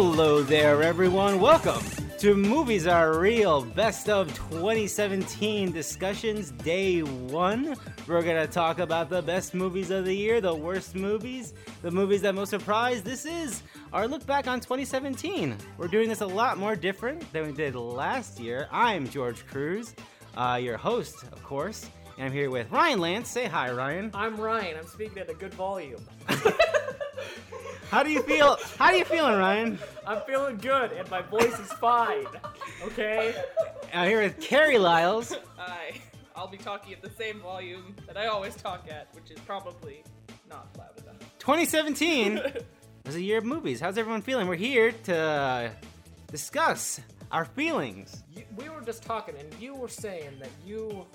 Hello there, everyone. Welcome to Movies Are Real Best of 2017 Discussions Day 1. We're going to talk about the best movies of the year, the worst movies, the movies that most surprised. This is our look back on 2017. We're doing this a lot more different than we did last year. I'm George Cruz, uh, your host, of course, and I'm here with Ryan Lance. Say hi, Ryan. I'm Ryan. I'm speaking at a good volume. How do you feel? How are you feeling, Ryan? I'm feeling good, and my voice is fine. Okay? I'm here with Carrie Lyles. Hi. I'll be talking at the same volume that I always talk at, which is probably not loud enough. 2017 was a year of movies. How's everyone feeling? We're here to discuss our feelings. You, we were just talking, and you were saying that you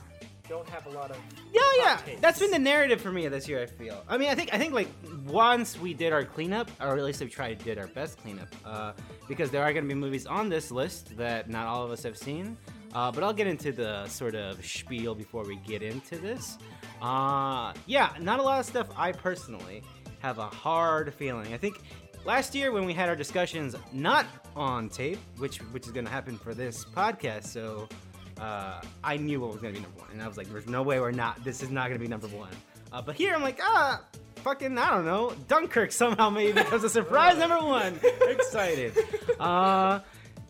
don't have a lot of. Yeah, yeah. takes. That's been the narrative for me this year. I feel. I mean, I think I think like once we did our cleanup, or at least we tried did our best cleanup, uh, because there are going to be movies on this list that not all of us have seen. Uh, but I'll get into the sort of spiel before we get into this. Uh, yeah, not a lot of stuff. I personally have a hard feeling. I think last year when we had our discussions not on tape, which which is going to happen for this podcast, so uh, I knew what was going to be number one, and I was like, "There's no way we're not. This is not going to be number one." Uh, but here I'm like, ah, fucking, I don't know. Dunkirk somehow maybe becomes a surprise number one. Excited. Uh,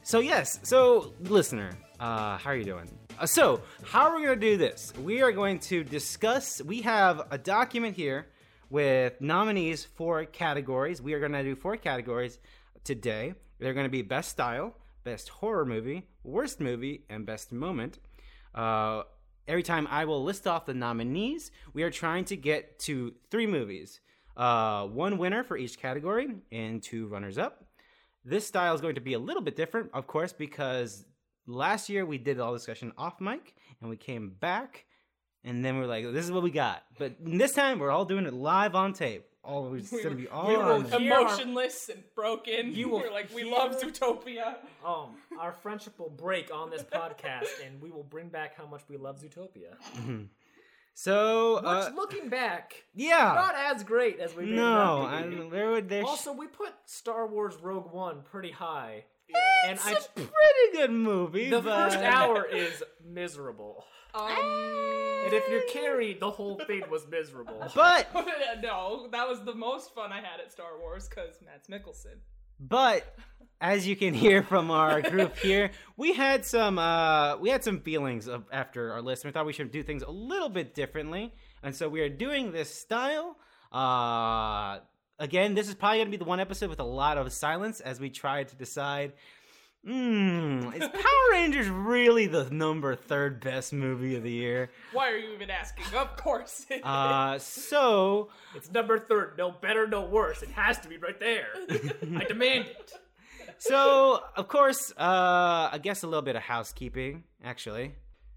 so yes, so listener, uh, how are you doing? Uh, so how are we going to do this? We are going to discuss. We have a document here with nominees for categories. We are going to do four categories today. They're going to be best style, best horror movie, worst movie, and best moment. Uh, every time I will list off the nominees, we are trying to get to three movies. Uh, one winner for each category and two runners up. This style is going to be a little bit different, of course, because last year we did all discussion off mic and we came back and then we are like, this is what we got. But this time we're all doing it live on tape. All we're going to be all we will on. hear- Emotionless and broken. You will We're like, we love Zootopia. Um, our friendship will break on this podcast, and we will bring back how much we love Zootopia. So, Which, uh, looking back, yeah. not as great as we did. no, that movie. There would there's Also, we put Star Wars Rogue One pretty high, and it's I. a pretty good movie. The but- first hour is miserable. Um, And if you're carried, the whole thing was miserable. but no, that was the most fun I had at Star Wars because Mads Mikkelsen. but as you can hear from our group here, we had some uh, we had some feelings of, after our list. We thought we should do things a little bit differently, and so we are doing this style. Uh, again, this is probably going to be the one episode with a lot of silence as we try to decide. Hmm, is Power Rangers really the number third best movie of the year? Why are you even asking? Of course. it Uh, so It's number third. No better, no worse. It has to be right there. I demand it. So, of course, uh, I guess a little bit of housekeeping, actually.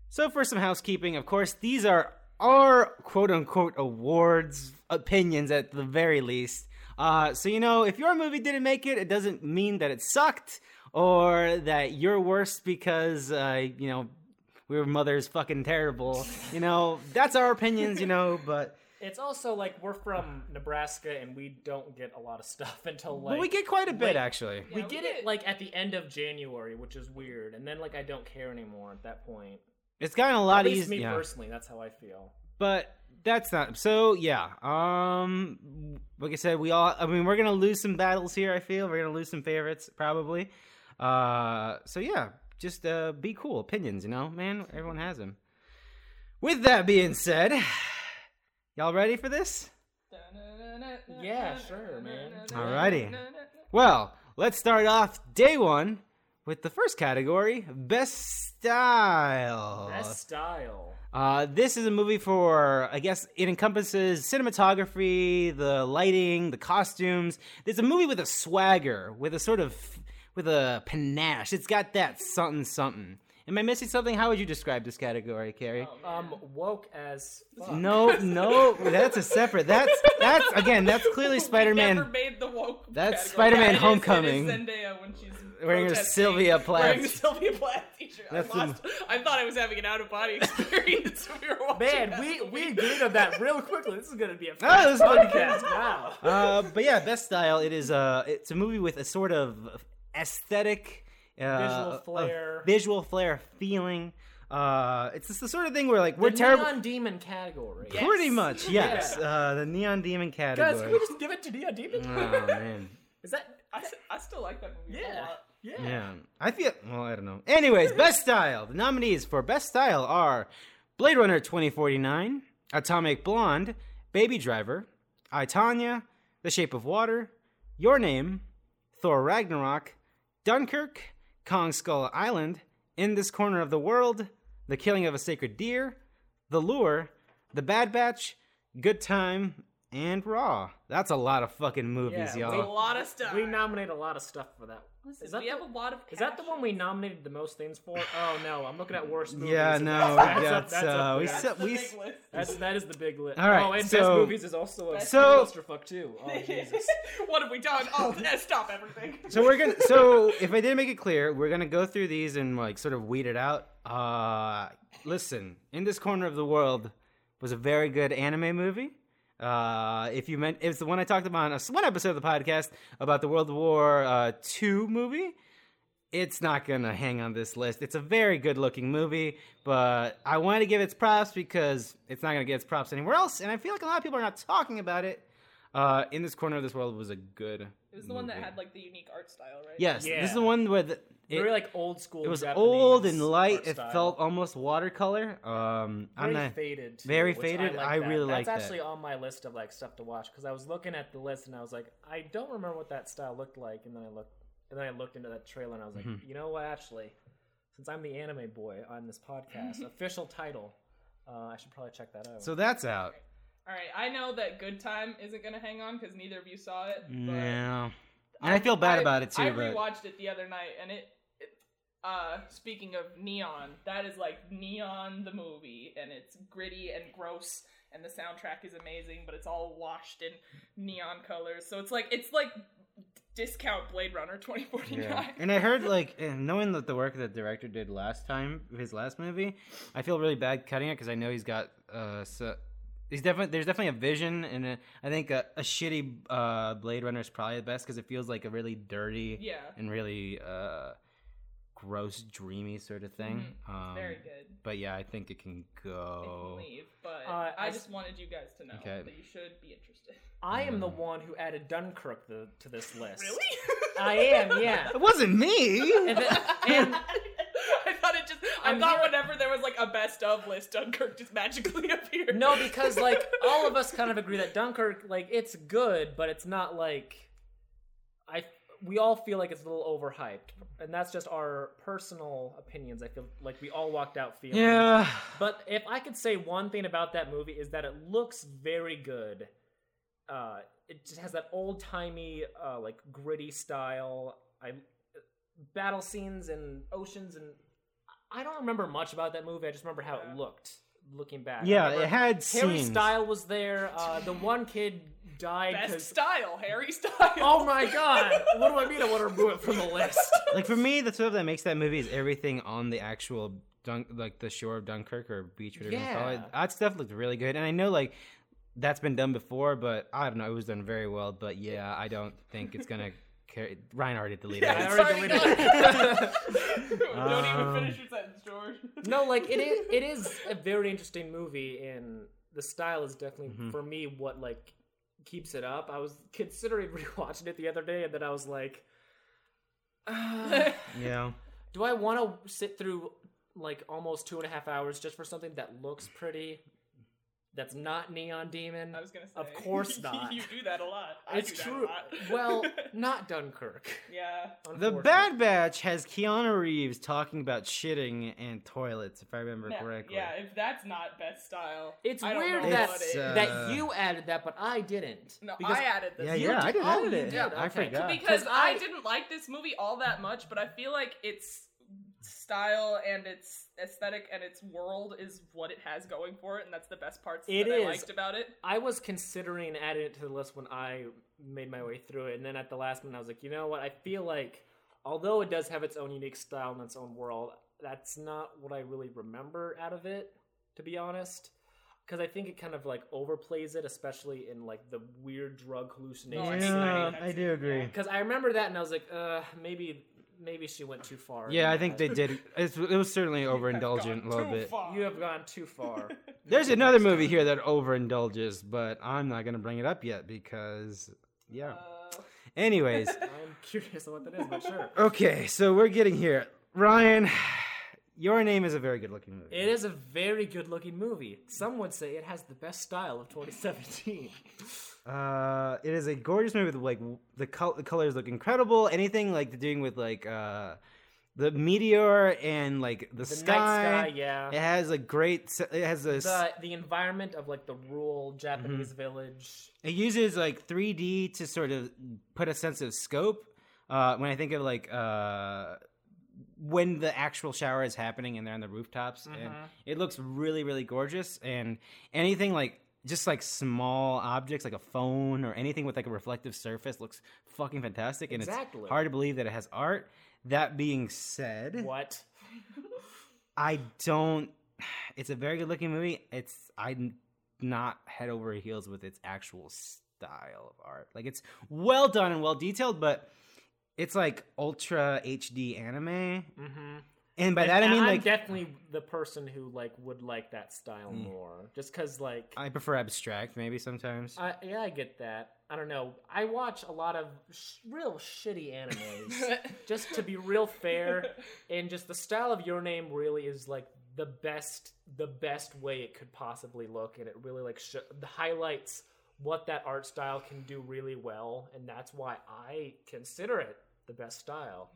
So, for some housekeeping, of course, these are our quote unquote awards opinions at the very least. Uh, so, you know, if your movie didn't make it, it doesn't mean that it sucked or that you're worse because, uh, you know, we were mother's fucking terrible. You know, that's our opinions, you know, but. It's also like we're from Nebraska and we don't get a lot of stuff until like But we get quite a bit, late- actually. we Yeah, we get get- it like at the end of January, which is weird. And then like I don't care anymore at that point. It's gotten a lot At least easier. me yeah. personally, that's how I feel. but that's not so yeah um like i said we all i mean we're gonna lose some battles here i feel we're gonna lose some favorites probably uh so yeah just uh be cool opinions you know man everyone has them with that being said y'all ready for this Yeah, sure, man. Alrighty. well let's start off day one with the first category best style Best style. Uh, this is a movie for, I guess, it encompasses cinematography, the lighting, the costumes. It's a movie with a swagger, with a sort of, with a panache. It's got that something something. Am I missing something? How would you describe this category, Carrie? Um, woke as fuck. no, no, that's a separate. That's that's again. That's clearly Spider-Man Never made the woke. That's category. Spider-Man Yeah, it is- Homecoming. It is Zendaya when she's Wearing her Sylvia Plath. Wearing the Sylvia Plath t-shirt. That's I, lost, I thought I was having an out of body experience we were watching. Man, we we agreed on that real quickly. This is gonna be a Oh, this is gonna be podcast now. Uh, but yeah, best style. It is uh, it's a movie with a sort of aesthetic, uh, Visual flair. visual flair feeling. Uh, it's just the sort of thing where like we're the terrible. Neon Demon category. Yeah. Pretty Yes. much, yes. Uh, the neon demon category. Guys, can we just give it to Neon Demon? oh man. Is that? I, s- I still like that movie a Yeah. lot. Yeah. Yeah, I feel. Well, I don't know. Anyways, best style. The nominees for best style are Blade Runner 2049, Atomic Blonde, Baby Driver, I Tonya, The Shape of Water, Your Name, Thor Ragnarok, Dunkirk, Kong Skull Island, In This Corner of the World, The Killing of a Sacred Deer, The Lure, The Bad Batch, Good Time, and Raw. That's a lot of fucking movies, Yeah, A y'all. lot of stuff. We nominate a lot of stuff for that. Listen, Is that we the- have a lot of. Is that the one we nominated the most things for? Oh no, I'm looking at worst movies. Yeah, no, that's, that's, that's, up, that's uh, we there. said- we big list. That's that is the big list. All right, Oh, and best movies is also a So- clusterfuck too. Oh Jesus. what have we done? Oh, stop everything. So we're gonna. So if I didn't make it clear, we're gonna go through these and like sort of weed it out. Uh, listen, in this corner of the world was a very good anime movie. Uh, if you meant it's the one I talked about on a, one episode of the podcast about the World War uh, Two movie. It's not gonna hang on this list. It's a very good looking movie, but I want to give its props because it's not gonna get its props anywhere else, and I feel like a lot of people are not talking about it. Uh, in this corner of this world was a good. It was the one that had like the unique art style, right? Yes, this is the one where the, it, Very like old school. it was Japanese old and light. It style. felt almost watercolor. Um, I'm very not. faded. too, very which faded. like I that. really like that. That's actually on my list of like stuff to watch because I was looking at the list and I was like, I don't remember what that style looked like, and then I looked, and then I looked into that trailer and I was like, Mm-hmm. you know what? Actually, since I'm the anime boy on this podcast, official title, uh, I should probably check that out. So that's out. All right, I know that Good Time isn't gonna hang on because neither of you saw it. But Yeah, and I feel bad I- about it too. I but rewatched it the other night, and it, it. Uh, speaking of neon, that is like neon the movie, and it's gritty and gross, and the soundtrack is amazing, but it's all washed in neon colors. So it's like it's like discount Blade Runner 2049. yeah, and I heard like eh, knowing that the work that the director did last time, his last movie, I feel really bad cutting it because I know he's got uh. So, He's definitely there's definitely a vision, and a, I think a, a shitty uh, Blade Runner is probably the best because it feels like a really dirty Yeah. and really uh, gross, dreamy sort of thing. Um, Very good. But yeah, I think it can They go. can leave, but Uh, I as- just wanted you guys to know Okay. that you should be interested. I am Mm. the one who added Dunkirk the, to this list. Really? I am. Yeah. It wasn't me. And, then, and I thought it just. I I'm thought here- whenever there was like a best of list, Dunkirk just magically appeared. no, because like all of us kind of agree that Dunkirk, like it's good, but it's not like I. We all feel like it's a little overhyped, and that's just our personal opinions. I feel like we all walked out feeling. yeah. But if I could say one thing about that movie is that it looks very good. Uh, it just has that old timey, uh, like gritty style. I battle scenes and oceans and I don't remember much about that movie. I just remember how it looked. Looking back, Yeah, it had Harry scenes. Style was there. Uh, the one kid died Best because. style, Harry Styles. Oh my god! What do I mean? I want to remove it from the list. Like for me, the stuff that makes that movie is everything on the actual dunk, like the shore of Dunkirk or beach, whatever you call it. Yeah. That stuff looked really good, and I know like that's been done before, but I don't know, it was done very well. But yeah, I don't think it's gonna carry. Ryan already deleted Yeah, it. already sorry, deleted go- Don't even Um, finish your sentence, George. no, like it is. It is a very interesting movie, and the style is definitely Mm-hmm. for me what like keeps it up. I was considering rewatching it the other day, and then I was like, uh, Yeah. "Do I want to sit through like almost two and a half hours just for something that looks pretty?" That's not Neon Demon. I was gonna say. Of course not. you do that a lot. I it's do that true. A lot. well, not Dunkirk. yeah. The. Bad Batch has Keanu Reeves talking about shitting and toilets, if I remember Yeah, correctly. yeah, if that's not best style, It's I don't weird know that what is. uh, that you added that, but I didn't. no, because I added this. Yeah, yeah, did- I did oh, edit you it. did, I okay. forgot. because 'Cause I, I- didn't like this movie all that much, but I feel like its style and its aesthetic and its world is what it has going for it, and that's the best parts It that is. I liked about it. I was considering adding it to the list when I made my way through it, and then at the last minute, I was like, you know what? I feel like, although it does have its own unique style and its own world, that's not what I really remember out of it, to be honest. Because I think it kind of like overplays it, especially in like the weird drug hallucinations. No, I Yeah, I've I do agree. Because I remember that, and I was like, uh, maybe, maybe she went too far. Yeah, I think they did. It's, it was certainly overindulgent a little bit. far. You have gone too far. There's another movie here that overindulges, but I'm not gonna bring it up yet because yeah. Uh, Anyways, I'm curious on what that is, but sure. okay, so we're getting here. Ryan, your name is a very good looking movie. It is a very good looking movie. Some would say it has the best style of 2017. Uh, it is a gorgeous movie with like the, col- the colors look incredible. Anything like doing with like uh the meteor and like the, The sky. sky, yeah. It has a great. It has a. the the environment of like the rural Japanese Mm-hmm. village. It uses like 3D to sort of put a sense of scope. Uh, when I think of like uh, when the actual shower is happening and they're on the rooftops, and Mhm. it looks really, really gorgeous. And anything like just like small objects, like a phone or anything with like a reflective surface, looks fucking fantastic. And Exactly. it's hard to believe that it has art. That being said, What? I don't. It's a very good looking movie. It's I'm not head over heels with its actual style of art. Like it's well done and well detailed, but it's like ultra HD anime. Mm-hmm. And by that I mean I'm like definitely the person who like would like that style Mm. more, just because like I prefer abstract maybe sometimes. I, yeah, I get that. I don't know. I watch a lot of sh- real shitty animes. just to be real fair, and just the style of Your Name really is like the best, the best way it could possibly look, and it really like sh- highlights what that art style can do really well, and that's why I consider it the best style.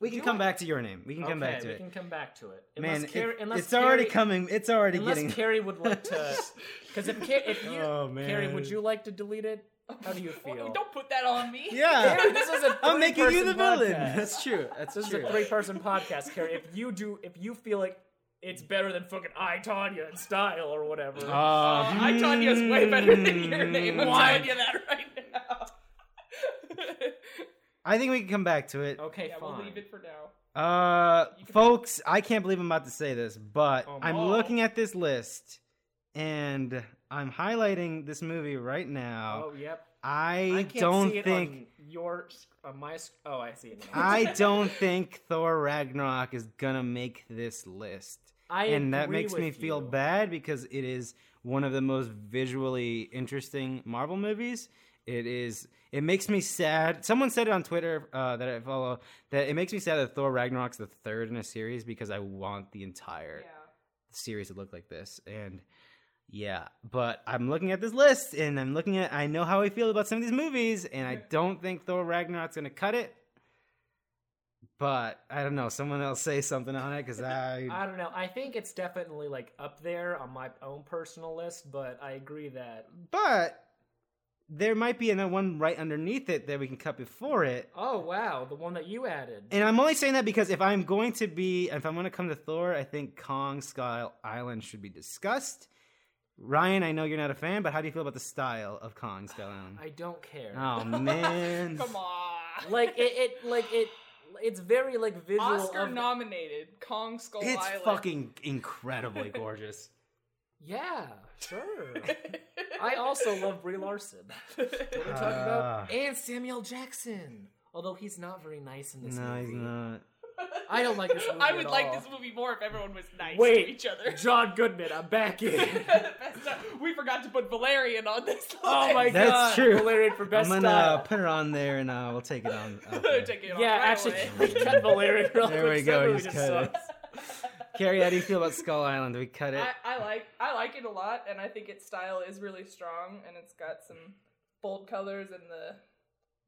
We can do come I- back to your name. We can come okay, back to we it. We can come back to it. Man, Unless it- Carrie- unless it's already coming. It's already Unless getting. Carrie would like to, because if, Ca- if you, Oh, Carrie, would you like to delete it? How do you Well, feel? don't put that on me. yeah, Carrie, this is a I'm making you the three-person villain. podcast. That's true. That's This is a three-person podcast, Carrie. If you do, if you feel like it's better than fucking I Tonya in style or whatever, Uh, Uh, I Tonya's way better than your name. I'm telling you that right now. I think we can come back to it. okay, yeah, fine. we'll leave it for now. Uh, You can- folks, I can't believe I'm about to say this, but Oh, I'm no. looking at this list and I'm highlighting this movie right now. Oh, yep. I, I can't don't see it think on your s- on my. Oh, I see it. Now. I don't think Thor Ragnarok is gonna make this list. I and that agree makes me with feel bad because it is one of the most visually interesting Marvel movies. It is. It makes me sad. Someone said it on Twitter uh, that I follow that it makes me sad that Thor Ragnarok's the third in a series because I want the entire Yeah. series to look like this. And yeah, but I'm looking at this list and I'm looking at. I know how I feel about some of these movies, and I don't think Thor Ragnarok's gonna cut it. But I don't know. Someone else say something on it because I. I don't know. I think it's definitely like up there on my own personal list, but I agree that. But there might be another one right underneath it that we can cut before it. Oh wow, the one that you added. And I'm only saying that because if I'm going to be, if I'm going to come to Thor, I think Kong Skull Island should be discussed. Ryan, I know you're not a fan, but how do you feel about the style of Kong Skull Island? I don't care. Oh man, Come on. like it, it, like it, it's very like visual. Oscar of- nominated Kong Skull it's Island. It's fucking incredibly gorgeous. Yeah, sure. I also love Brie Larson. What are we talking Ah. about? And Samuel Jackson. Although he's not very nice in this no, movie. he's not. I don't like this movie. I would at like all. this movie more if everyone was nice Wait, to each other. John Goodman, I'm back in. We forgot to put Valerian on this list. oh my That's god, That's true. Valerian for best I'm gonna style. put it on there and uh, we'll take it on. Take it off yeah, right actually, away. we cut Valerian real There quick, we go, that movie just just cut it. Carrie, how do you feel about Skull Island? Do we cut it? I, I like I like it a lot, and I think its style is really strong, and it's got some bold colors, and the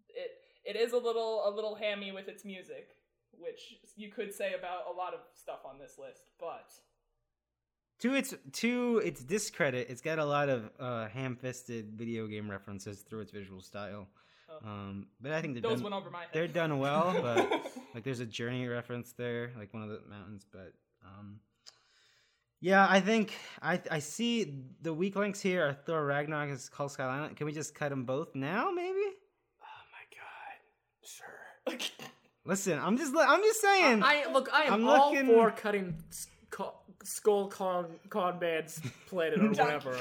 it it is a little a little hammy with its music, which you could say about a lot of stuff on this list. But to its to its discredit, it's got a lot of uh, ham-fisted video game references through its visual style. Oh. Um, but I think they're those done, went over my head. they're done well. But like, there's a journey reference there, like one of the mountains. But um, yeah, I think I I see the weak links here are Thor Ragnarok and Skull Sky Island. Can we just cut them both now, maybe? Oh my god, sure. Listen, I'm just I'm just saying. I look. I am I'm all looking- for cutting Skull, Skull Kong Con Band's planet or whatever.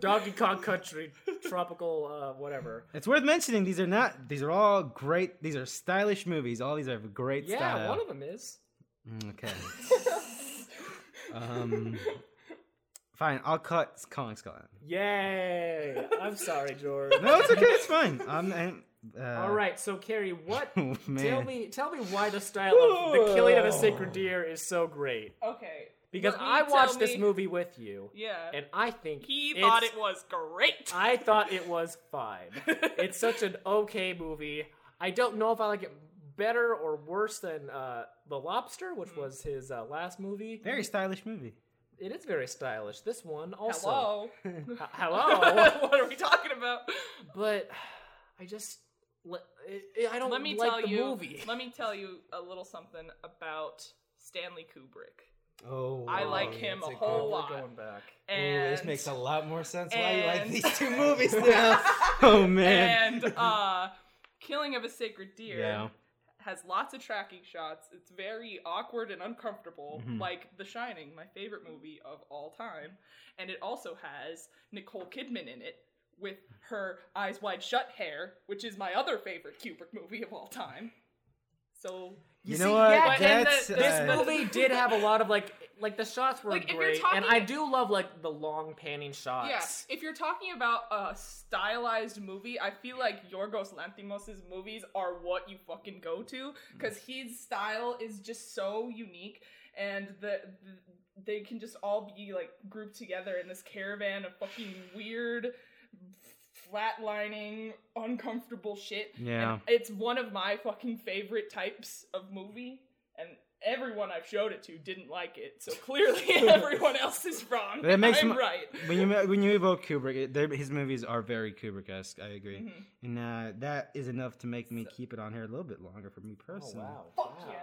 Donkey Kong Country, tropical, uh, whatever. It's worth mentioning these are not these are all great these are stylish movies. All these are great Yeah, style. one of them is. Mm, Okay. um Fine, I'll cut Kong Skull. Yay! I'm sorry, George. No, it's okay, it's fine. I'm, I'm uh, All right, so Carrie, what? Oh. Tell me, tell me why the style of the killing of a sacred deer is so great. Okay. Because I tell watched this movie with you, Yeah. and I think he thought it was great. I thought it was fine. it's such an okay movie. I don't know if I like it better or worse than uh, The Lobster, which was his uh, last movie. very stylish movie. It is very stylish. This one also. Hello. H- hello. what are we talking about? but I just le- I I don't Let me like tell the you. movie. Let me tell you a little something about Stanley Kubrick. Oh, I like him that's a good- whole lot. going back. And Ooh, this makes a lot more sense why you like these two movies now. oh man. and uh, Killing of a Sacred Deer Yeah. Has lots of tracking shots. It's very awkward and uncomfortable, Mhm. like The Shining, my favorite movie of all time. And it also has Nicole Kidman in it with her eyes wide shut hair, which is my other favorite Kubrick movie of all time. So You, see, know what? yeah, That's the- This uh, movie did have a lot of like like the shots were Like, great, and I do love like the long panning shots. Yeah, if you're talking about a stylized movie, I feel like Yorgos Lanthimos' movies are what you fucking go to mm. because his style is just so unique, and the, the they can just all be like grouped together in this caravan of fucking weird, flatlining, uncomfortable shit. Yeah. And it's one of my fucking favorite types of movie. Everyone I've showed it to didn't like it, so clearly everyone else is wrong. That makes I'm m- right. when you when you evoke Kubrick, it, his movies are very Kubrick-esque. I agree, Mhm. and uh, that is enough to make me keep it on here a little bit longer for me Oh personally. wow. Fuck wow.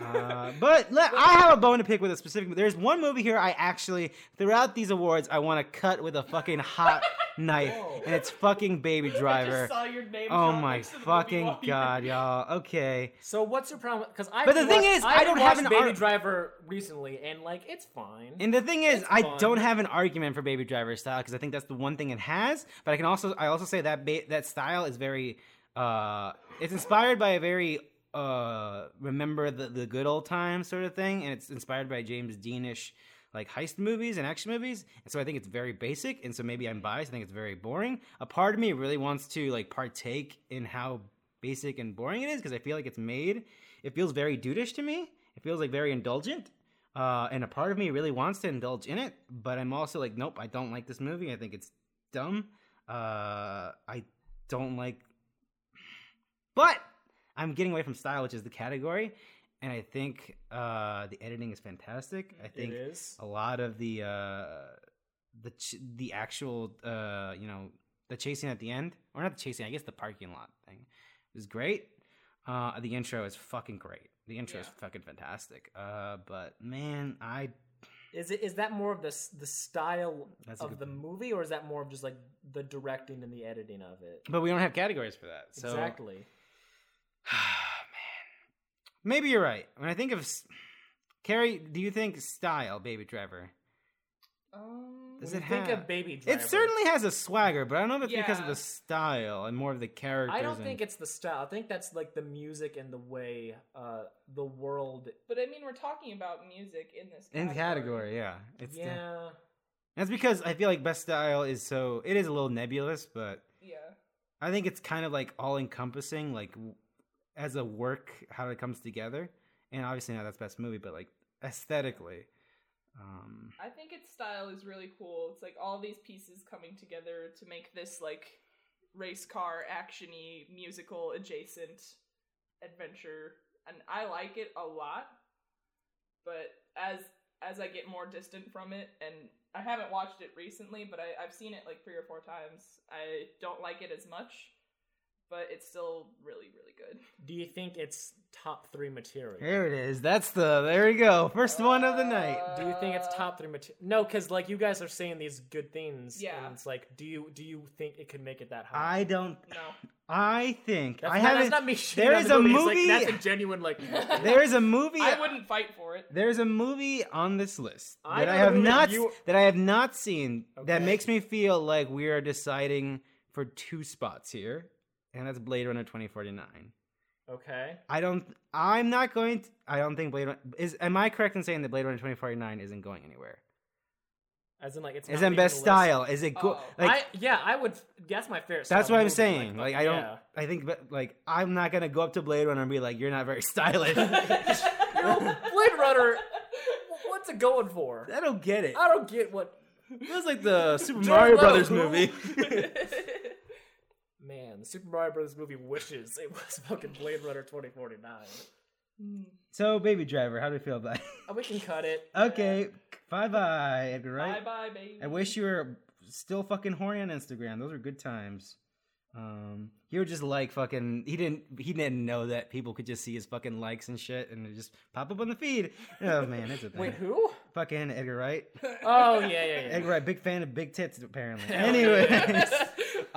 yeah. Uh, but let, I have a bone to pick with a specific. There's one movie here I actually throughout these awards I want to cut with a fucking hot knife, Whoa. and it's fucking Baby I Driver. just saw your name Oh my next to the movie fucking god, y'all. Okay. So what's your problem? Because I But the thing watched- is, I don't have an Baby ar- Driver recently, and like it's fine. And the thing is, It's I fun. don't have an argument for Baby Driver style because I think that's the one thing it has. But I can also, I also say that ba- that style is very, uh, it's inspired by a very, uh, remember the the good old times sort of thing, and it's inspired by James Deanish like heist movies and action movies. And so I think it's very basic, and so maybe I'm biased. I think it's very boring. A part of me really wants to like partake in how basic and boring it is because I feel like it's made. It feels very dudeish to me. It feels like very indulgent. Uh, and a part of me really wants to indulge in it, but I'm also like, nope, I don't like this movie. I think it's dumb. Uh, I don't like. But I'm getting away from style, which is the category, and I think uh, the editing is fantastic. I think it is. a lot of the uh, the ch- the actual uh, you know the chasing at the end, or not the chasing, I guess the parking lot thing is great. Uh, the intro is fucking great. The intro is fucking fantastic. Uh, but man, I Is it is that more of the the style That's of the point. movie, or is that more of just like the directing and the editing of it? but we don't have categories for that. So Exactly. maybe you're right. When I think of Carrie, do you think style, Baby Driver? Um, Does it think have- of Baby Driver. It certainly has a swagger, but I don't know if it's because of the style and more of the characters. I don't and- think it's the style. I think that's like the music and the way uh, the world. but I mean, we're talking about music in this in category. category. Yeah, it's the- yeah. that's because I feel like best style is so it is a little nebulous, but Yeah. I think it's kind of like all encompassing, like as a work how it comes together. And obviously now that's best movie, but like aesthetically, um, I think its style is really cool. It's like all these pieces coming together to make this like race car actiony musical adjacent adventure and I like it a lot. But as as I get more distant from it and I haven't watched it recently, but I, I've seen it like three or four times. I don't like it as much. But it's still really really good. Do you think it's top three material? There it is. That's the. There we go. First one of the night. Do you think it's top three material? No, because like you guys are saying these good things. Yeah. And it's like, do you do you think it could make it that high? I don't. No. I think That's I not, haven't. That's not me. shitting there on is the a movie. Movie- Like, that's a genuine like. There is a movie. I wouldn't fight for it. There's a movie on this list I that I know have not you- that I have not seen that makes me feel like we are deciding for two spots here, and that's Blade Runner 2049. Okay. I don't. I'm not going. To, I don't think Blade Runner is. Am I correct in saying that Blade Runner 2049 isn't going anywhere? As in like it's. Is in best style? Is it good? Oh. Like I yeah, I would. That's my favorite. that's what I'm saying. Like, I don't. yeah. I think but, like I'm not gonna go up to Blade Runner and be like, "You're not very stylish." you know, Blade Runner. What's it going for? I don't get it. I don't get what. Feels like the Super Mario Brothers movie. Man, the Super Mario Brothers movie wishes it was fucking Blade Runner 2049. so, Baby Driver, how do you feel about it? Uh, we can cut it. Okay, bye bye, Edgar Wright. Bye bye, baby. I wish you were still fucking horny on Instagram. Those are good times. Um, he would just like fucking. He didn't. He didn't know that people could just see his fucking likes and shit, and it just pop up on the feed. Oh man, it's a thing. Wait, who? Fucking Edgar Wright. Oh yeah, yeah, yeah. Edgar Wright, big fan of big tits apparently. Anyways, yeah.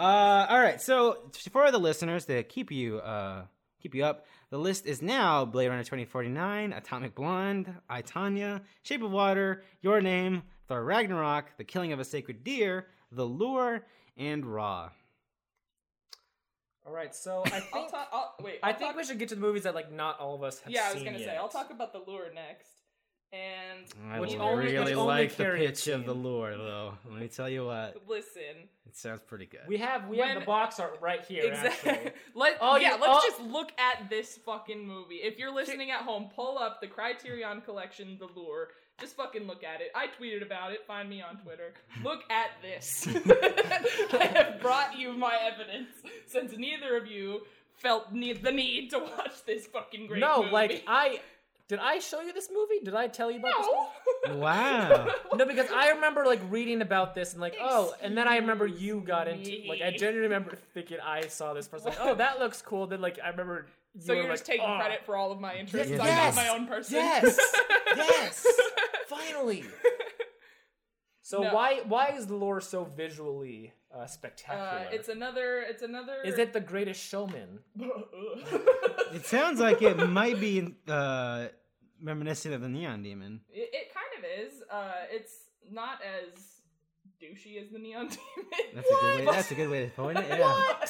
Uh, all right. So for the listeners to keep you uh keep you up, the list is now Blade Runner 2049, Atomic Blonde, I Tonya, Shape of Water, Your Name, Thor Ragnarok, The Killing of a Sacred Deer, The Lure, and Raw. All right, so I I'll think. I'll, wait. I I'll think talk, we should get to the movies that like not all of us have Yeah, I was gonna say. I'll talk about the lure next. And I Which neither- only- really which only like the pitch of the lure, though. Let me tell you what, listen. it sounds pretty good. We have we have the box art right here. Exactly. Actually. Let Oh, yeah. you- Let's oh. just look at this fucking movie. If you're listening at home, pull up the Criterion Collection, The Lure. Just fucking look at it. I tweeted about it. Find me on Twitter. Look at this. I have brought you my evidence since neither of you felt need the need to watch this fucking great movie. no, movie. like I did I show you this movie? Did I tell you about this? no. Wow. No, because I remember like reading about this and like, oh, and then I remember you got into Excuse like I genuinely remember thinking I saw this person like, oh, that looks cool. Then like I remember you So were you're like, just taking "Oh, credit for all of my interests. Yes. I'm not my own person. Yes. Yes. Finally. So No. why why is the Lure so visually uh, Uh, spectacular? it's another. It's another. is it the Greatest Showman? it sounds like it might be uh, reminiscent of the Neon Demon. It, it kind of is. Uh, it's not as douchey as the Neon Demon. That's a good way. That's a good way to point it. Yeah.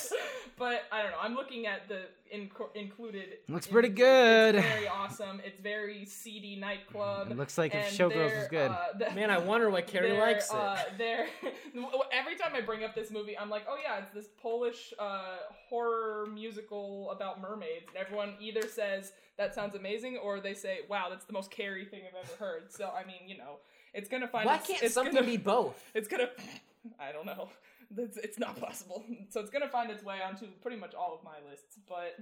but I don't know. I'm looking at the inc- included. Looks in- pretty good. It's very awesome. It's very seedy nightclub. It looks like if Showgirls they're, was good. Uh, the- Man, I wonder why Carrie likes it. Uh, they're every time I bring up this movie, I'm like, oh yeah, it's this Polish uh, horror musical about mermaids, and everyone either says that sounds amazing, or they say, wow, that's the most Carrie thing I've ever heard. So I mean, you know, it's gonna find. why its, can't it's something gonna, be both? It's gonna. I don't know. It's, it's not possible. So it's gonna find its way onto pretty much all of my lists, but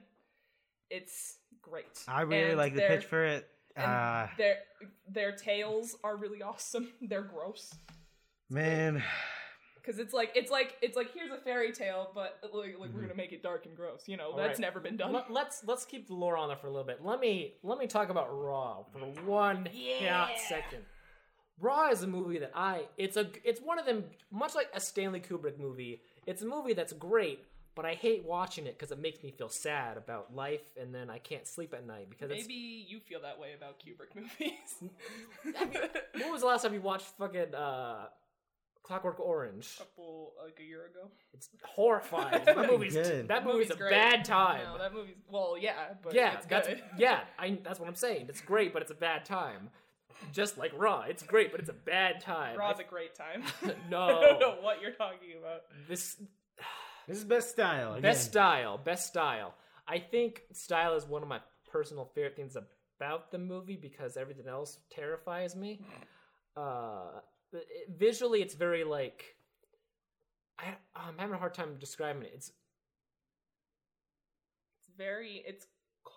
it's great. I really And like the pitch for it. and Uh, their their tails are really awesome. They're gross. man, Because it's like it's like it's like here's a fairy tale, but like, like Mm-hmm. we're gonna make it dark and gross. You know, All that's right. never been done. Let, let's let's keep the Lure on there for a little bit. Let me let me talk about Raw for one Yeah. second. Raw is a movie that I it's a it's one of them much like a Stanley Kubrick movie. It's a movie that's great, but I hate watching it because it makes me feel sad about life, and then I can't sleep at night because it's. Maybe you feel that way about Kubrick movies. When was the last time you watched fucking uh, Clockwork Orange? A couple like a year ago. It's horrifying. that Fucking movie's good. that movie's a great. bad time. No, that movie's well, yeah, but yeah, it's that's good. yeah. I that's what I'm saying. It's great, but it's a bad time. Just like Raw, it's great, but it's a bad time. Raw's I- a great time. No. I don't know what you're talking about. this this is best style. Again. best style, best style. I think style is one of my personal favorite things about the movie because everything else terrifies me. Uh, visually, it's very like I, I'm having a hard time describing it. It's It's very it's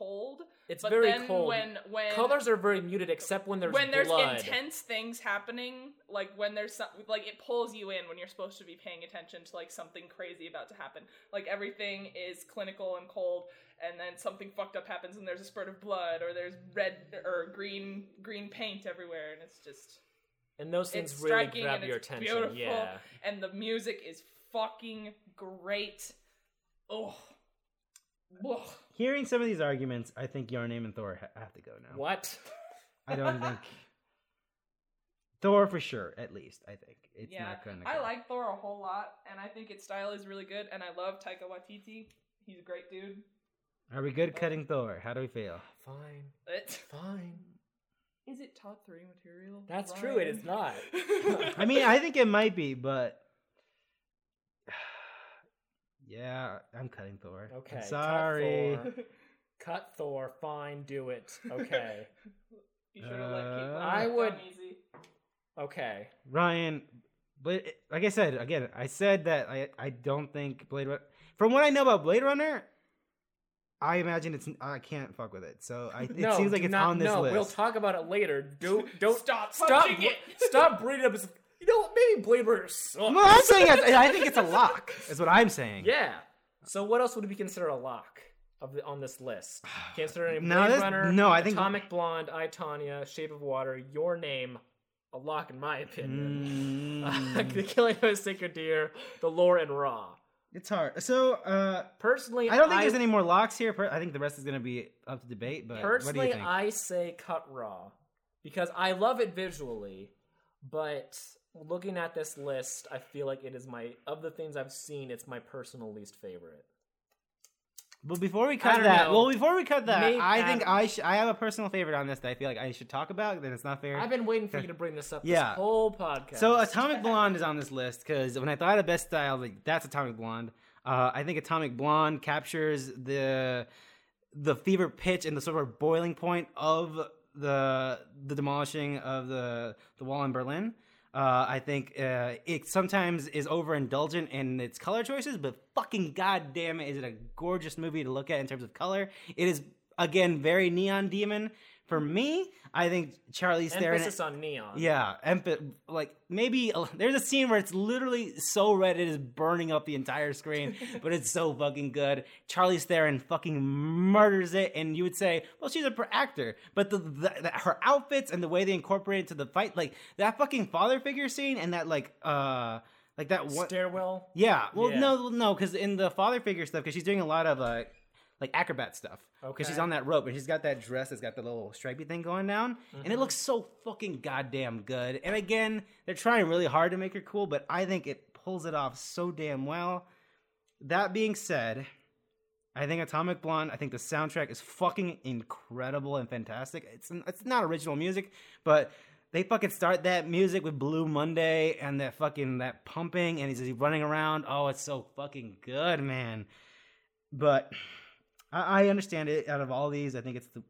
cold. It's but very then cold. when when Colors are very muted, except when there's when there's blood. intense things happening, like when there's some, like it pulls you in when you're supposed to be paying attention to like something crazy about to happen. Like everything is clinical and cold, and then something fucked up happens, and there's a spurt of blood, or there's red or green green paint everywhere, and it's just and those things really grab your attention. beautiful, Yeah. and the music is fucking great. Oh, Ugh. Hearing some of these arguments, I think Your Name and Thor ha- have to go now. What? I don't think Thor for sure. At least I think it's yeah, not gonna. I go. like Thor a whole lot, and I think its style is really good, and I love Taika Waititi. He's a great dude. Are we good cutting Thor? How do we feel? Ah, fine. It, Fine. is it top three material? That's true, it is not. I mean, I think it might be, but yeah, I'm cutting Thor. I'm Okay, cut sorry. Thor. Cut Thor. Fine, do it. Okay. you should have let Kate Uh, I would- easy. okay. Ryan, but like I said again, I said that I I don't think Blade Runner. From what I know about Blade Runner, I imagine it's I can't fuck with it. So I, it no, seems like it's not, on this no, list. We'll talk about it later. Don't don't Stop stop touching it. stop bringing it up. You know what? Maybe Blade Runner sucks. Well, I'm saying it's- I think it's a lock. Is what I'm saying. Yeah. So what else would be considered a lock of the, on this list? Can't consider any Blade No, this- Runner, no, I think- Atomic Blonde, I Tonya, Shape of Water, Your Name, a lock in my opinion. Mm, the Killing of a Sacred Deer, The Lure, and Raw. it's hard. So uh, Personally, I don't think there's any more locks here. I think the rest is going to be up to debate. But what do Personally, you think? I say cut raw because I love it visually, but looking at this list, I feel like it is my of the things I've seen, it's my personal least favorite. But before we cut that, know. well, before we cut that, Maybe- I think I sh- I have a personal favorite on this that I feel like I should talk about. Then it's not fair. I've been waiting for you to bring this up Yeah. this whole podcast. So Atomic Blonde is on this list because when I thought of best style, like that's Atomic Blonde. Uh, I think Atomic Blonde captures the the fever pitch and the sort of boiling point of the the demolishing of the the wall in Berlin. Uh, I think uh, it sometimes is overindulgent in its color choices, but fucking goddamn it, is it a gorgeous movie to look at in terms of color? It is again very neon demon. For me, I think Charlize Theron. emphasis on neon. Yeah, emp- like maybe there's a scene where it's literally so red it is burning up the entire screen, but it's so fucking good. Charlize Theron fucking murders it, and you would say, well, she's a pro actor, but the, the, the her outfits and the way they incorporate it into the fight, like that fucking father figure scene, and that like uh like that one. Stairwell. yeah, well, Yeah. no, no, because in the father figure stuff, because she's doing a lot of uh, like acrobat stuff. Because she's on that rope and she's got that dress that's got the little stripy thing going down, and Mm-hmm. it looks so fucking goddamn good. And again, they're trying really hard to make her cool, but I think it pulls it off so damn well. That being said, I think Atomic Blonde. I think the soundtrack is fucking incredible and fantastic. It's it's not original music, but they fucking start that music with Blue Monday and that fucking that pumping, and he's, he's running around. Oh, it's so fucking good, man. But I, I understand it. Out of all these, I think it's the.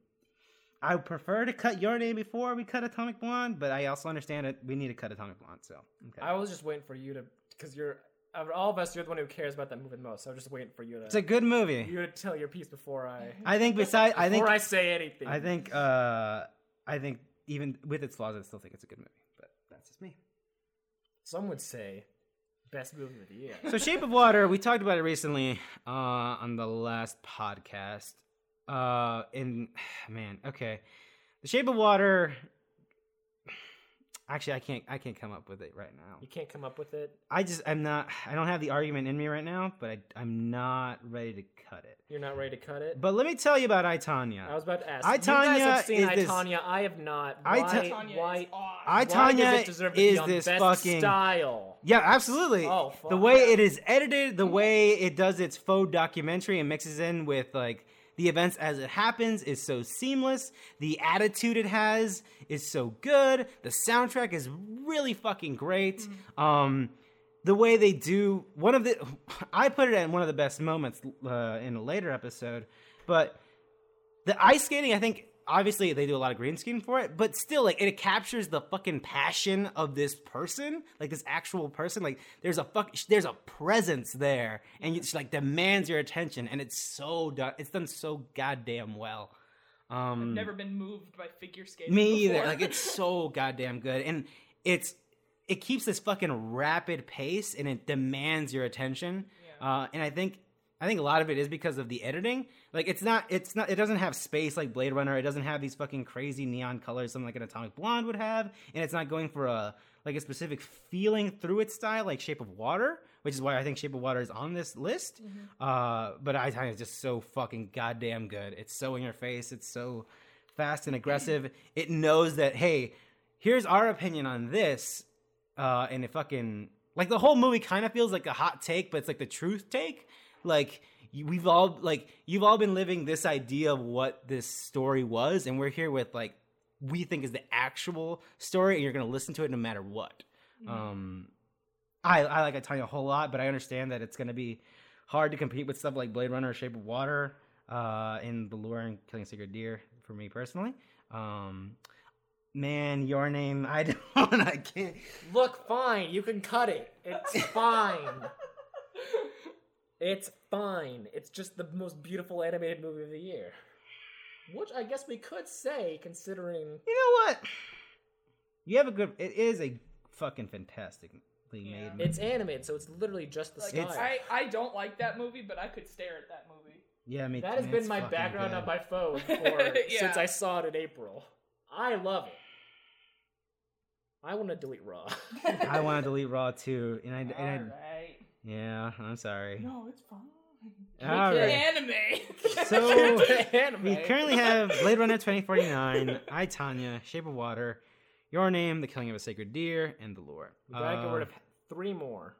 I prefer to cut your name before we cut Atomic Blonde, but I also understand it. We need to cut Atomic Blonde, so okay. I was just waiting for you to, because you're of all of us, you're the one who cares about that movie the most. So I'm just waiting for you to. it's a good movie. you to tell your piece before I I think besides, I think before I say anything. I think uh I think even with its flaws, I still think it's a good movie. But that's just me. some would say best movie of the year. So Shape of Water, we talked about it recently uh on the last podcast. Uh in man, okay. The Shape of Water Actually, I can't I can't come up with it right now. You can't come up with it. I just I'm not I don't have the argument in me right now, but I I'm not ready to cut it. You're not ready to cut it. But let me tell you about I Tonya. I was about to ask. I, you guys have seen is I this- Tonya. I have not. I, Why? Ta- Tonya why? is awesome. I why Tonya does it deserve to is be on this best fucking style? Yeah, absolutely. Oh, fuck. the way it is edited, the way it does its faux documentary and mixes in with like the events as it happens is so seamless. The attitude it has is so good. The soundtrack is really fucking great. Um, the way they do one of the, I put it in one of the best moments uh, in a later episode, but the ice skating, I think obviously they do a lot of green screen for it, but still, like it captures the fucking passion of this person, like this actual person. Like there's a fuck, there's a presence there, and it's like demands your attention, and it's so done. It's done so goddamn well. Um, Never been moved by figure skating. me either. Like it's so goddamn good, and it's it keeps this fucking rapid pace, and it demands your attention. Uh, and I think I think a lot of it is because of the editing. Like it's not it's not it doesn't have space like Blade Runner. It doesn't have these fucking crazy neon colors something like an Atomic Blonde would have, and it's not going for a like a specific feeling through its style like Shape of Water, which is why I think Shape of Water is on this list. Uh, but I think it's just so fucking goddamn good. It's so in your face. It's so fast and aggressive. it knows that hey, here's our opinion on this, uh, and it fucking like the whole movie kind of feels like a hot take, but it's like the truth take. Like we've all like you've all been living this idea of what this story was, and we're here with like we think is the actual story, and you're gonna listen to it no matter what. Um, I I like Tonya a whole lot, but I understand that it's gonna be hard to compete with stuff like Blade Runner, or Shape of Water, uh, and The Lure and Killing a Sacred Deer for me personally. Um, man, your name, I don't, I can't. Look, fine. You can cut it. It's fine. It's fine. It's just the most beautiful animated movie of the year. Which I guess we could say, considering. You know what? You have a good. It is a fucking fantastically made. movie. It's animated, so it's literally just the Like, style. I, I don't like that movie, but I could stare at that movie. yeah, me. Too. That has been my background good. on my phone for Yeah. since I saw it in April. I love it. I want to delete Raw. I want to delete Raw too, and I, and I Alright. Yeah, I'm sorry. No, it's fine. All right. Anime. So Anime. we currently have Blade Runner 2049, I Tonya, Shape of Water, Your Name, The Killing of a Sacred Deer, and The Lure. We gotta get Uh, rid of three more.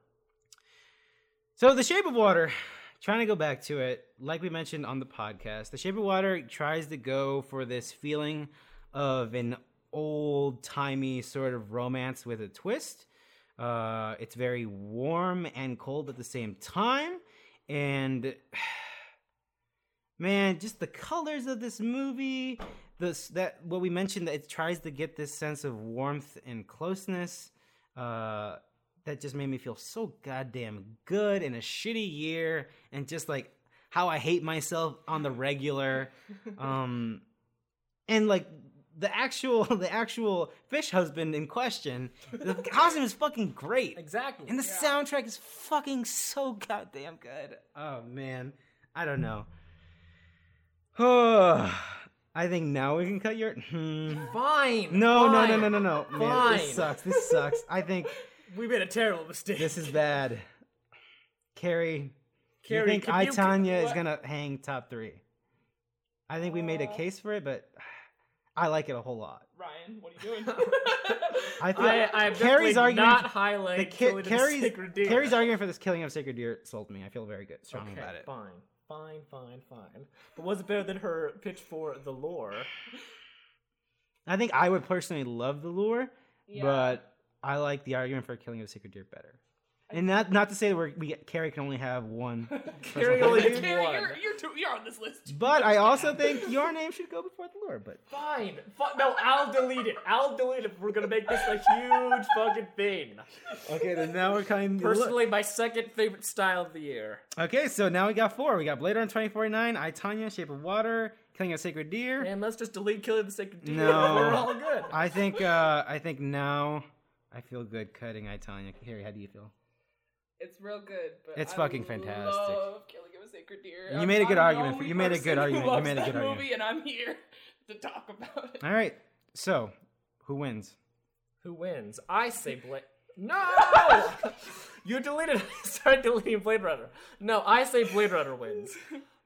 So The Shape of Water, trying to go back to it, like we mentioned on the podcast, The Shape of Water tries to go for this feeling of an old timey sort of romance with a twist. Uh, it's very warm and cold at the same time, and man, just the colors of this movie, this that what we mentioned that it tries to get this sense of warmth and closeness. Uh, that just made me feel so goddamn good in a shitty year and just like how I hate myself on the regular. um and like the actual the actual fish husband in question, the costume is fucking great. Exactly. And the Yeah. soundtrack is fucking so goddamn good. Oh man. I don't know. I think now we can cut your hmm. fine. No, no, no, fine. no, no, no. Man, Fine. this sucks. This sucks. I think We made a terrible mistake. this is bad. Carrie, Carrie, you think I Tonya is gonna hang top three? I think we made a Uh, case for it, but I like it a whole lot. Ryan, what are you doing? I feel I, I'm Carrie's Carrie's argument. not the highlighting Ca- the Carrie's, Sacred Deer. Carrie's argument for this killing of sacred deer sold me. I feel very good, strong okay, about it. Fine, fine, fine, fine. But was it better than her pitch for the lure? I think I would personally love the lure, Yeah. but I like the argument for killing of sacred deer better. And not not to say that we're, we get, Carrie can only have one. Carrie only favorite. gets Carrie, one. you're, you're, too, you're on this list. But I also think your name should go before the lure. But Fine. Fi- no, I'll delete it. I'll delete it. We're gonna make this a huge fucking thing. okay, then now we're kind of Personally, my second favorite style of the year. Okay, so now we got four. We got Blade Runner 2049, I, Tonya, Shape of Water, Killing a Sacred Deer. And let's just delete Killing the Sacred Deer. No. We're all good. I think uh I think now I feel good cutting I, Tonya. Harry, how do you feel? It's real good, but It's I fucking fantastic. Love Killing of a Sacred Deer. You I'm- made a good I'm argument for- only you made a good argument. You made a that good argument. movie, and I'm here to talk about it. All right. So, who wins? Who wins? I say Blade. No! you deleted. Start deleting Blade Runner. No, I say Blade Runner wins.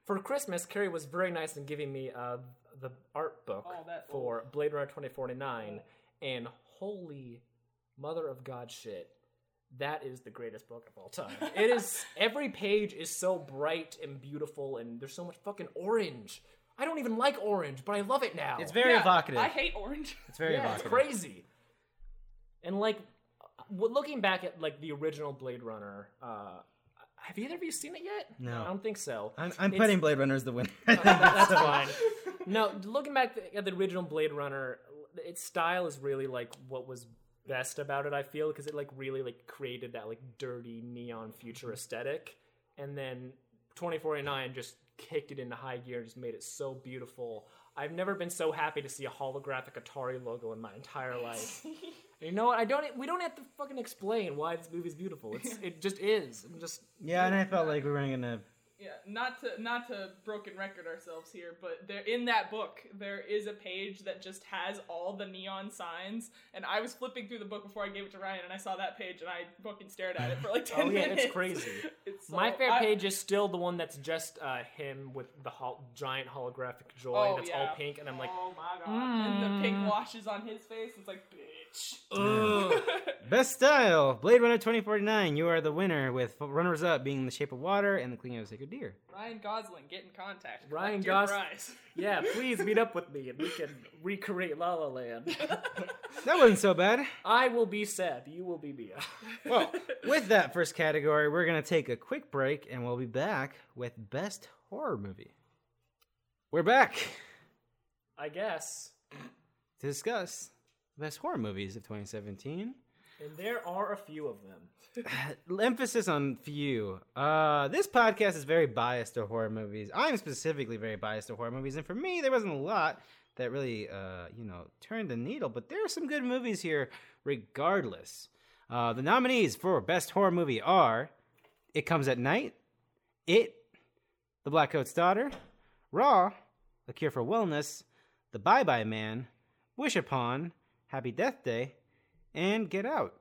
For Christmas, Carrie was very nice in giving me uh, the art book Oh, that- for Blade Runner 2049, and holy mother of God shit. That is the greatest book of all time. It is every page is so bright and beautiful, and there's so much fucking orange. I don't even like orange, but I love it now. It's very Yeah, evocative. I hate orange. it's very yeah, it's evocative. crazy. And like, w- looking back at like the original Blade Runner, uh, have either of you seen it yet? No. I don't think so. I'm, I'm It's- putting Blade Runner as the winner. That's fine. No, looking back at the original Blade Runner, its style is really like what was best about it. I feel because it like really like created that like dirty neon future mm-hmm. aesthetic, and then 2049 just kicked it into high gear and just made it so beautiful. I've never been so happy to see a holographic Atari logo in my entire life. you know what? I don't. We don't have to fucking explain why this movie's beautiful. It's it just is. And just Yeah, and I felt like we weren't gonna. Yeah, not to not to broken record ourselves here, but there in that book there is a page that just has all the neon signs, and I was flipping through the book before I gave it to Ryan, and I saw that page, and I fucking stared at it for like ten oh yeah, minutes. it's crazy. It's so- My favorite I- page is still the one that's just uh, him with the hol- giant holographic joy Oh, that's yeah. all pink, and I'm like, oh my god, and the pink washes on his face. It's like, bitch. ugh. Best style, Blade Runner 2049. You are the winner, with runners up being The Shape of Water and The Killing of a Sacred Deer. Ryan Gosling, get in contact. Ryan Collect your Gos- prize. yeah, please meet up with me and we can recreate La La Land. That wasn't so bad. I will be Seb, you will be Mia. Well, with that first category, we're gonna take a quick break, and we'll be back with Best Horror Movie. We're back I guess. to discuss the best horror movies of 2017. And there are a few of them. emphasis on few. Uh, this podcast is very biased to horror movies. I'm specifically very biased to horror movies, and for me, there wasn't a lot that really, uh, you know, turned the needle. But there are some good movies here, regardless. Uh, the nominees for best horror movie are "It Comes at Night," "It," "The Black Coat's Daughter," "Raw," "A Cure for Wellness," "The Bye Bye Man," "Wish Upon," "Happy Death Day," and "Get Out."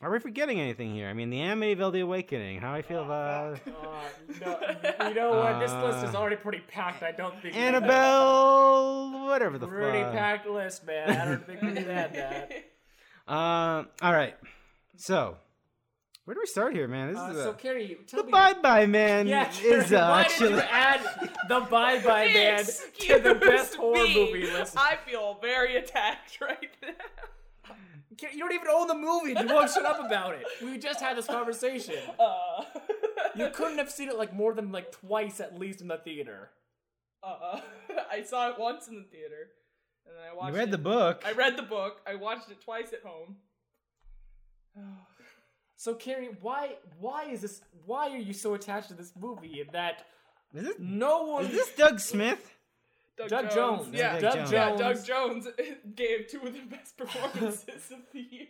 Are we forgetting anything here? I mean, the Amityville The Awakening. How I feel about Uh, no, you know what? This list is already pretty packed. I don't think we- Annabelle, whatever the Pretty fuck. packed list, man. I don't think we need that. that. Um, all right. So, where do we start here, man? This Uh, is so, a, Carrie, tell the me. Bye Bye Man yeah, is uh, why actually. did you add the Bye Bye Man to the best horror movie list? I feel very attacked right now. Carrie, You don't even own the movie. You won't shut up about it. We just had this conversation. Uh, You couldn't have seen it like more than like twice at least in the theater. uh, I saw it once in the theater, and then I watched. You read it. the book. I read the book. I watched it twice at home. So Carrie, why why is this? Why are you so attached to this movie that Is this, no one? is this Doug Smith? Doug, Doug Jones. Yeah, Doug Doug Jones. Yeah, Doug Jones gave two of the best performances of the year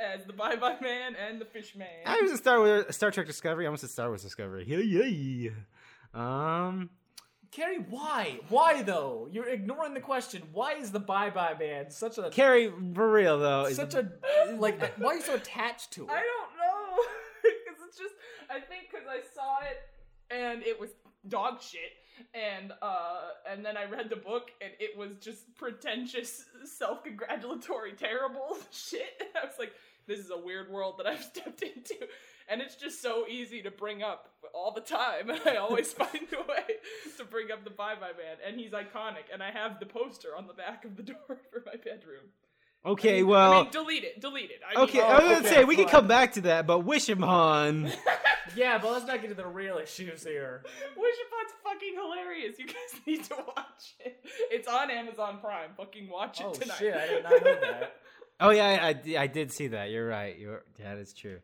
as the Bye Bye Man and the Fish Man. I was in Star Wars, Star Trek Discovery. I almost said Star Wars Discovery. Yeah, yeah. Um, Carrie, why? Why though? You're ignoring the question. Why is the Bye Bye Man such a Carrie, for real though, is such a like? Why are you so attached to it? I don't know. Because it's just, I think because I saw it and it was dog shit. And uh, and then I read the book and it was just pretentious, self-congratulatory, terrible shit. And I was like, this is a weird world that I've stepped into, and it's just so easy to bring up all the time. And I always find a way to bring up the Bye Bye Man, and he's iconic. And I have the poster on the back of the door for my bedroom. okay. I Well, mean, delete it, delete it. I okay. mean, I was gonna okay, say we can come back to that, but Wish him on. Yeah, but let's not get to the real issues here. Wish Upon's fucking hilarious. You guys need to watch it. It's on Amazon Prime. Fucking watch it Oh tonight. shit, I did not know that. Oh yeah, I, I, I did see that. You're right. You're that is true.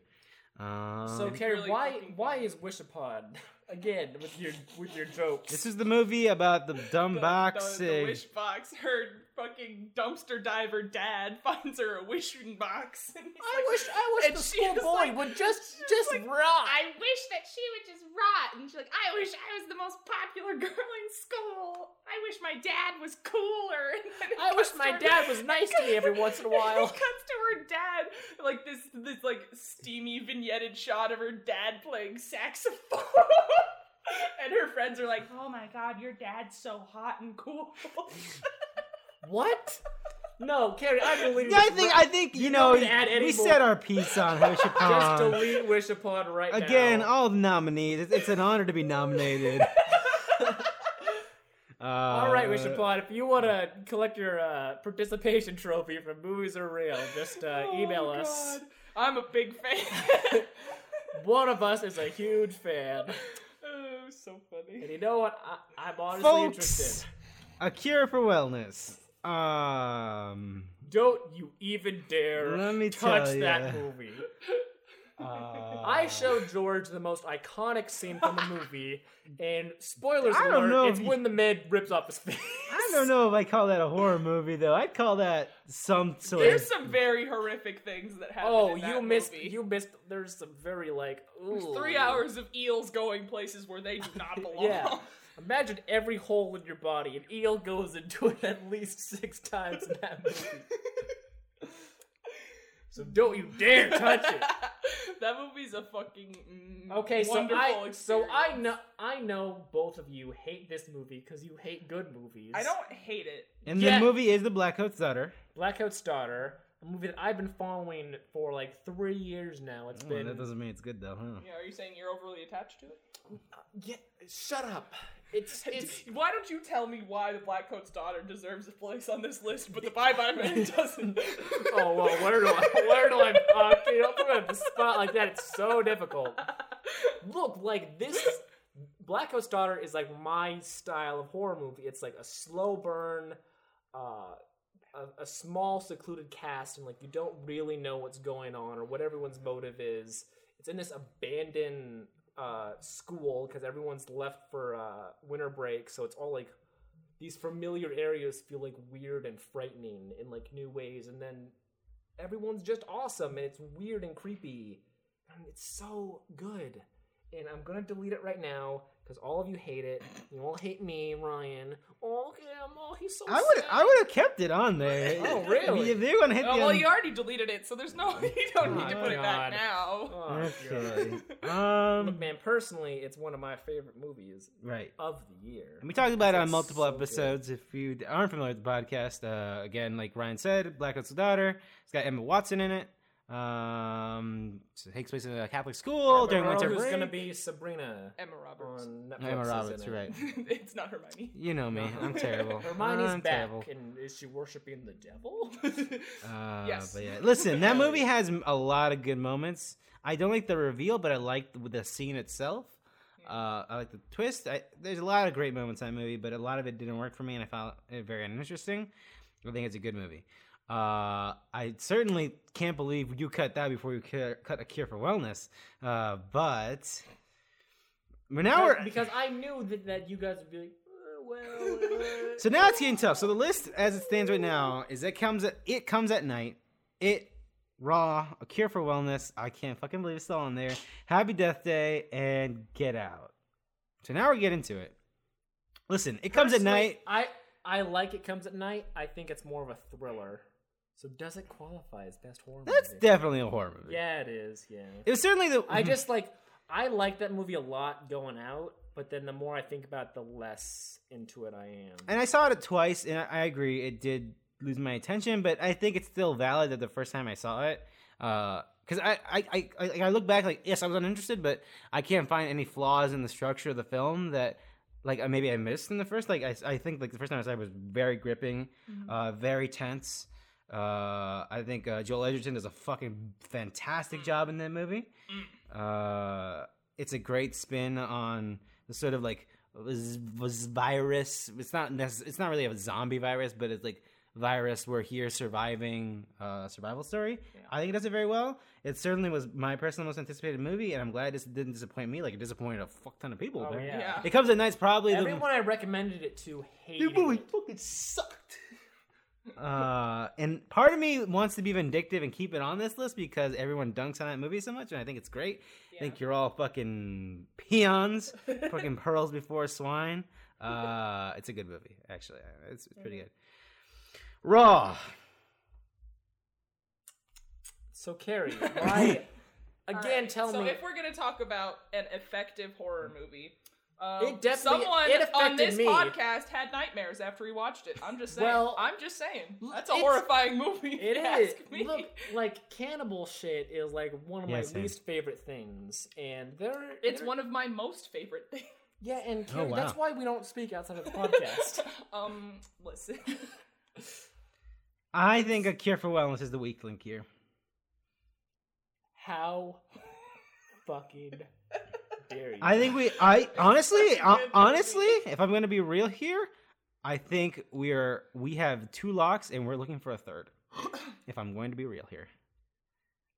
Um, So Carrie, really why fucking why is Wish Upon again with your with your jokes? this is the movie about the dumb the, box. The, the wish box. Her fucking dumpster diver dad finds her a wishing box. And I like, wish I wish the she school was boy like- would just just like, rock. I wish that she would just rot. And she's like, I wish I was the most popular girl in school. I wish my dad was cooler. And then it I wish my her- dad was nice to me every once in a while. it cuts to her dad, like this, this like steamy vignetted shot of her dad playing saxophone. And her friends are like, "Oh my god, your dad's so hot and cool." What? No, Carrie, I deleted. Yeah, I think I think you, You know don't need to add any we more. said our piece on Wish Upon. Just delete Wish Upon right Again, now. Again, all the nominees. It's, it's an honor to be nominated. uh, All right, Wish Upon. If you want to collect your uh, participation trophy from Movies Are Real, just uh, email Oh, us. God. I'm a big fan. One of us is a huge fan. oh, so funny. And you know what? I, I'm honestly Folks, interested. A Cure for Wellness. Um, Don't you even dare Let me touch tell that movie. uh, I showed George the most iconic scene from the movie, and spoilers I don't alert, know it's if you- when the med rips off his face. I don't know if I call that a horror movie though. I'd call that some sort There's of. some very horrific things that happen. Oh, in that you missed. movie. You missed. There's some very like. There's ooh. three hours of eels going places where they do not belong. Yeah. Imagine every hole in your body. An eel goes into it at least six times in that movie. So don't you dare touch it. that movie's a fucking mm, Okay, so wonderful I so I know I know both of you hate this movie because you hate good movies. I don't hate it. And Yeah. the movie is the Black Coat's Daughter. Black Coat's Daughter, a movie that I've been following for like three years now. It's Oh, been that doesn't mean it's good though, huh? Yeah, are you saying you're overly attached to it? yeah. Shut up. It's it's Why don't you tell me why the Black Coat's daughter deserves a place on this list, but the Bye Bye Man doesn't? oh well. Where do I where do I? Uh, you don't put the spot like that. It's so difficult. Look, like this Black Coat's Daughter is like my style of horror movie. It's like a slow burn, uh, a, a small secluded cast, and like you don't really know what's going on or what everyone's motive is. It's in this abandoned uh, school because everyone's left for uh, winter break, so it's all like these familiar areas feel like weird and frightening in like new ways, and then everyone's just awesome and it's weird and creepy, and it's so good. And I'm gonna delete it right now because all of you hate it. You all hate me, Ryan. Oh, Cam, oh, he's so. I would. I would have kept it on there. Oh, If really? you- If they're gonna hit Oh, the well, un- you already deleted it, so there's no. You don't need to Oh, put it back now. Oh, Okay. God. um. Look, man. Personally, it's one of my favorite movies Right. of the year. And we talked about it on multiple so good. episodes. If you aren't familiar with the podcast, uh, again, like Ryan said, Black Coat's Daughter. It's got Emma Watson in it. Um, it takes place in a Catholic school during Remember winter who's break. gonna be Sabrina Emma Roberts. on Netflix? Emma is Roberts, it. right? it's not Hermione. You know me. I'm terrible. Hermione's I'm back, terrible. and is she worshiping the devil? Uh, Yes. But yeah, listen, that movie has a lot of good moments. I don't like the reveal, but I like the, the scene itself. Uh, I like the twist. I, there's a lot of great moments in that movie, but a lot of it didn't work for me, and I found it very uninteresting. I think it's a good movie. Uh, I certainly can't believe you cut that before you cu- cut a cure for wellness. Uh, but but now we're because I knew that, that you guys would be like, uh, well. uh, so now it's getting tough. So the list, as it stands right now, is it comes at it comes at night. It raw, a cure for wellness. I can't fucking believe it's still on there. Happy Death Day and Get Out. So now we get into it. Listen, it comes at night. I I like it comes at night. I think it's more of a thriller. So does it qualify as best horror That's movie? definitely a horror movie. yeah, it is. Yeah. It was certainly the. I just like I like that movie a lot going out, but then the more I think about it, the less into it I am. and I saw it twice, and I, I agree it did lose my attention, but I think it's still valid that the first time I saw it, because I, I, I, I, I look back like yes, I was uninterested, but I can't find any flaws in the structure of the film that like uh, maybe I missed in the first. Like I, I think like the first time I saw it was very gripping, uh, very tense. Uh, I think uh, Joel Edgerton does a fucking fantastic job in that movie. Uh, it's a great spin on the sort of like was, was virus. It's not necess- it's not really a zombie virus, but it's like virus. We're here surviving uh, survival story. I think it does it very well. It certainly was my personal most anticipated movie, and I'm glad this didn't disappoint me. Like it disappointed a fuck ton of people. Oh, man. yeah. Yeah. It comes at night's probably Everyone I recommended it to the hated movie it. fucking sucked. Uh, and part of me wants to be vindictive and keep it on this list because everyone dunks on that movie so much, and I think it's great. I think you're all fucking peons, fucking pearls before swine. Uh, it's a good movie, actually. It's, it's pretty good. Raw. So Carrie, why? Again, Alright, tell so me. So if we're gonna talk about an effective horror movie, um, It definitely- someone it on this me. podcast had nightmares after he watched it. I'm just saying. Well, I'm just saying. That's a horrifying movie. if It you is. Ask me. Look, like cannibal shit is like one of Yeah, my same. least favorite things, and there it's there- one of my most favorite things. Yeah, and Oh, Carrie, that's why we don't speak outside of the podcast. um, listen. I think a cure for wellness is the weak link here. How fucking dare you? I think we. I honestly, uh, honestly, if I'm gonna be real here, I think we're we have two locks and we're looking for a third. if I'm going to be real here.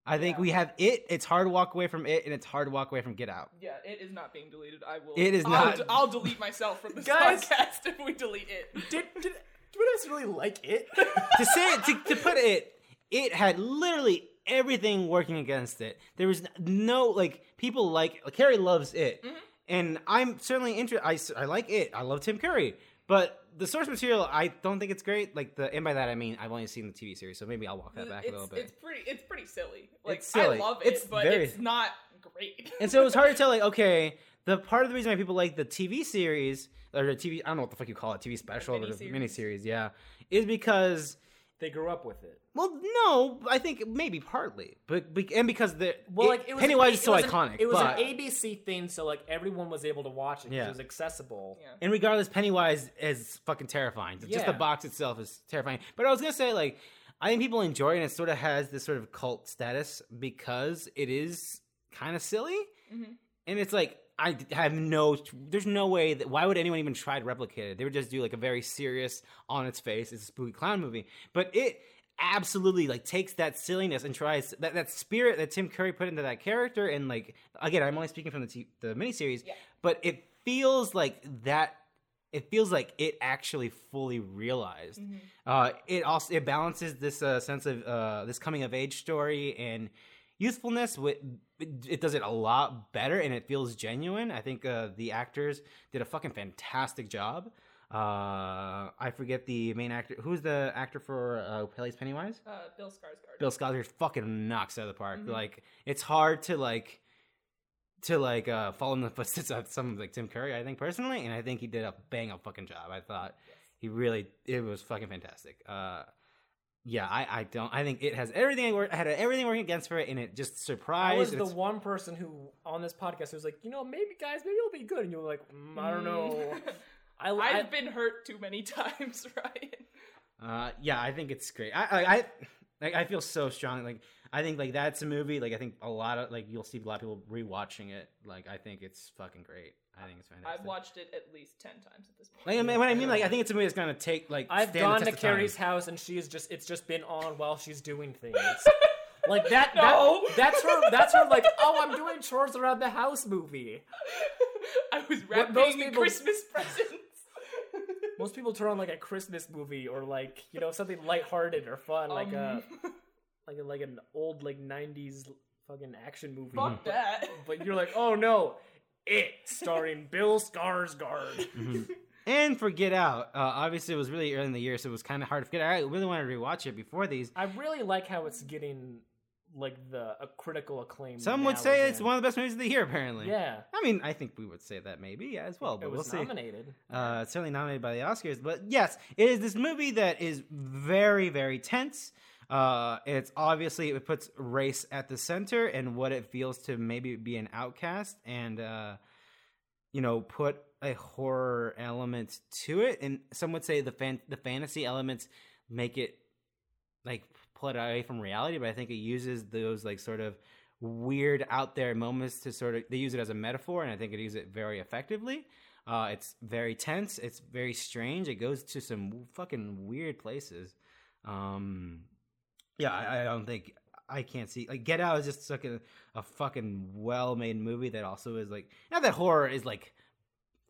I think Yeah. we have it. It's hard to walk away from it, and it's hard to walk away from Get Out. Yeah, it is not being deleted. I will. It is I'll not. de- I'll delete myself from this Guys. podcast if we delete it. Did did do you guys really like it? to say it, to, to put it, it had literally everything working against it. There was no like people like, Carrie loves it, Mm-hmm. and I'm certainly interested. I I like it. I love Tim Curry, but the source material, I don't think it's great. Like the and by that I mean I've only seen the TV series, so maybe I'll walk that back it's, a little bit. it's pretty. It's pretty silly. Like It's silly. I love it, It's but very- it's not great. And so it was hard to tell, like, okay, the part of the reason why people like the TV series or the TV, I don't know what the fuck you call it, TV special or the miniseries, yeah, is because, they grew up with it. well, no, I think maybe partly, but be- and because the Well, it- like it was Pennywise it is so was an- iconic. it was but, an ABC thing, so like everyone was able to watch it. 'cause Yeah. It was accessible. Yeah. and regardless, Pennywise is fucking terrifying. Just the box itself is terrifying. But I was gonna say, like, I think people enjoy it, and it sort of has this sort of cult status because it is kind of silly, Mhm. and it's like I have no. There's no way that why would anyone even try to replicate it? They would just do like a very serious, on its face, it's a spooky clown movie, but it absolutely like takes that silliness and tries that, that spirit that Tim Curry put into that character and like again I'm only speaking from the t- the miniseries Yeah. but it feels like that it feels like it actually fully realized Mm-hmm. uh, it also it balances this uh, sense of uh, this coming of age story and youthfulness with it, does it a lot better and it feels genuine i think uh, the actors did a fucking fantastic job uh, i forget the main actor who's the actor for uh, plays pennywise Uh, Bill Skarsgård. Bill Skarsgård fucking knocks out of the park. Mhm. Like it's hard to like to like uh follow in the footsteps of someone like Tim Curry, I think personally, and I think he did a bang up fucking job. I thought he really it was fucking fantastic. Uh yeah, I, I don't I think it has everything I work had everything working against for it and it just surprised. I was and the one person who on this podcast who was like, you know, maybe guys, maybe it'll be good, and you were like, mm, I don't know. I, I I've been hurt too many times, Ryan. Uh, yeah, I think it's great. I, I, I, like, I feel so strong. Like, I think like that's a movie. Like, I think a lot of like you'll see a lot of people rewatching it. Like, I think it's fucking great. I think it's fantastic. I've watched it at least ten times at this point. Like, I mean, what I mean, like, I think it's a movie that's gonna take like. I've stand the gone to test of time. Carrie's house and she's just it's just been on while she's doing things. like that, No. that that's her that's her like, oh I'm doing chores around the house movie. I was What most wrapping people- Christmas presents. Most people turn on like a Christmas movie or like, you know, something lighthearted or fun, like a Um, like a, like an old like nineties fucking action movie. Fuck that. But you're like, oh no, it starring Bill Skarsgård. Mhm. And for Get Out, uh, obviously it was really early in the year, so it was kind of hard to get. I really wanted to rewatch it before these. I really like how it's getting like the a critical acclaim. Some would say it's one of the best movies of the year, apparently. Yeah, I mean, I think we would say that maybe yeah, as well, but it we'll was see. nominated. Uh, certainly nominated by the Oscars, but yes, it is this movie that is very, very tense. Uh, it's obviously it puts race at the center and what it feels to maybe be an outcast, and uh, you know, put a horror element to it. And some would say the fan- the fantasy elements make it like pull it away from reality, but I think it uses those like sort of weird out there moments to sort of they use it as a metaphor, and I think it uses it very effectively. Uh, it's very tense. It's very strange. It goes to some fucking weird places. Um, yeah, I, I don't think I can't see like Get Out is just like a, a fucking well made movie that also is like not that horror is like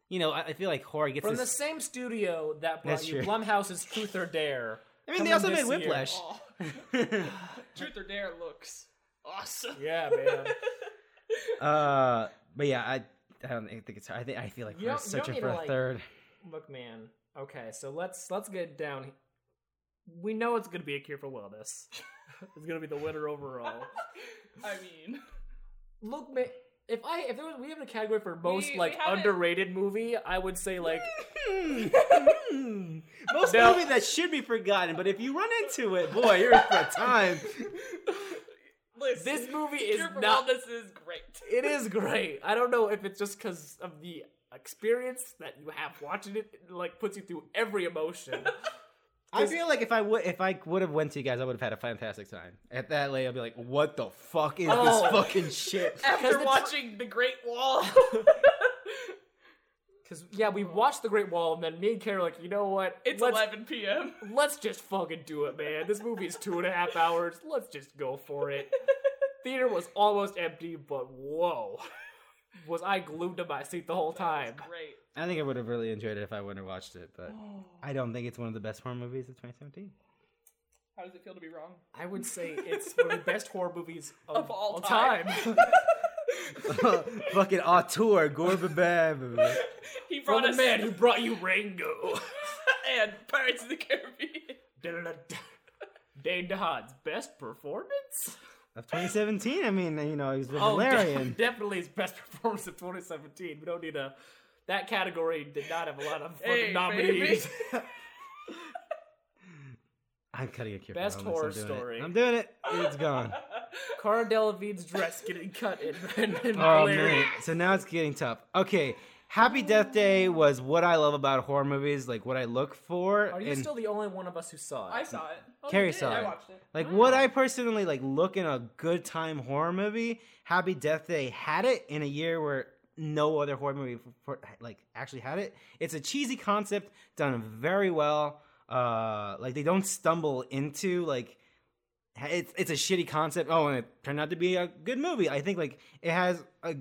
you know I, I feel like horror gets From the same studio that brought That's you true. Blumhouse's Truth or Dare. I mean, they also made. Whiplash. Oh, Truth or Dare looks awesome. Yeah, man. uh, but yeah, I I don't think it's. I think I feel like You we're don't- you don't searching for a like- third. Look, man. Okay, so let's let's get down. We know it's gonna be a cure for wellness. it's gonna be the winner overall. I mean, Look, man. If I if there was we have a category for most We- we like haven't- underrated movie, I would say like. Most Now- movie that should be forgotten, but if you run into it, boy, you're in for a time. listen, this movie is Cure for not. Wellness is great. It is great. I don't know if it's just because of the experience that you have watching it, it like puts you through every emotion. I feel like if I would if I would have went to you guys, I would have had a fantastic time. At that late, I'd be like, "What the fuck is Oh. this fucking shit?" After the- watching The Great Wall. Because yeah, we watched The Great Wall, and then me and Kara were like, you know what? It's let's, 11 p.m. Let's just fucking do it, man. This movie is two and a half hours. Let's just go for it. Theater was almost empty, but whoa, was I glued to my seat the whole time? Great. I think I would have really enjoyed it if I wouldn't have watched it, but I don't think it's one of the best horror movies of 2017. How does it feel to be wrong? I would say it's one of the best horror movies of, Of all time. time. Fucking auteur, Gorbabab. He From brought the us man who brought you Rango. and Pirates of the Caribbean. Da-da-da-da. Dane DeHaan's best performance? Of 2017, I mean, you know, he was with Oh, de- Valerian. definitely his best performance of 2017. We don't need a. That category did not have a lot of fucking Hey, nominees. I'm cutting a cure. Best for horror I'm doing it. story. I'm doing it. It's gone. Cara Delevingne's dress getting cut in. in, in Oh Valerian. man. So now it's getting tough. Okay. Happy Death Day was what I love about horror movies, like what I look for. Are you and- still the only one of us who saw it? I saw it. Oh, Carrie you did? saw I watched it. Like what I personally like look in a good time horror movie. Happy Death Day had it in a year where no other horror movie for, like actually had it. It's a cheesy concept done very well. Uh, like they don't stumble into like it's it's a shitty concept. Oh, and it turned out to be a good movie. I think like it has a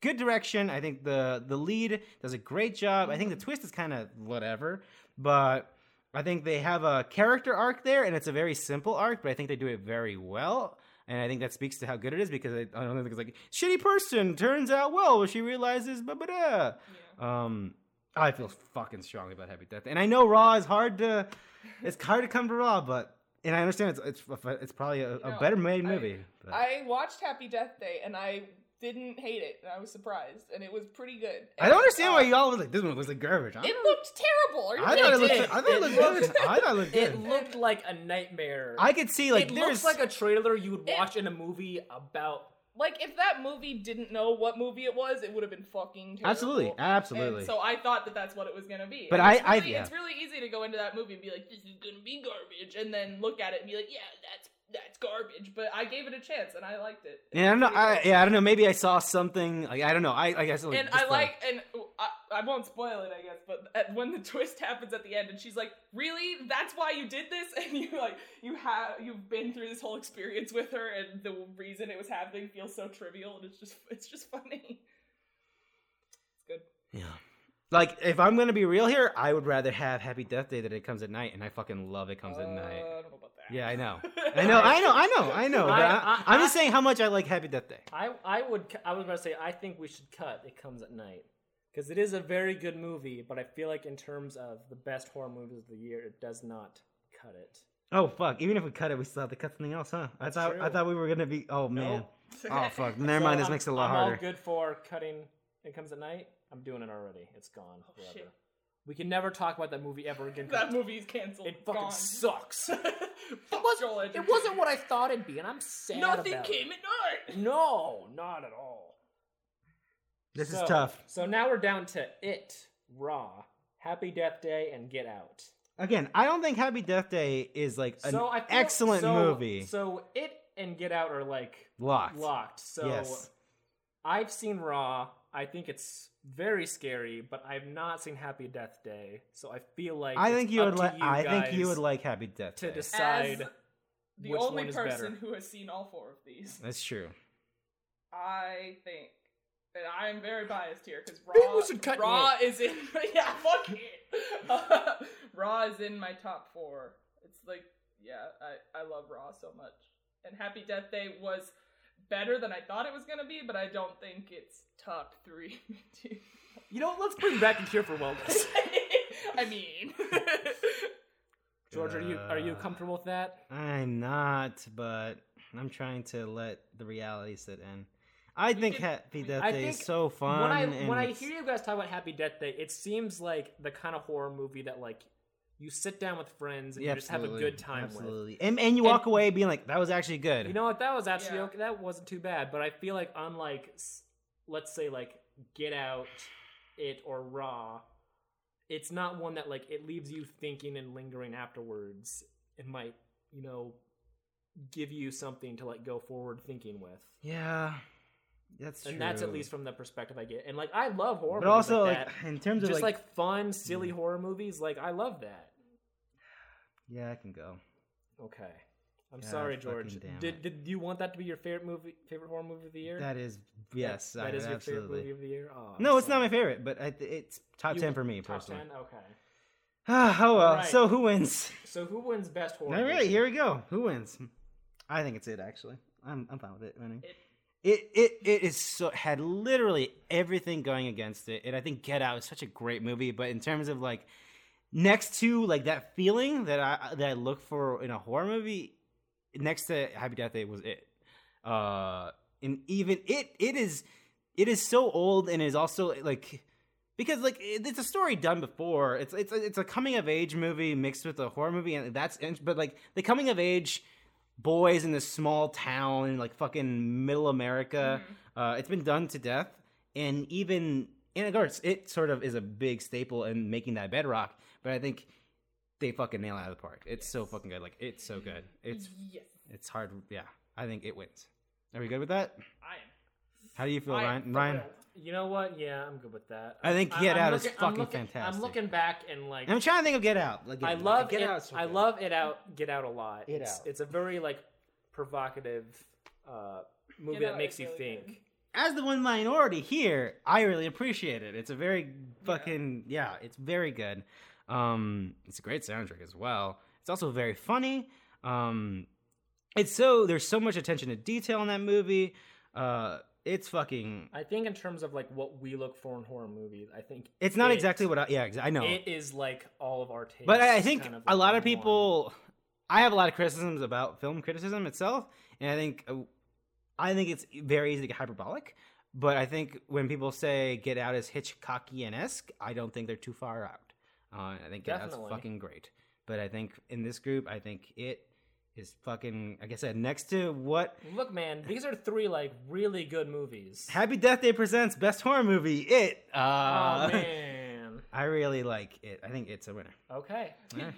good direction. I think the the lead does a great job. I think the twist is kind of whatever, but I think they have a character arc there, and it's a very simple arc, but I think they do it very well. And I think that speaks to how good it is because I, I don't think it's like shitty person turns out well when she realizes blah blah blah. Um, I feel fucking strongly about Happy Death, Day. and I know Raw is hard to, it's hard to come to Raw, but and I understand it's it's, it's probably a, a No, better made I- movie. but- I watched Happy Death Day and I didn't hate it, and I was surprised, and it was pretty good. I don't understand uh, why y'all was like this one looks like garbage. I, It looked terrible. Are you I thought it kidding looked. me? I thought it It looked looked- good. I thought it looked good. It looked like a nightmare. I could see like it there's looks like a trailer you would It- watch in a movie about. Like if that movie didn't know what movie it was, it would have been fucking terrible. absolutely, absolutely. And so I thought that that's what it was gonna be. But And I- it's I- yeah. it's really easy to go into that movie and be like, "This is gonna be garbage," and then look at it and be like, "Yeah, that's that's garbage." But I gave it a chance and I liked it. Yeah, I don't know. I, yeah, I don't know. Maybe I saw something. Like I don't know. I, I guess. Like, and I like, and I, I won't spoil it, I guess, but when the twist happens at the end, and she's like, "Really? That's why you did this?" And you like, you have, you've been through this whole experience with her, and the reason it was happening feels so trivial, and it's just, it's just funny. It's good. Yeah. Like if I'm gonna be real here, I would rather have Happy Death Day that it comes at night, and I fucking love it comes at Uh, night. I don't know about that. Yeah, I know. I know. I know. I know. I know. I- but I- I, am just saying how much I like Happy Death Day. I I would I was about to say I think we should cut. It comes at night because it is a very good movie, but I feel like in terms of the best horror movies of the year, it does not cut it. Oh fuck! Even if we cut it, we still have to cut something else, huh? I thought I thought we were gonna be. Oh man. Nope. Oh fuck! Never So mind. This I'm- makes it a lot I'm harder. all good for cutting. It comes at night. I'm doing it already. It's gone oh, forever. shit. We can never talk about that movie ever again. 'cause that movie's canceled. It fucking Gone. sucks. It, was, Joel it Edgerton. wasn't what I thought it'd be, and I'm sad Nothing about came at night. No, not at all. This is tough. So now we're down to It, Raw, Happy Death Day, and Get Out. Again, I don't think Happy Death Day is like an so I feel, excellent so- movie. So It and Get Out are like Locked. locked. So Yes. I've seen Raw. I think it's very scary, but I've not seen Happy Death Day. So I feel like I it's think you up would like. I think you would like Happy Death Day to Day. decide. As the which only one is person better. who has seen all four of these. That's true. I think, and I am very biased here because Raw, we should cut Raw is in. Yeah, fuck it. Raw is in my top four. It's like, yeah, I I love Raw so much, and Happy Death Day was better than I thought it was gonna be, but I don't think it's top three. You know, what? let's bring back a cure for wellness. I mean, George, are you are you Uh, comfortable with that? I'm not, but I'm trying to let the reality sit in. I think could- Happy Death I Day is so fun. when I when I hear you guys talk about Happy Death Day, it seems like the kind of horror movie that like you sit down with friends and Yeah, you just have a good time with. absolutely. And and you walk away being like, that was actually good. You know what? That was actually Yeah. okay. That wasn't too bad. But I feel like unlike, s- let's say, like Get Out, It, or Raw, it's not one that like it leaves you thinking and lingering afterwards. It might, you know, give you something to like go forward thinking with. yeah. That's true. and that's at least from the perspective I get. And like I love horror, But movies also, like, like, that. in terms of just like, like, fun, silly hmm. horror movies. Like I love that. yeah, I can go. Okay, I'm God sorry, fucking George. Did did you want that to be your favorite movie, favorite horror movie of the year? That is yes, that I, is your absolutely. favorite movie of the year. Oh, I'm No, it's not my favorite, but I, it's top You- ten for me Top personally. ten. Okay. Oh well. Alright. So who wins? So who wins best horror? All right, movie? here we go. Who wins? I think it's it. Actually, I'm I'm fine with it winning. It- It it it is so had literally everything going against it, and I think Get Out is such a great movie. But in terms of like next to like that feeling that I that I look for in a horror movie, next to Happy Death Day was it. Uh, and even it it is it is so old and is also like because like it's a story done before. It's it's it's a coming of age movie mixed with a horror movie, and that's but like the coming of age boys in this small town in like fucking middle America. Uh, it's been done to death, and even in regards, it sort of is a big staple in making that bedrock. But I think they fucking nail it out of the park. It's so fucking good. Like it's so good. It's yes, it's hard. Yeah, I think it wins. Are we good with that? I am. How do you feel, I Ryan? Ryan. You know what? Yeah, I'm good with that. I think I'm- Get I'm Out is looking- I'm fucking looking- fantastic. I'm looking back and like I'm trying to think of Get Out. Like, I love Get it. Out. so I love it out. Get out a lot. It it's, Out. it's a very like provocative uh, movie Get that makes you really think. good. as the one minority here, I really appreciate it. It's a very fucking yeah, it's very good. Um, it's a great soundtrack as well. It's also very funny. Um, it's so there's so much attention to detail in that movie. Uh, it's fucking. I think in terms of like what we look for in horror movies, I think It's not it- exactly what I yeah I know, It is like all of our tastes. but I think kind of a lot of people. I have a lot of criticisms about film criticism itself, and I think uh, I think it's very easy to get hyperbolic. But I think when people say Get Out is Hitchcockian esque, I don't think they're too far out. Uh, I think Get Out's fucking great. But I think in this group, I think it is fucking like I said, next to what Look, man, these are three like really good movies. Happy Death Day presents best horror movie. It. Uh, oh man. I really like it. I think it's a winner. Okay, Yeah.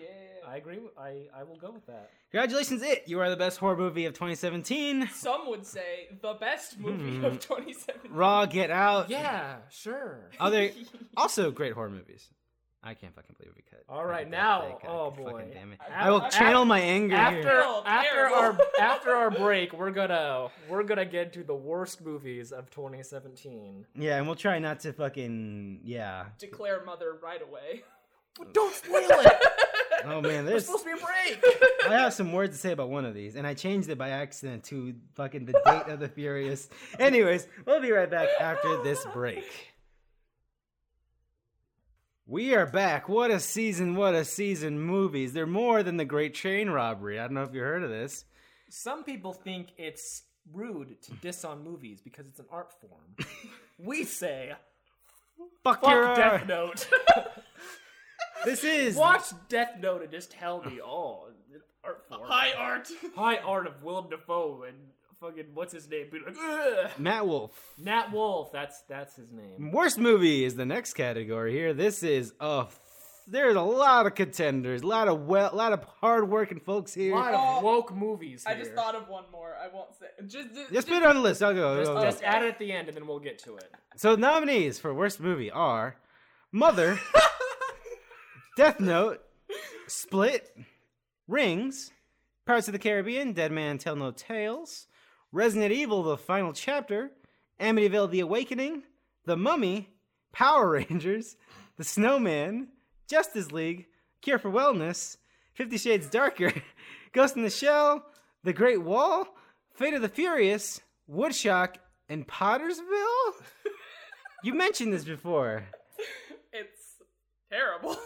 I agree. with- I I will go with that. Congratulations, It. You are the best horror movie of 2017. Some would say the best movie Hmm. of 2017. Raw, Get Out. Yeah, sure. Other also great horror movies. I can't fucking believe we cut. All right, now- oh, boy. damn it. I- I will channel my anger After here. Oh, after our after our break, we're gonna we're gonna get to the worst movies of 2017. Yeah, and we'll try not to fucking yeah. Declare mother right away. Don't spoil it. Oh man, There's there's supposed to be a break. I have some words to say about one of these, and I changed it by accident to fucking the Fate of the Furious. Anyways, we'll be right back after this break. We are back. What a season, what a season movies. They're more than the Great Train Robbery. I don't know if you heard of this. Some people think it's rude to diss on movies because it's an art form. we say Fuck, fuck your Death Note. This is Watch Death Note and just tell me, oh, art form. High art. High art of Willem Dafoe and fucking what's his name? Be like, "Ugh." Matt Wolf. Nat Wolff. That's that's his name. Worst movie is the next category here. This is a there's a lot of contenders, a lot of well, a lot of hard-working folks A here. lot of oh. woke movies. I Here. just thought of one more. I won't say. Just, just, Just put it on the list. I'll go. Just, I'll go. just add it at the end, and then we'll get to it. So nominees for worst movie are Mother, Death Note, Split, Rings, Pirates of the Caribbean, Dead Man Tell No Tales, Resident Evil: The Final Chapter, Amityville: The Awakening, The Mummy, Power Rangers, The Snowman, Justice League, Cure for Wellness, Fifty Shades Darker, Ghost in the Shell, The Great Wall, Fate of the Furious, Woodstock, and Pottersville. You mentioned this before. it's terrible.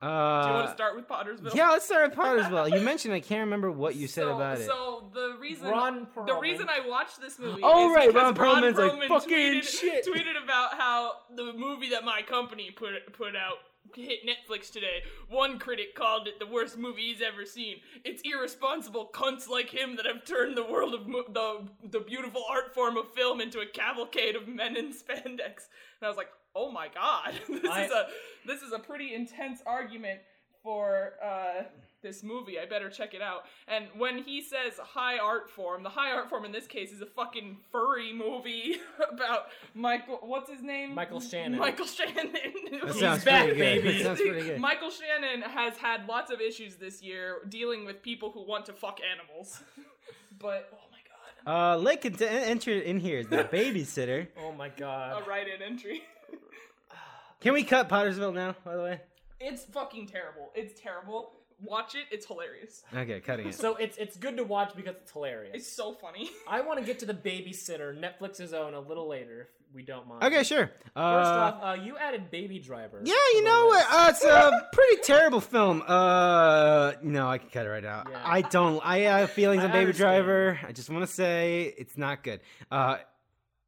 Uh, Do you want to start with Pottersville? Yeah, let's start with Pottersville. You mentioned I can't remember what you said so, about it. So the reason Ron the reason I watched this movie Oh, is right, Ron Perlman's like, Perlman "Fucking tweeted, shit." tweeted about how the movie that my company put put out hit Netflix today. One critic called it the worst movie he's ever seen. It's irresponsible cunts like him that have turned the world of mo- the the beautiful art form of film into a cavalcade of men in spandex. And I was like, "Oh my god, this I- is a this is a pretty intense argument." for uh, this movie. I better check it out. And when he says high art form, the high art form in this case is a fucking furry movie about Michael. What's his name? Michael Shannon. Michael Shannon. That sounds back, pretty good. baby. That sounds pretty good. Michael Shannon has had lots of issues this year dealing with people who want to fuck animals. but oh my god, Uh, Lake cont- enter in here is the babysitter. Oh my god. a write-in entry. Can we cut Pottersville now? By the way. It's fucking terrible. It's terrible. Watch it. It's hilarious. Okay, cutting it. So it's it's good to watch because it's hilarious. It's so funny. I want to get to the babysitter, Netflix's own, a little later, if we don't mind. Okay, sure. Uh, First off, uh, you added Baby Driver. yeah, to you the know what? list. Uh, it's a pretty terrible film. Uh, no, I can cut it right out. Yeah. I don't. I have feelings I on Baby understand. Driver. I just want to say it's not good. Uh,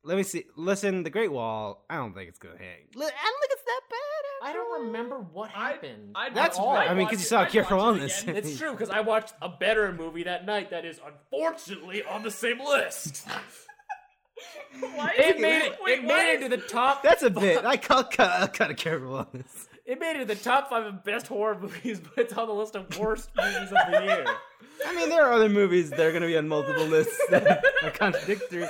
let me see. Listen, The Great Wall. I don't think it's gonna hang. Li- I don't think it's that bad. I don't remember what happened. I'd That's watch- all. I'd I mean, because you saw I'd Cure for watch it It's true because I watched a better movie that night that is unfortunately on the same list. Why is It made it. Wait, it why made it is- to the top. That's a bit. I cut. Cut. I'll cut a Cure for Wellness. It made it to the top five of best horror movies, but it's on the list of worst movies of the year. I mean, there are other movies that are going to be on multiple lists that are contradictory.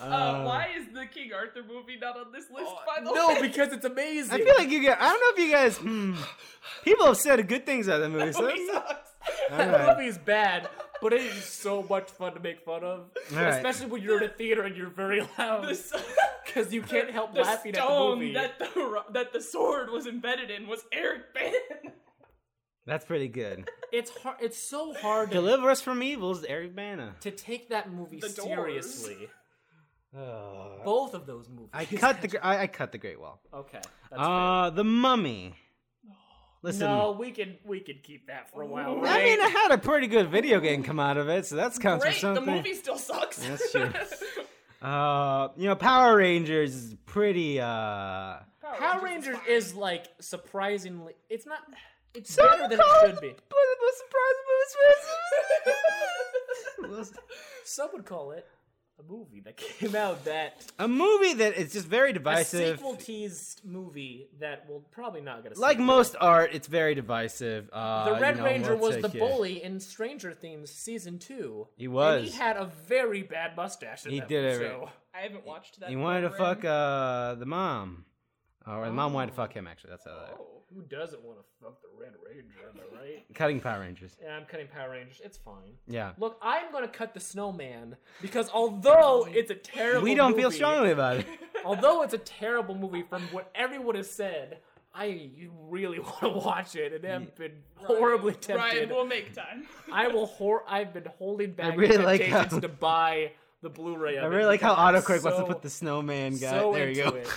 Uh, why is the King Arthur movie not on this list? by the no, way, because it's amazing. I feel like you guys. I don't know if you guys. Hmm, people have said good things about that movie. So movie sucks. that right. movie is bad, but it is so much fun to make fun of, All right. especially when you're in a theater and you're very loud The, s- because you can't help the laughing at the movie. that the ro- that the sword was embedded in was Eric Bana. That's pretty good. It's hard. It's so hard to, Deliver Us from Evil's Eric Bana. to take that movie The Doors. seriously. Oh. Both of those movies. I cut the. I, I cut the Great Wall. Okay. That's Uh, the Mummy. Listen. No, we can we can keep that for a while, I right? I mean, I had a pretty good video game come out of it, so that's counts Great, for the movie still sucks. That's true. Uh, you know, Power Rangers is pretty. Uh, Power Rangers fine. is like surprisingly. It's not. It's Some better than it should be. But the most surprise movies. Some would call it a movie that came out that a movie that is just very divisive. a divisive. sequel teased movie that will probably not get a Like sequel. most art, it's very divisive. Uh, The Red you know, Ranger we'll was the take it. bully in Stranger Things season two. He And was. he had a very bad mustache in He that did it show. I haven't watched that. He wanted to fuck uh, the mom. Or the mom wanted to Oh. fuck him, actually. That's how that. Who doesn't want to fuck the Red Ranger? Am I right? Cutting Power Rangers. Yeah, I'm cutting Power Rangers. It's fine. Yeah. Look, I'm gonna cut the Snowman because although it's a terrible, We don't feel movie- strongly about it. Although it's a terrible movie from what everyone has said, I really want to watch it and have been horribly tempted. Ryan, we'll make time. I will. Hor- I've been holding back I really the like temptations how- to buy the Blu-ray. Of I it really like how because I'm Autocorrect wants to so- put the snowman guy. so there you into go. It.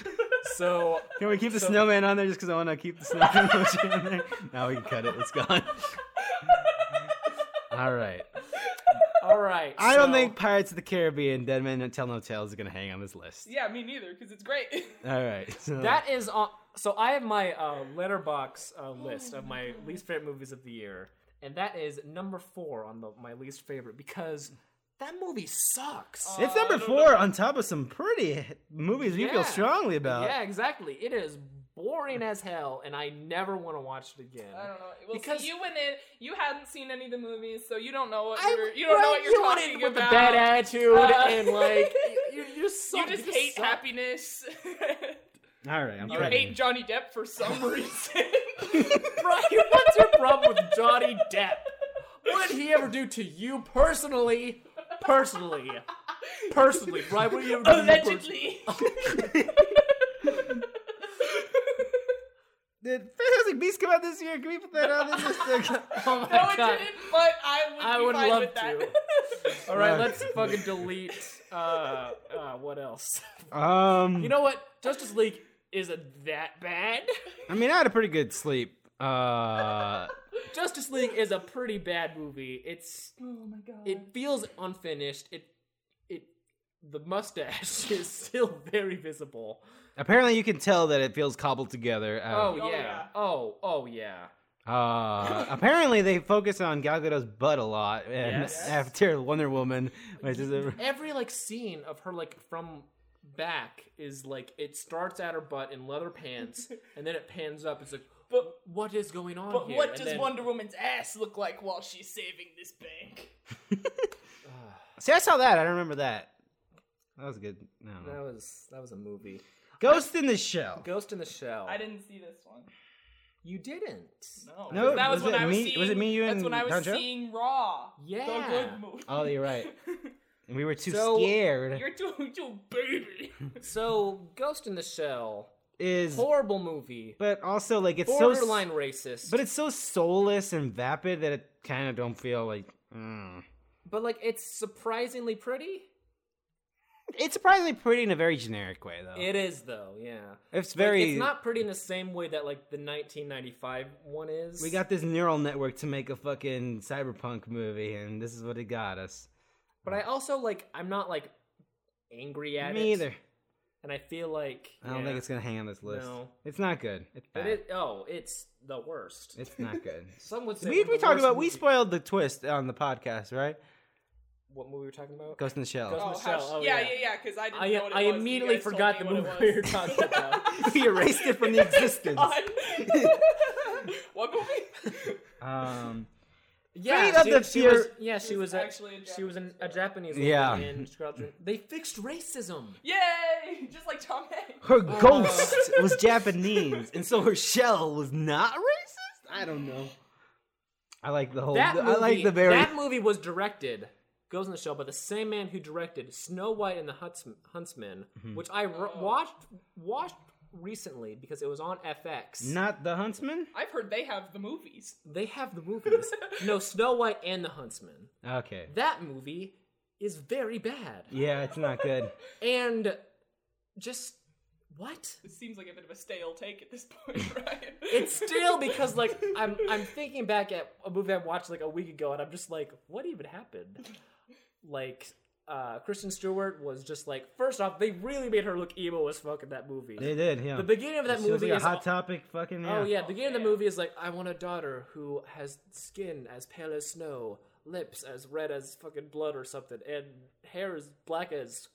So Can we keep the So- snowman on there just because I want to keep the snowman emoji in there? Now we can cut it. It's gone. All right. all right. I don't think Pirates of the Caribbean, Dead Men Tell No Tales is going to hang on this list. Yeah, me neither, because it's great. All right. So, That is on. So I have my uh, Letterboxd uh, list of my least favorite movies of the year, and that is number four on the, my least favorite because that movie sucks. it's Uh, number four know. on top of some pretty movies we feel strongly about. yeah, exactly. It is boring as hell, and I never want to watch it again. I don't know. Well, Because- see, you went in. You hadn't seen any of the movies, so you don't know what I- you're. You don't know what you're you went talking in with about. a bad attitude Uh, and like you, you, you, suck, you just hate suck. happiness. All right. I'm you cutting. hate Johnny Depp for some reason. Brian, what's your problem with Johnny Depp? What did he ever do to you personally? Personally. Personally, Brian, what did ever do you personally? Allegedly. Did Fantastic Beasts come out this year? Can we put that on this list? Oh my no, it God. didn't. But I would. I be would fine love with that. to. All right, Right. let's fucking delete. Uh, uh, what else? um, You know what? Justice League isn't that bad. I mean, I had a pretty good sleep. Uh, Justice League is a pretty bad movie. It's oh my god. it feels unfinished. It it the mustache is still very visible. apparently, you can tell that it feels cobbled together. Oh, Uh, Oh, yeah. yeah. Oh oh yeah. uh, apparently, they focus on Gal Gadot's butt a lot and Yes. after Wonder Woman, which is a, Every like scene of her like from back is like it starts at her butt in leather pants and then it pans up. It's like But what is going on But here? what And does then- Wonder Woman's ass look like while she's saving this bank? See, I saw that. I don't remember that. That was good. No. That was that was a movie. Ghost in the Shell. Ghost in the Shell. I didn't see this one. You didn't. No, No, that was was, when it I was me- seeing. was it me, you, That's and when I was Don Joe? seeing Raw. Yeah. the good oh, movie. Oh, you're right. We were too So- scared. You're too, too baby. So, Ghost in the Shell, Is horrible movie, but also like it's so borderline racist. but it's so soulless and vapid that it kind of don't feel like. Mm. but like it's surprisingly pretty. It's surprisingly pretty in a very generic way, though. It is though, yeah. it's Like, very. it's not pretty in the same way that like the 1995 one is. we got this neural network to make a fucking cyberpunk movie, and this is what it got us. but I also like I'm not like angry at it. Me either. And I feel like I don't yeah, think it's gonna hang on this list. No. It's not good. It's bad. But it, oh, it's the worst. It's not good. Some would say we we talked worst about we spoiled the twist on the podcast, right? what movie we were talking about. Ghost in the Shell. Ghost- Oh, Michelle, how sh- oh, yeah, yeah. yeah, yeah. Because I didn't I, know what it I was. You immediately forgot the movie we were talking about. we erased it from the existence. What movie? Um, Yeah, Fate of she, the she Fur- was. Yeah, she She was. was actually a she was an, a Japanese Japanese Yeah. in Squadron. They fixed racism. Yay! Just like Tom Hanks. her Uh. ghost was Japanese, and so her shell was not racist. I don't know. I like the whole. That movie, I like the very. that movie was directed. Ghost in the Shell by the same man who directed Snow White and the Hunts, Huntsman, Mm-hmm. which I r- watched watched recently because it was on FX. not the Huntsman. I've heard they have the movies. They have the movies. no, Snow White and the Huntsman. Okay. That movie is very bad. Yeah, it's not good. And just what? It seems like a bit of a stale take at this point, right? It's still because like I'm I'm thinking back at a movie I watched like a week ago and I'm just like, what even happened? Like uh Kristen Stewart was just like first off, they really made her look emo as fuck in that movie. They did. Yeah. The beginning of that She was movie like a is hot topic. Fucking. Yeah. Oh yeah, the beginning of the movie is like I want a daughter who has skin as pale as snow, lips as red as fucking blood or something, and hair as black as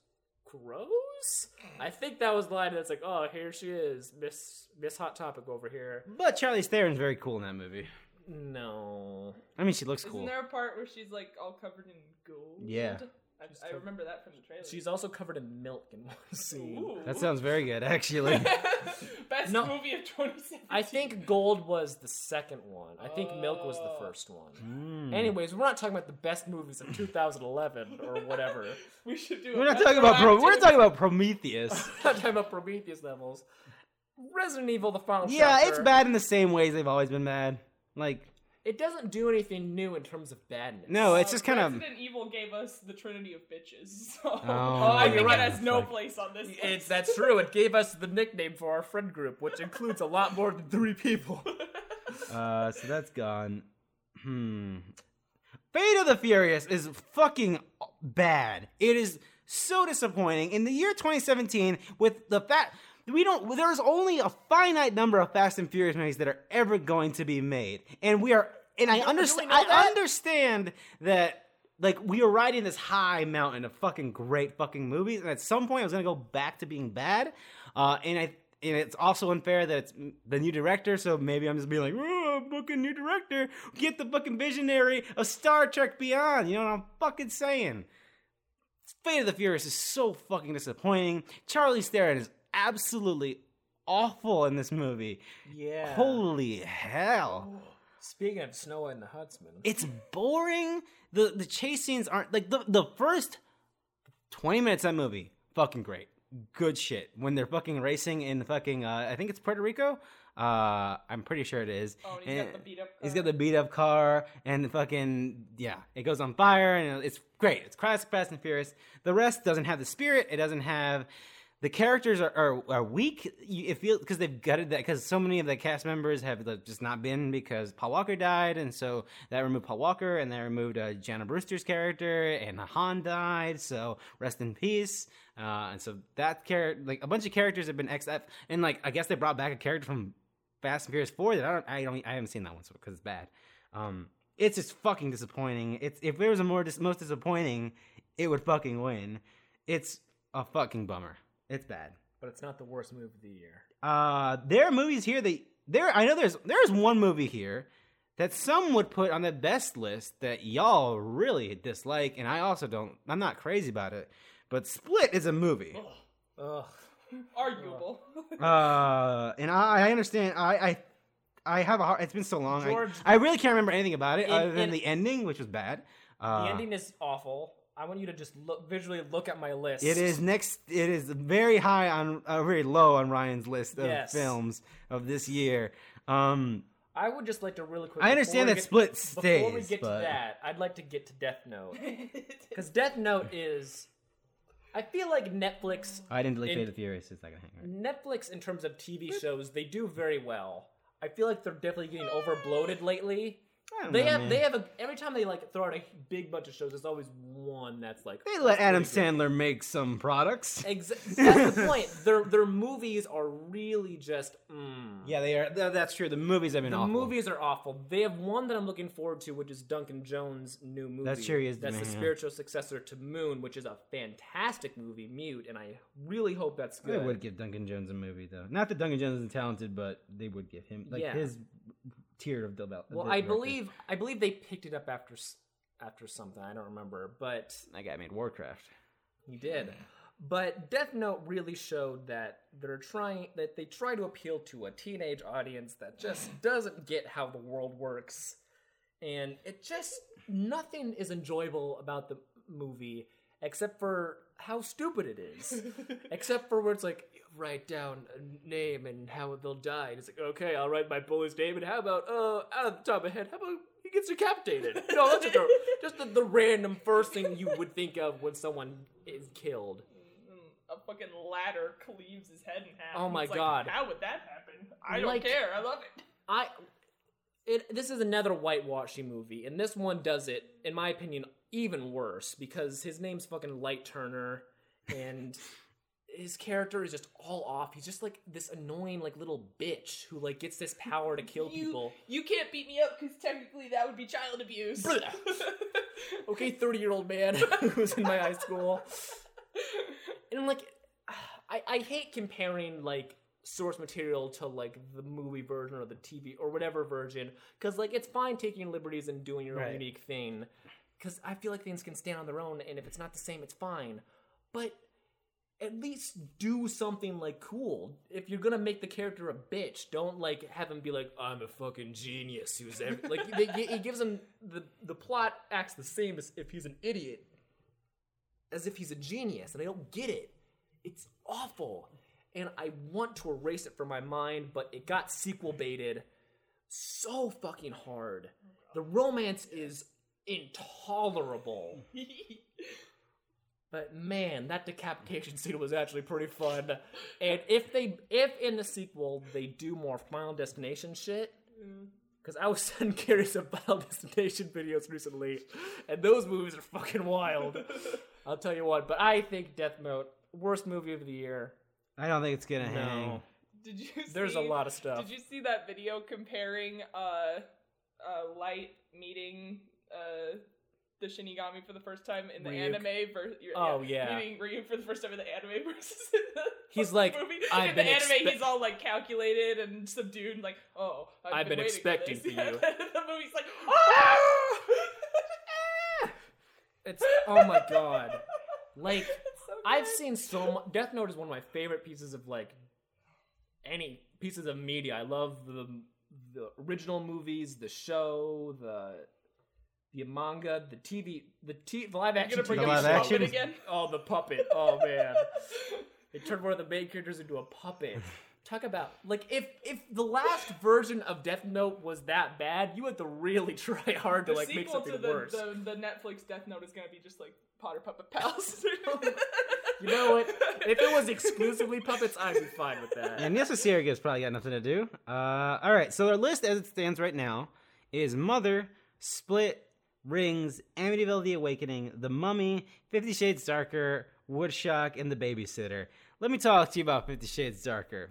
crows. I think that was the line that's like, oh, here she is, Miss Miss Hot Topic over here. But Charlize Theron's very cool in that movie. No, I mean, she looks cool. Isn't there a part where she's like all covered in gold? Yeah. I, I remember that from the trailer. she's also covered in milk in one scene. Ooh. That sounds very good, actually. Best No. movie of 2017. I think Gold was the second one. I think Milk was the Oh. first one. Mm. Anyways, we're not talking about the best movies of 2011 or whatever. we should do. a we're not talking about Pro- we're retroactive- talking about Prometheus. not talking about Prometheus levels. Resident Evil: The Final yeah, Chapter. it's bad in the same ways they've always been bad. Like, It doesn't do anything new in terms of badness. no, it's Uh, just kind of. Resident Evil gave us the Trinity of bitches. So Oh, I you're think right. it has no Fuck. place on this. It's list. that's true. It gave us the nickname for our friend group, which includes a lot more than three people. Uh, so that's gone. Hmm. Fate of the Furious is fucking bad. It is so disappointing. In the year 2017, with the fact we don't, there's only a finite number of Fast and Furious movies that are ever going to be made, and we are, and I understand, I that? understand that. Like we are riding this high mountain of fucking great fucking movies, and at some point it was gonna go back to being bad. Uh, and I and it's also unfair that it's the new director, so maybe I'm just being like, oh, fucking new director, get the fucking visionary of Star Trek Beyond. You know what I'm fucking saying? Fate of the Furious is so fucking disappointing. Charlize Theron is absolutely awful in this movie. yeah. Holy hell. Speaking of Snow White and the Huntsman, It's boring. The the chase scenes aren't like the the first 20 minutes of that movie, fucking great. Good shit. When they're fucking racing in fucking uh, I think it's Puerto Rico. Uh, I'm pretty sure it is. Oh, and he's got the beat up. He's car. got the beat up car and the fucking yeah, it goes on fire and it's great. It's classic Fast and Furious. The rest doesn't have the spirit. It doesn't have the characters are, are, are weak. You, it feels because they've gutted that because so many of the cast members have like, just not been because Paul Walker died, and so that removed Paul Walker, and they removed uh, Jordana Brewster's character, and Han died. So rest in peace. Uh, and so that character, like a bunch of characters have been XF, and like I guess they brought back a character from Fast and Furious Four that I don't, I don't, I haven't seen that one because it's bad. Um, it's just fucking disappointing. It's if there was a more dis- most disappointing, it would fucking win. It's a fucking bummer. It's bad. but it's not the worst movie of the year. Uh, there are movies here that there. I know there's there's one movie here that some would put on the best list that y'all really dislike, and I also don't. I'm not crazy about it, but Split is a movie. Ugh. Arguable. uh, and I, I understand. I, I I have a hard. It's been so long. I- I, really can't remember anything about it In- other than in- the ending, which was bad. Uh, the ending is awful. I want you to just look visually look at my list. It is next. It is very high on, uh, very low on Ryan's list of Yes. films of this year. Um, I would just like to really quick. I understand before we that get- Split Before we get but- to that, I'd like to get to Death Note because Death Note is. I feel like Netflix, I didn't delete In- Fate of the Furious. It's not gonna hang. Right. Netflix in terms of TV shows, they do very well. I feel like they're definitely getting over bloated lately. I don't They know, have man. they have a every time they like throw out a big bunch of shows, there's always one that's like They let Adam pretty good. Sandler make some products. Exa- that's the point. Their their movies are really just. Mm. Yeah, they are. That's true. The movies have been awful. The awful. movies are awful. They have one that I'm looking forward to, which is Duncan Jones' new movie. That's true, he is That's the doing, yeah. spiritual successor to Moon, which is a fantastic movie, Mute, and I really hope that's good. They would give Duncan Jones a movie though. Not that Duncan Jones isn't talented, but they would give him like Yeah. his tier of development. well, I believe I believe they picked it up after after something. I don't remember, but that guy made Warcraft. He did. But Death Note really showed that they're trying that they try to appeal to a teenage audience that just doesn't get how the world works. And it just nothing is enjoyable about the movie except for how stupid it is. except for where it's like write down a name and how they'll die. And it's like, okay, I'll write my bully's name and how about uh out of the top of my head, how about he gets decapitated? No, that's just, a, just the, the random first thing you would think of when someone is killed. a fucking ladder cleaves his head in half. Oh my it's like, God. How would that happen? I don't Like- care. I love it. I it this is another whitewashing movie, and this one does it, in my opinion, even worse because his name's fucking Light Turner, and his character is just all off. He's just like this annoying like little bitch who like gets this power to kill You, people. you can't beat me up because technically that would be child abuse. Okay, thirty year old man who's in my high school, and I'm like, I I hate comparing like source material to like the movie version or the TV or whatever version because like it's fine taking liberties and doing your own Right. unique thing because I feel like things can stand on their own and if it's not the same it's fine but at least do something like cool if you're gonna make the character a bitch don't like have him be like I'm a fucking genius who's ev-. like they, gives him the the plot acts the same as if he's an idiot as if he's a genius and I don't get it it's awful and I want to erase it from my mind, but it got sequel baited so fucking hard. The romance is intolerable. But man, that decapitation scene was actually pretty fun. And if they if in the sequel they do more Final Destination shit, because I was sending Carrie some Final Destination videos recently, and those movies are fucking wild. I'll tell you what, but I think Death Note worst movie of the year. I don't think it's gonna hang. Did you? there's a lot of stuff. Did you see that video comparing uh, uh Light meeting uh the Shinigami for the first time in the Ryuk. anime versus Oh, yeah. meeting Ryuk for the first time in the anime versus in the He's like, movie. "I've in been the anime expe- he's all like calculated and subdued and like oh I've, I've been waiting expecting this. for you. the movie's like oh It's oh my god. Like so I've seen so much. Death Note is one of my favorite pieces of like any pieces of media. I love the the original movies, the show, the the manga, the TV, the, t- the live action. gonna bring The TV live action? puppet again. Oh, the puppet. Oh man, they turned one of the main characters into a puppet. Talk about like if if the last version of Death Note was that bad, you had to really try hard to The like make something to the, worse. the the Netflix Death Note is gonna be just like Potter Puppet Pals. You know what? If it was exclusively puppets, I'd be fine with that. And Nessa Sierra's probably got nothing to do. Uh, all right, so our list as it stands right now is Mother, Split, Rings, Amityville: The Awakening, The Mummy, Fifty Shades Darker, Woodshock, and The Babysitter. Let me talk to you about Fifty Shades Darker.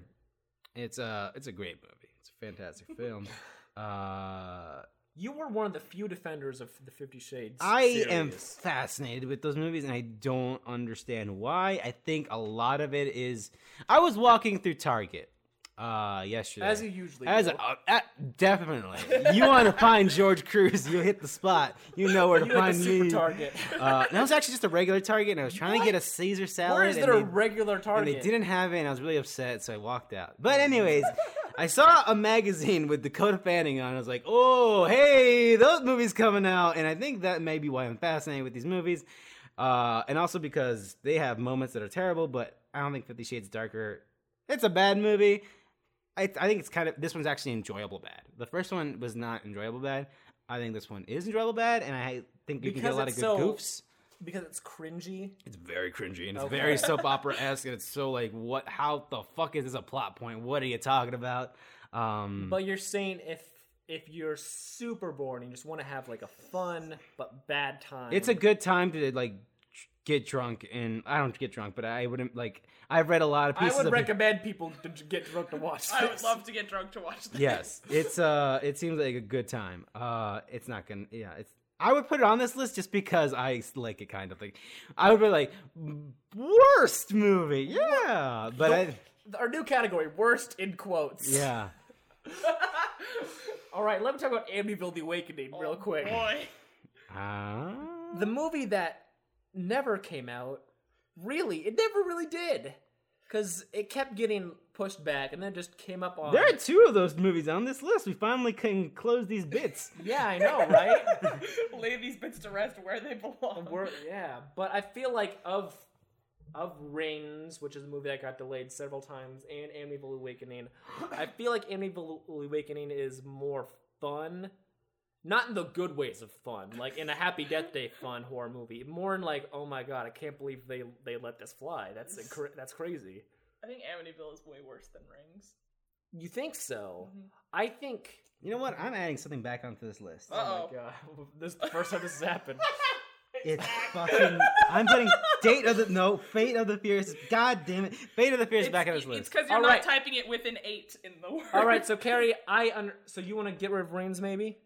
It's a it's a great movie. It's a fantastic film. Uh, You were one of the few defenders of the Fifty Shades. I am fascinated with those movies, and I don't understand why. I think a lot of it is. I was walking through Target, uh, yesterday. As you usually As do. a, uh, uh, definitely. you want to find George Cruz, you hit the spot. You know where to You hit the find super me. target. Uh, that was actually just a regular Target, and I was trying to get a Caesar salad. Where is there a regular Target? and they didn't have it, and I was really upset, so I walked out. But anyways, I saw a magazine with Dakota Fanning on. I was like, "Oh, hey, those movies coming out," and I think that may be why I'm fascinated with these movies, uh, and also because they have moments that are terrible. But I don't think Fifty Shades Darker. It's a bad movie. I, I think it's kind of this one's actually enjoyable bad. The first one was not enjoyable bad. I think this one is enjoyable bad, and I think you can get a lot of good so- goofs. because it's cringy. It's very cringy and it's Okay. very soap opera esque, and it's so like, what? How the fuck is this a plot point? What are you talking about? Um, But you're saying if if you're super bored and you just want to have like a fun but bad time, it's a good time to like get drunk, and I don't get drunk, but I wouldn't like. I've read a lot of I pieces. would of, recommend people to get drunk to watch. I would love to get drunk to watch this. Yes, it's uh, it seems like a good time. Uh, it's not gonna. Yeah, it's. I would put it on this list just because I like it, kind of like. I would be like worst movie, yeah, but I, Our new category, worst in quotes. yeah. All right, let me talk about Amityville: The Awakening real Oh, quick. Boy. Uh, The movie that never came out. Really, it never really did, because it kept getting pushed back, and then just came up on. There are two of those movies on this list. We finally can close these bits. Yeah, I know, right? Lay these bits to rest where they belong. We're, yeah, but I feel like of of Rings, which is a movie that got delayed several times, and Amityville Awakening, I feel like Amityville Awakening is more fun. Not in the good ways of fun, like in a Happy Death Day fun horror movie. More in like, oh my god, I can't believe they they let this fly. That's incre- that's crazy. I think Amityville is way worse than Rings. You think so? Mm-hmm. I think. You know what? I'm adding something back onto this list. Oh Uh-oh. my god, this is the first time this has happened. It's fucking. I'm putting date of the no fate of the fierce. God damn it, fate of the fierce back on this It's list. because you're All not right. typing it with an eight in the word. All right, so Carrie, I under- so you want to get rid of Rings, maybe?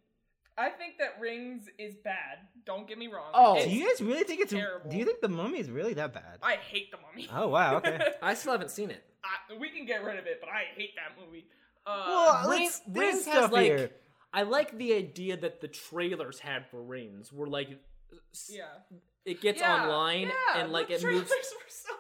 I think that Rings is bad. Don't get me wrong. Oh. It's- Do you guys really think it's? terrible. Do you think the mummy is really that bad? I hate the mummy. Oh wow. Okay. I still haven't seen it. I, we can get rid of it, but I hate that movie. Uh, Well, Rings, Rings has like here. I like the idea that the trailers had for Rings were like yeah. it gets Yeah, online yeah, and like the it moves were so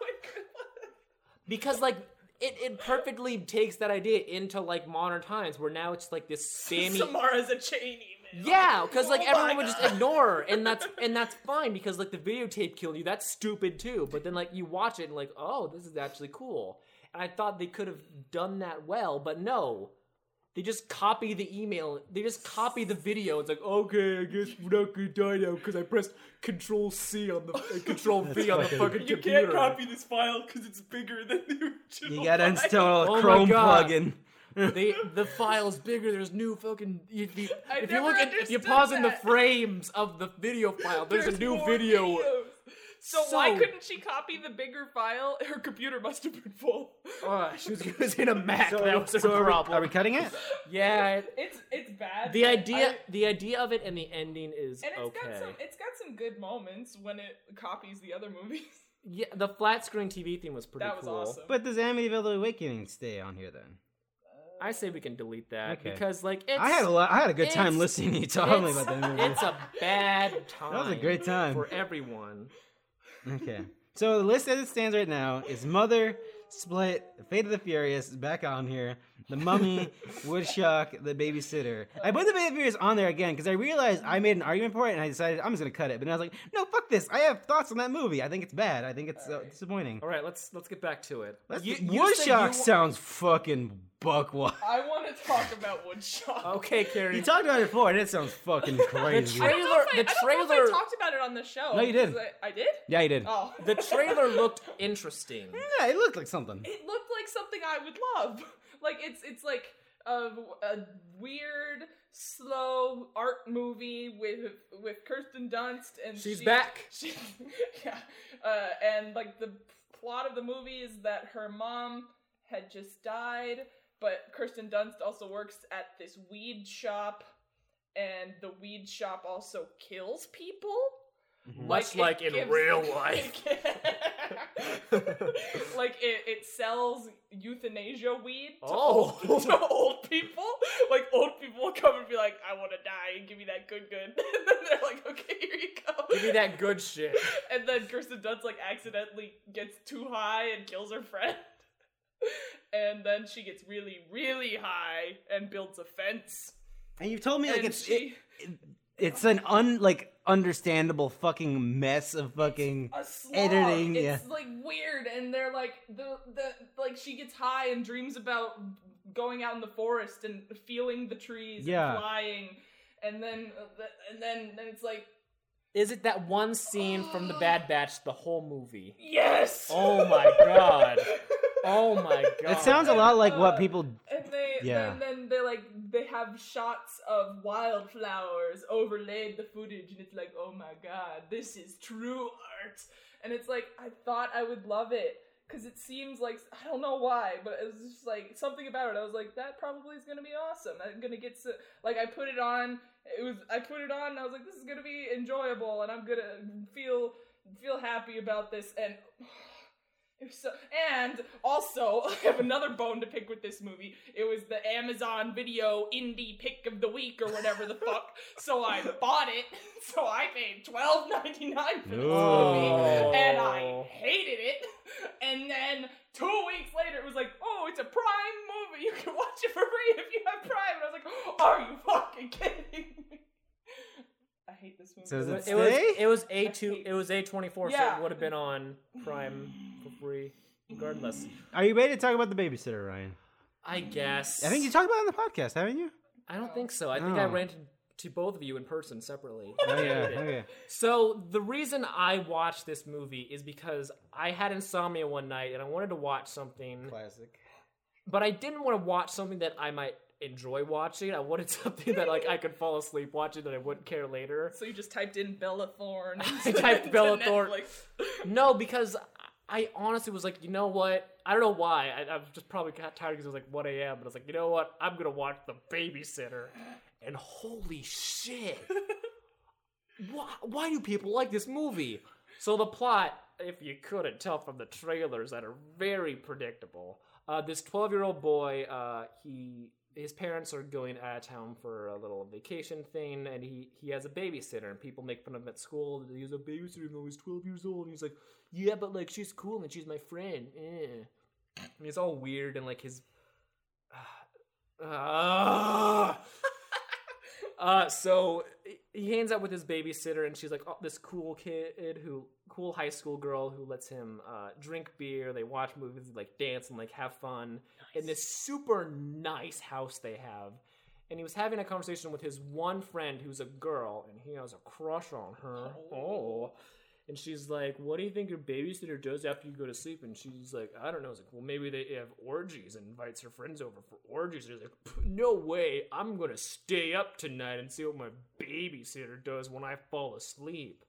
because like it, it perfectly takes that idea into like modern times where now it's like this spammy Samara's a chain email. Yeah, because like Oh everyone would just ignore her, and that's and that's fine because like the videotape killed you. That's stupid too. But then like you watch it and like, oh, this is actually cool. And I thought they could have done that well, but no. They just copy the email. They just copy the video. It's like, okay, I guess we're not gonna die now because I pressed Control C on the uh, Control V on the fucking- fucking You computer. can't copy this file because it's bigger than the original. You gotta file. install a Oh Chrome plugin. They, the file's bigger. There's new fucking. If you, I if you look at, if you understood pause in the frames of the video file, there's, a new more video. videos. So, why couldn't she copy the bigger file? Her computer must have been full. Oh, she was using a Mac. that was her So are we, problem. are we cutting it? yeah, It's it's bad. the idea, I- the idea of it and the ending is and it's okay. got some it's got some good moments when it copies the other movies. Yeah, the flat screen TV thing was pretty That was cool. awesome. But does Amityville The Awakening stay on here then? I say we can delete that Okay. because like it's I had a lot. I had a good time listening to you talking about that movie. it's a bad time. That was a great time. for everyone. Okay. So the list as it stands right now is Mother, Split, Fate of the Furious is back on here, The Mummy, Woodchuck, The Babysitter. I put The Fate of the Furious on there again because I realized I made an argument for it and I decided I'm just gonna cut it. But then I was like, no, fuck this. I have thoughts on that movie. I think it's bad. I think it's uh, disappointing. All right, let's let's get back to it. Let's, You- you said Woodchuck you- sounds fucking buck wild. I want to talk about Woodshop. Okay, Carrie. You talked about it before and it sounds fucking crazy. I don't know if I, trailer- the I don't know if trailer- I talked about it on the show. No, you did. 'cause I, I did. yeah, you did. Oh, the trailer looked interesting. Yeah, it looked like something. it looked like something I would love. Like it's it's like a, a weird, slow art movie with with Kirsten Dunst and She's she- back. She, yeah, uh, and like the plot of the movie is that her mom had just died, but Kirsten Dunst also works at this weed shop, and the weed shop also kills people. Mm-hmm. Much like it in gives- real life. like it, it sells euthanasia weed to, Oh. old, to old people. Like old people will come and be like, "I want to die and give me that good good." and then they're like, "Okay, here you go." Give me that good shit. And then Kirsten Dunst like accidentally gets too high and kills her friend. and then she gets really, really high and builds a fence. And you told me like And it's she- it, it's an un like understandable fucking mess of fucking a editing, It's yeah. like weird, and they're like the the like she gets high and dreams about going out in the forest and feeling the trees Yeah. and flying, and then uh, and then then it's like Is it that one scene from The Bad Batch, the whole movie? yes. Oh my god. Oh my god. It sounds a lot like what people And they Yeah. then, then they like they have shots of wildflowers overlaid the footage and it's like oh my god this is true art. And it's like I thought I would love it because it seems like I don't know why but it was just like something about it. I was like that probably is gonna be awesome. I'm gonna get so like I put it on it was I put it on and I was like this is gonna be enjoyable and I'm gonna feel feel happy about this. And so, and also, I have another bone to pick with this movie. It was the Amazon Video Indie Pick of the Week or whatever the fuck. So I bought it. So I paid twelve ninety nine for this movie, and I hated it. And then two weeks later, it was like, oh, it's a Prime movie. You can watch it for free if you have Prime. And I was like, are you fucking kidding me? I hate this movie. So is It it was, stay? it was a two. It was a twenty four, so Yeah. it would have been on Prime for free, regardless. Are you ready to talk about the babysitter, Ryan? I guess. I think you talked about it on the podcast, haven't you? I don't think so. I think I Oh. ranted to both of you in person separately. Oh yeah, oh, okay. So the reason I watched this movie is because I had insomnia one night and I wanted to watch something, Classic. but I didn't want to watch something that I might enjoy watching. I wanted something that like I could fall asleep watching that I wouldn't care later. So you just typed in Bella Thorne. I typed Bella Thorne. No, because I honestly was like, you know what? I don't know why. I, I just probably got tired because it was like 1 a.m. But I was like, you know what? I'm gonna watch The Babysitter, and holy shit! why, why do people like this movie? So the plot, if you couldn't tell from the trailers, that are very predictable. Uh, this 12-year-old boy, uh, he his parents are going out of town for a little vacation thing, and he he has a babysitter, and people make fun of him at school. He's a babysitter even though he's 12 years old. And he's like, yeah, but like she's cool and she's my friend. Eh. And he's all weird and like his. Ah. Uh, so he hangs out with his babysitter, and she's like, "Oh, this cool kid who, cool high school girl who lets him uh, drink beer. They watch movies, like dance and like have fun in this super nice house they have." And he was having a conversation with his one friend who's a girl, and he has a crush on her. Oh. And she's like, "What do you think your babysitter does after you go to sleep?" And she's like, "I don't know." It's like, "Well, maybe they have orgies and invites her friends over for orgies." And he's like, "No way! I'm gonna stay up tonight and see what my babysitter does when I fall asleep."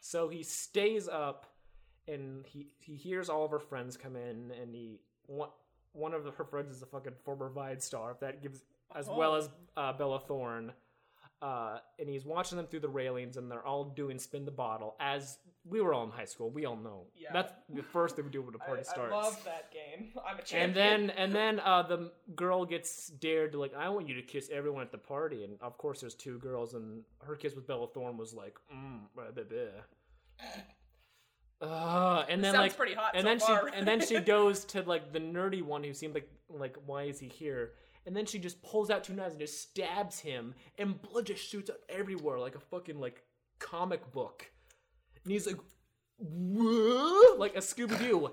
So he stays up, and he he hears all of her friends come in, and he one one of her friends is a fucking former Vine star. If that gives, as well as uh, Bella Thorne. Uh, and he's watching them through the railings, and they're all doing spin the bottle. As we were all in high school, we all know Yeah. that's the first thing we do when a party I starts. I love that game. I'm a champion. and then and then uh, the girl gets dared to like, I want you to kiss everyone at the party, and of course there's two girls, and her kiss with Bella Thorne was like, mm, blah, blah, blah. Uh, and then Sounds like, pretty hot and so then far. she and then she goes to like the nerdy one who seemed like like why is he here? And then she just pulls out two knives and just stabs him, and blood just shoots out everywhere like a fucking like comic book. And he's like, "Whoa," like a Scooby Doo.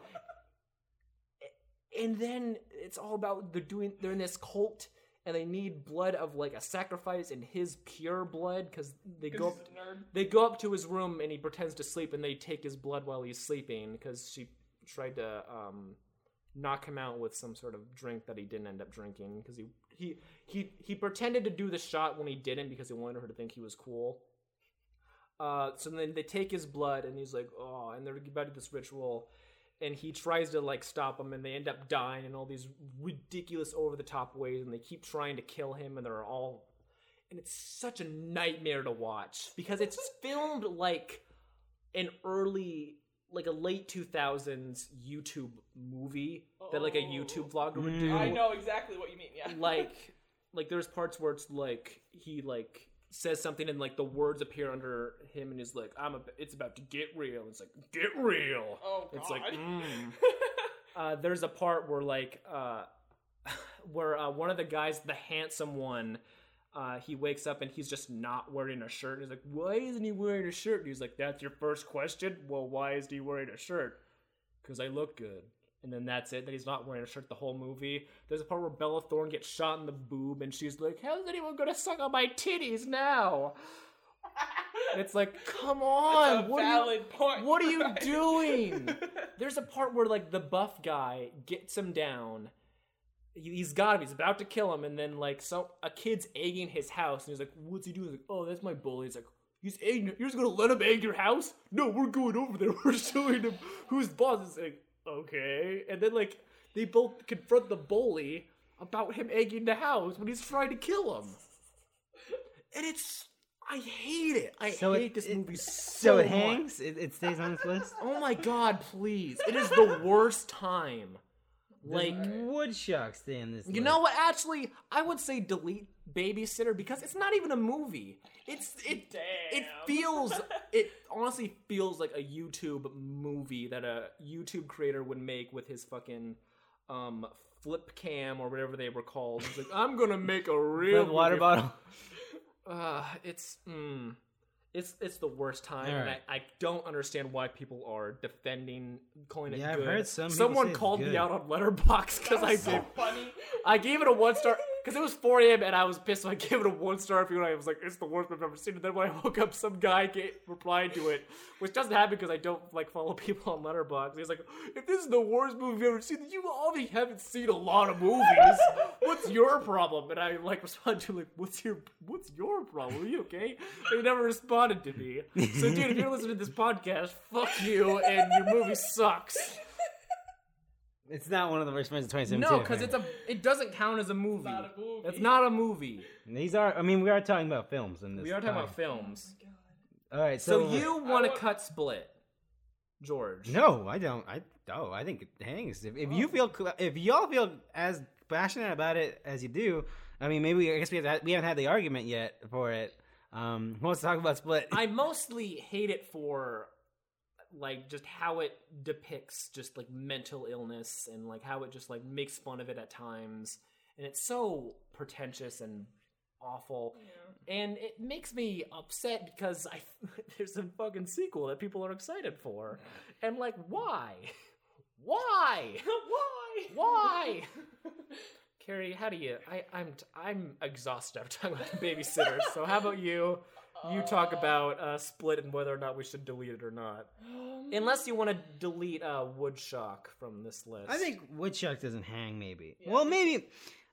and then it's all about they're doing they're in this cult and they need blood of like a sacrifice and his pure blood because they go up he's a nerd. they go up to his room and he pretends to sleep and they take his blood while he's sleeping because she tried to um, knock him out with some sort of drink that he didn't end up drinking because he, he he he pretended to do the shot when he didn't because he wanted her to think he was cool. Uh, so then they take his blood and he's like, oh, and they're about to do this ritual, and he tries to like stop them, and they end up dying in all these ridiculous over the top ways, and they keep trying to kill him, and they're all and it's such a nightmare to watch because it's filmed like an early like a late 2000s YouTube movie that like a Oh. YouTube vlogger would Mm. do. I know exactly what you mean. Yeah. like like there's parts where it's like he like says something and like the words appear under him and he's like I'm a, it's about to get real. It's like get real. Oh god. It's like mm. uh, there's a part where like uh, where uh, one of the guys, the handsome one, uh, he wakes up and he's just not wearing a shirt. And he's like, "Why isn't he wearing a shirt?" And he's like, "That's your first question. Well, why isn't he wearing a shirt? Because I look good." And then that's it. That he's not wearing a shirt the whole movie. There's a part where Bella Thorne gets shot in the boob, and she's like, "How's anyone gonna suck on my titties now?" And it's like, come on, what are you, point. what are you right? doing? There's a part where like the buff guy gets him down. He- He's got him. He's about to kill him, and then like so a kid's egging his house, and he's like, "What's he doing?" He's like, "Oh, that's my bully." He's like, "He's egging. You're just gonna let him egg your house? No, we're going over there. We're showing him who's boss." It's like, okay, and then like they both confront the bully about him egging the house when he's trying to kill him, and it's. I hate it. I So it- hate this it- movie so, So it much. hangs. It, it stays on this list. Oh my god, please. It is the worst time. Like, wood shark stay in this. you list. know what? Actually, I would say delete Babysitter because it's not even a movie. It's it Damn. it feels it honestly feels like a YouTube movie that a YouTube creator would make with his fucking um flip cam or whatever they were called. He's like, I'm gonna make a real water bottle. Uh, it's mm, it's it's the worst time, and I, I don't understand why people are defending calling it Yeah, I've good. heard some Someone say it's called me out on Letterboxd because I so did. funny. I gave it a one star because it was 4 a.m. and I was pissed. So I gave it a one star review. And I was like, "It's the worst movie I've ever seen." And then when I woke up, some guy gave, replied to it, which doesn't happen because I don't like follow people on Letterboxd. He's like, "If this is the worst movie you've ever seen, you obviously haven't seen a lot of movies. What's your problem?" And I like responded to like, "What's your What's your problem? Are you okay?" They never responded to me. So, dude, if you're listening to this podcast, fuck you, and your movie sucks. It's not one of the worst movies of 2017. No, because it's a it doesn't count as a movie. not a movie. It's not a movie. These are. I mean, we are talking about films in this. We are talking time. about films. All right, So, so, you want to want- cut Split, George? No, I don't. I oh, I think it hangs. If, if you feel, cl- if y'all feel as passionate about it as you do, I mean, maybe I guess we have we haven't had the argument yet for it. Um, who wants to talk about Split? I mostly hate it for like just how it depicts just like mental illness and like how it just like makes fun of it at times, and it's so pretentious and awful. And it makes me upset because I there's a fucking sequel that people are excited for, and like why, why, Why? why? Carrie, how do you? I, I'm I'm exhausted after talking about the babysitter. so how about you? You talk about uh, split and whether or not we should delete it or not. Unless you want to delete uh, Woodshock from this list. I think Woodchuck doesn't hang. Maybe. Yeah. Well, maybe.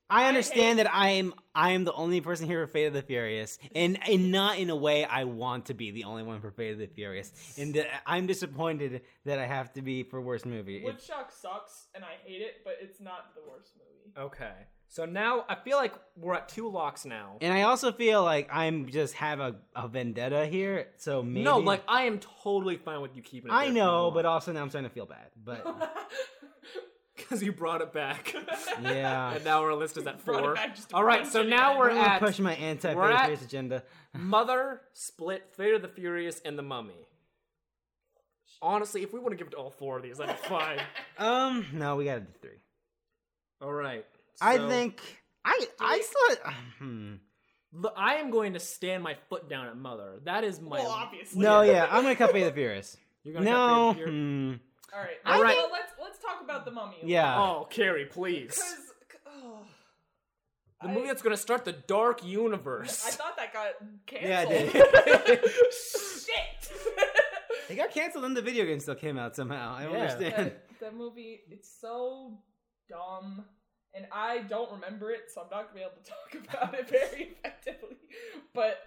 I understand that I am I am the only person here for Fate of the Furious, and and not in a way I want to be the only one for Fate of the Furious, and that I'm disappointed that I have to be for worst movie. It- Woodchuck sucks, and I hate it, but it's not the worst movie. Okay. So now I feel like we're at two locks now. and I also feel like I'm just have a, a vendetta here, so maybe No, like I am totally fine with you keeping it. I know, but also now I'm starting to feel bad. But because you brought it back, yeah, and now our list is at Brought it four. back just to All right, punch so it now in. we're I'm gonna at push my anti Fate we're of the at- Furious agenda. Mother, Split, Fate of the Furious, and The Mummy. Honestly, if we want to give it to all four of these, that'd be fine. Um, no, we gotta do three. all right. I think I I still hmm. I am going to stand my foot down at Mother. That is my. well, obviously. no, yeah, I'm gonna cut Fate of the Furious. You're gonna No, cut Fate of the Furious? hmm. All right. All right. Well, let's let's talk about the mummy. Yeah. Oh, Carrie, please. Because oh, The I- movie that's going to start the dark universe. I thought that got Yeah, canceled. it Shit. It got canceled and the video game still came out somehow. I don't Yeah. understand. that, that movie, it's so dumb, and I don't remember it, so I'm not gonna be able to talk about it very effectively. But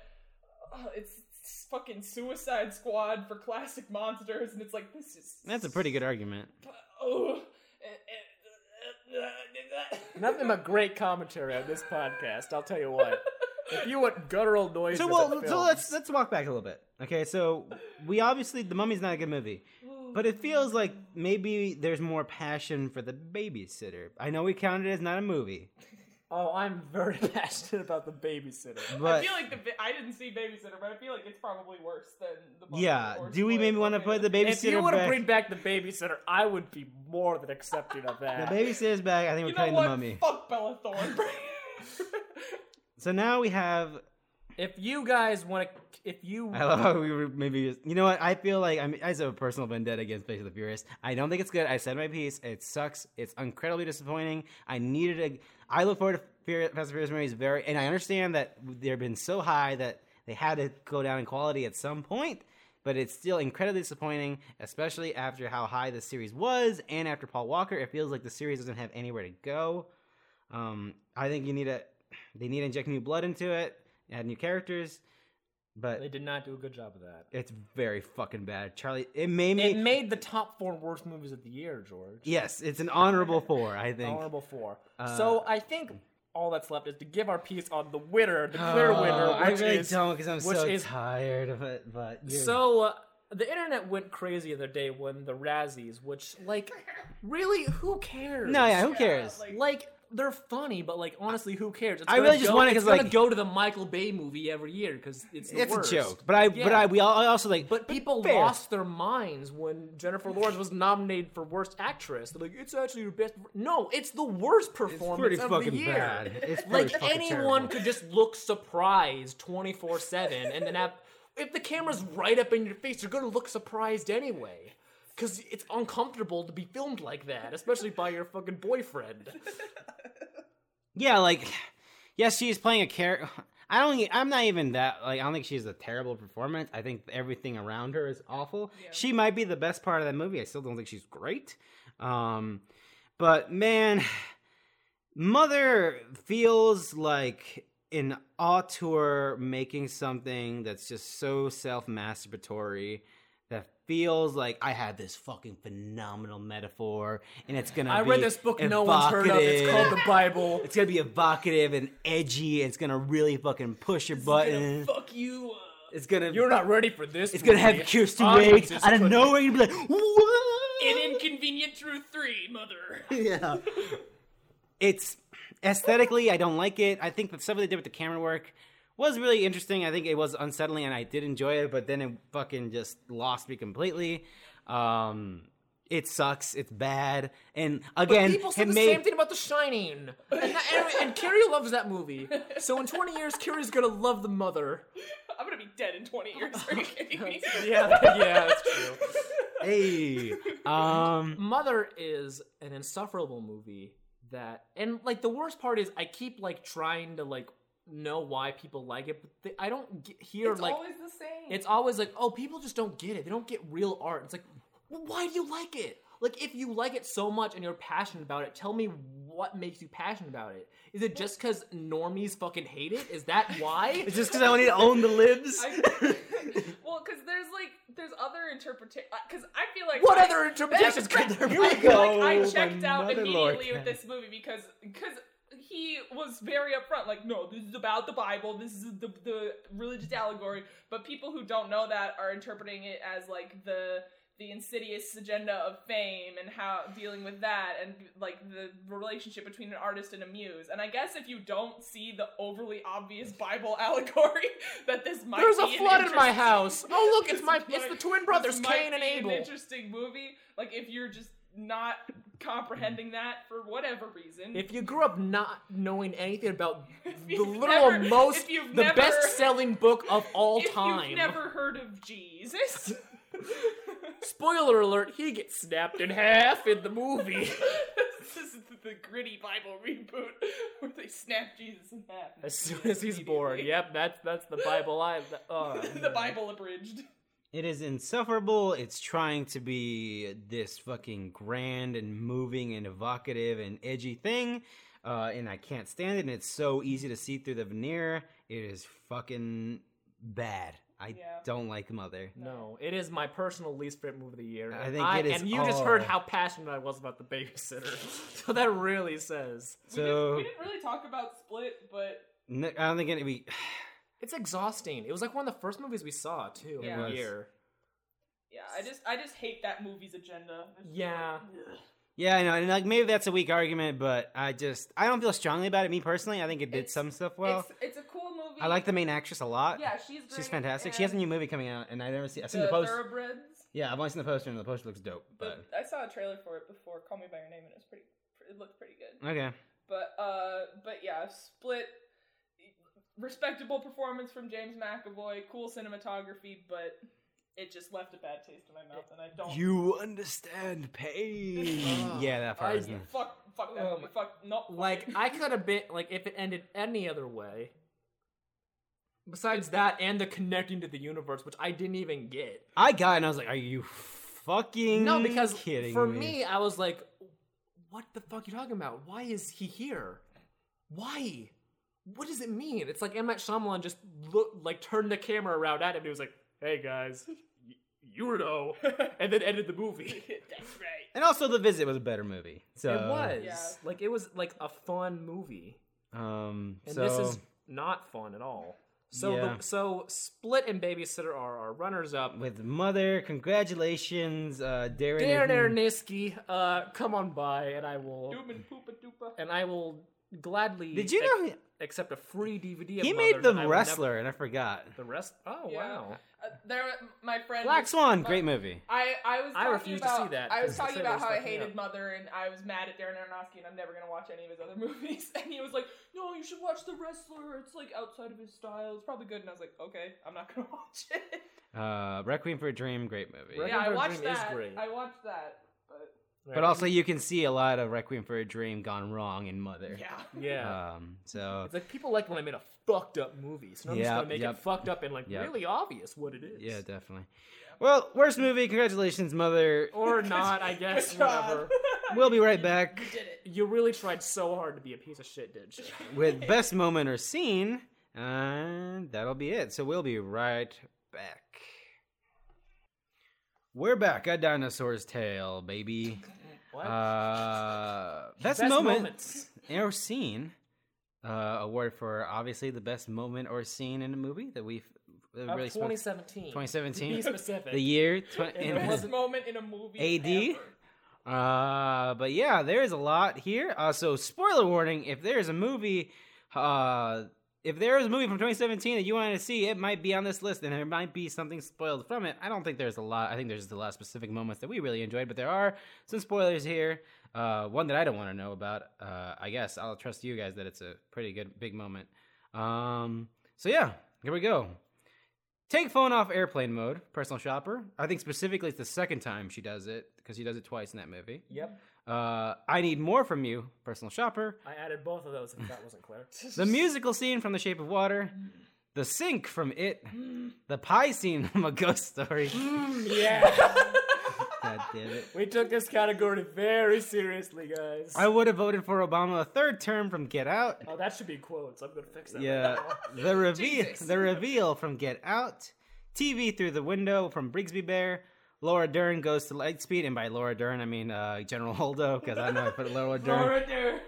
uh, it's, it's fucking Suicide Squad for classic monsters, and it's like this is That's a pretty good argument. Oh, eh, eh, eh, Nothing but great commentary on this podcast, I'll tell you what. if you want guttural noises, So at well, so let's let's walk back a little bit. Okay, so we obviously the Mummy's not a good movie, but it feels like maybe there's more passion for the babysitter. I know we counted it as not a movie, Oh, I'm very passionate about the babysitter. but I feel like the ba- I didn't see Babysitter, but I feel like it's probably worse than the. Mummy yeah, or do we Split maybe want to put the babysitter? If you want to back? bring back the babysitter, I would be more than accepting of that. the that. babysitter's back. I think we're You know cutting what? the Mummy. Fuck Bella Thorne. So now we have. if you guys want to, if you, I love how we were maybe just. You know what? I feel like I'm. I just have a personal vendetta against Fate of the Furious. I don't think it's good. I said my piece. It sucks. It's incredibly disappointing. I needed a. I look forward to Furious, Fast and Furious movies very, and I understand that they've been so high that they had to go down in quality at some point. But it's still incredibly disappointing, especially after how high the series was, and after Paul Walker. It feels like the series doesn't have anywhere to go. Um, I think you need to. They need to inject new blood into it, add new characters, but they did not do a good job of that. it's very fucking bad. Charlie, it made me. It made the top four worst movies of the year, George. yes, it's an honorable four, I think. Honorable four. Uh, so I think all that's left is to give our piece on the winner, the clear Oh, winner, I really is don't because I'm so is- tired of it. But So uh, the internet went crazy the other day when the Razzies, which like, really, who cares? no, yeah, who cares? like- Like they're funny, but like honestly, who cares? It's I really just go- want it it's 'cause, gonna like- go to the Michael Bay movie every year because it's the it's worst. a joke. But I, but I, we all, I also like. But people fair. lost their minds when Jennifer Lawrence was nominated for worst actress. They're like, it's actually your best. No, it's the worst It's performance pretty of fucking the year. bad. It's pretty Like anyone terrible. could just look surprised twenty four seven, and then have if the camera's right up in your face, you're gonna look surprised anyway. Cause it's uncomfortable to be filmed like that, especially by your fucking boyfriend. Yeah, like, yes, she's playing a character. I don't. e- I'm not even that. Like, I don't think she's a terrible performance. I think everything around her is awful. Yeah. She might be the best part of that movie. I still don't think she's great. Um, but man, Mother feels like an auteur making something that's just so self-masturbatory. That feels like I had this fucking phenomenal metaphor, and it's gonna. I be read this book no one's heard of. It's called the Bible. It's gonna be evocative and edgy. And It's gonna really fucking push your button. Fuck you. It's gonna. You're not ready for this. It's gonna have movie. Kristen Wiig out of nowhere. You'd be like, what? An inconvenient truth three, mother. yeah. It's aesthetically, I don't like it. I think the stuff they did with the camera work was really interesting. I think it was unsettling, and I did enjoy it. But then it fucking just lost me completely. Um, it sucks. It's bad. And again, people said it the made same thing about The Shining, and, that, and, and Carrie loves that movie. So in 20 years, Carrie's gonna love the mother. I'm gonna be dead in 20 years. Are you kidding me? Yeah, yeah, that's true. hey. Um, Mother is an insufferable movie that, and like the worst part is, I keep like trying to like know why people like it, but they, I don't get, hear It's like always the same. it's always like, oh, people just don't get it. They don't get real art. It's like, well, why do you like it? Like, if you like it so much and you're passionate about it, tell me what makes you passionate about it. Is it just because normies fucking hate it? Is that why? it's just because I want to own the libs. I, well, because there's like there's other interpretation. Because uh, I feel like what I- other interpretations could there be? I feel like I checked out immediately lord. with this movie because because he was very upfront, like, no, this is about the Bible, this is the the religious allegory. But people who don't know that are interpreting it as like the the insidious agenda of fame and how dealing with that and like the relationship between an artist and a muse. And I guess if you don't see the overly obvious Bible allegory, that this might There's a flood in my house. Oh look, it's my it's the twin brothers Cain and Abel. An interesting movie. Like if you're just not comprehending that for whatever reason. If you grew up not knowing anything about the literal never- most, the never- best-selling book of all if time. you've never heard of Jesus. Spoiler alert: He gets snapped in half in the movie. this is the, the gritty Bible reboot where they snap Jesus in half. As soon as he's born, yep, that's that's the Bible. I uh, the Bible abridged. It is insufferable. It's trying to be this fucking grand and moving and evocative and edgy thing. Uh, and I can't stand it. And it's so easy to see through the veneer. It is fucking bad. I Yeah. don't like Mother. No, it is my personal least favorite movie of the year. I think it is And you just heard how passionate I was about the babysitter, so that really says. We, didn't, So we didn't really talk about Split, but I don't think it'd be. It's exhausting. It was like one of the first movies we saw too Yeah. in It was. the year. Yeah, I just I just hate that movie's agenda. It's Yeah. like. Yeah, I know, and like maybe that's a weak argument, but I just I don't feel strongly about it. Me personally, I think it did It's- some stuff well. it's it's a cool movie. I like the main actress a lot. Yeah, she's great. she's fantastic. She has a new movie coming out, and I never see. I've seen the the post. Thoroughbreds. Yeah, I've only seen the poster, and the poster looks dope. The, But I saw a trailer for it before. Call Me by Your Name, and it was pretty. It looked pretty good. okay, But uh, but yeah, Split. Respectable performance from James McAvoy. Cool cinematography, but it just left a bad taste in my mouth, and I don't. you understand pain. Ugh. yeah, that part. I- was the- Fuck, fuck that Oh movie. Fuck, no. Like it. I could have been like if it ended any other way. Besides that and the connecting to the universe, which I didn't even get. I got, it and I was like, "Are you fucking No, because kidding for me?" me, I was like, "What the fuck are you talking about? Why is he here? Why? What does it mean?" It's like M Night Shyamalan just look like turned the camera around at him. and He was like, "Hey guys, y- you would know," and then ended the movie. That's right. And also, The Visit was a better movie. So it was Yeah. like it was like a fun movie, Um, and so this is not fun at all. So Yeah. the, so Split and Babysitter are our runners up. with Mother, congratulations, uh, Darren. Darren Aron- Aronofsky, uh, come on by, and I will Doomin' poopa doopa. and I will gladly. Did you ac- know he, accept a free DVD? Of he made The but I will Wrestler, and I forgot. The rest. Oh Yeah. wow! Uh, there, my friend. Black Swan, my- great movie. I, I was I talking refuse to about, see that, I was 'cause the talking about how I hated up. Mother and I was mad at Darren Aronofsky and I'm never gonna watch any of his other movies. And he was like, "No, you should watch The Wrestler. It's like outside of his style. It's probably good." And I was like, "Okay, I'm not gonna watch it." Uh, Requiem for a Dream, great movie. Requiem yeah, for I a watched Dream is that. great. I watched that, but But also, you can see a lot of Requiem for a Dream gone wrong in Mother. yeah. yeah. Um, so it's like people like when I made a fucked up movie, so I'm just gonna make yep. it fucked up and like Yep. really obvious what it is. yeah, definitely. Well, worst movie. Congratulations, Mother. Or not, I guess. Whatever. We'll be right back You did it. You really tried so hard to be a piece of shit, didn't you? with best moment or scene, and that'll be it. So we'll be right back. We're back at Dinosaur's Tale, baby. What? Uh, best, Best moment moments. or scene. Uh, award for obviously the best moment or scene in a movie that we've uh, really spoke- 2017. 2017. To be specific. the year tw- in it Best moment in a movie. AD? ever. Uh, but yeah, there's a lot here. Uh, so spoiler warning: if there's a movie, uh, if there is a movie from 2017 that you wanted to see, it might be on this list, and there might be something spoiled from it. I don't think there's a lot. I think there's a lot of specific moments that we really enjoyed, but there are some spoilers here. Uh, one that I don't want to know about. Uh, I guess I'll trust you guys that it's a pretty good big moment. Um, so yeah, here we go. Take phone off airplane mode, personal shopper. I think specifically it's the second time she does it because she does it twice in that movie. Yep. Uh, I need more from you, personal shopper. I added both of those if that wasn't clear. The musical scene from The Shape of Water, the sink from It, the pie scene from A Ghost Story. yeah. God damn it! we took this category very seriously, guys. I would have voted for Obama a third term from Get Out. oh, that should be quotes. I'm gonna fix that. Yeah, the reveal, Jesus. the reveal from Get Out, TV through the window from Brigsby Bear. Laura Dern goes to Lightspeed, and by Laura Dern I mean uh, General Holdo because I know I put Laura Dern. Laura Dern.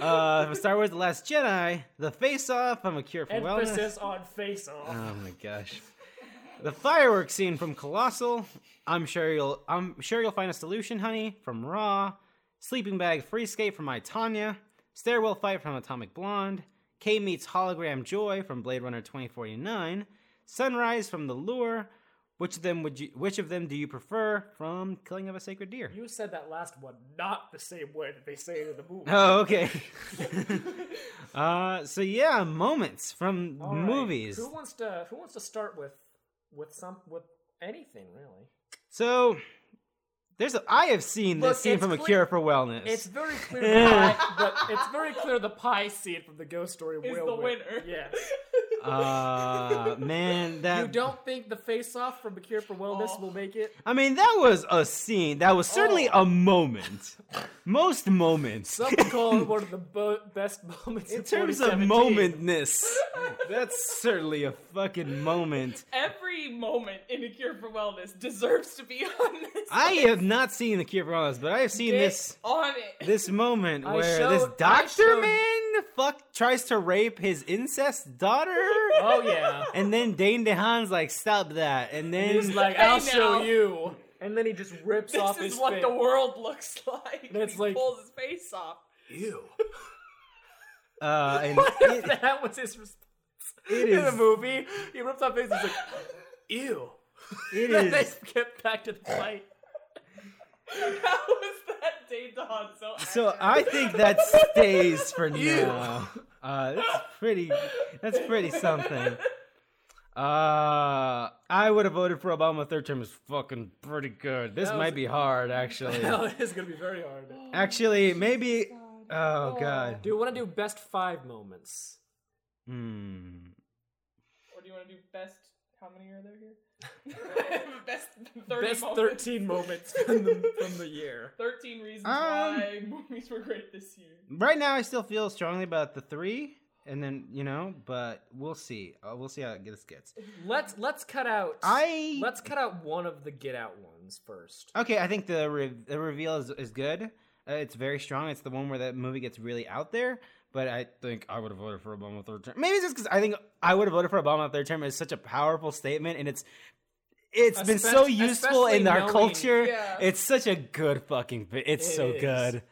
Uh, Star Wars: The Last Jedi, The Face Off I'm A Cure for Wellness. Emphasis on face off. Oh my gosh. The fireworks scene from Colossal. I'm sure you'll I'm sure you'll find a solution, honey, from Raw. Sleeping bag free skate from My Tonya. Stairwell fight from Atomic Blonde. K meets hologram Joi from Blade Runner 2049. Sunrise from The Lure. Which of them would you which of them do you prefer from Killing of a Sacred Deer? You said that last one not the same way that they say it in the movie. Oh, okay. uh so yeah, moments from All right, movies. Who wants to Who wants to start with with some with anything really? So there's a I have seen this Look, scene it's from A Cure for Wellness. It's very clear, the pie, but it's very clear the pie scene from the Ghost Story Is will the win. winner. Yes. uh man that You don't think the face off from The Cure for Wellness Oh. will make it? I mean that was a scene. That was certainly Oh. a moment. Most moments. Some would call it one of the bo- best moments in of terms of 2017. momentness. That's certainly a fucking moment. Every moment in A Cure for Wellness deserves to be on this. I list. have not seen The Cure for Wellness, but I have seen Get this on it. this moment I where showed- this doctor showed- man fuck tries to rape his incest daughter. Oh yeah. And then Dane DeHaan's like, stop that. And then He's like, I'll show now. you. And then he just rips off. This is his what face. the world looks like. And it's he like- pulls his face off. Ew. uh, and What if it- that was his response It in the movie? He rips off his face. He's like, ew. it then they is. get back to the fight. How was that Dane DeHaan so? So accurate? I think that stays for now. Uh, that's pretty. That's pretty something. Uh, I would have voted for Obama third term is fucking pretty good. This That might be hard, actually. Hell, it's gonna be very hard. actually, maybe. Oh god. Do you want to do best five moments? Hmm. Or do you want to do best? How many are there here? best thirty best moments. thirteen moments from the from the year. 13 reasons Um, why movies were great this year. Right now, I still feel strongly about the three, and then you know, but we'll see. Uh, we'll see how this gets. Let's let's cut out. I let's cut out one of the Get Out ones first. Okay, I think the re- the reveal is is good. Uh, it's very strong. It's the one where that movie gets really out there. But I think I would have voted for Obama third term. Maybe it's just because I think I would have voted for Obama third term. It's such a powerful statement, and it's it's been so useful in our knowing- culture. Yeah. It's such a good fucking. It's It so is. good.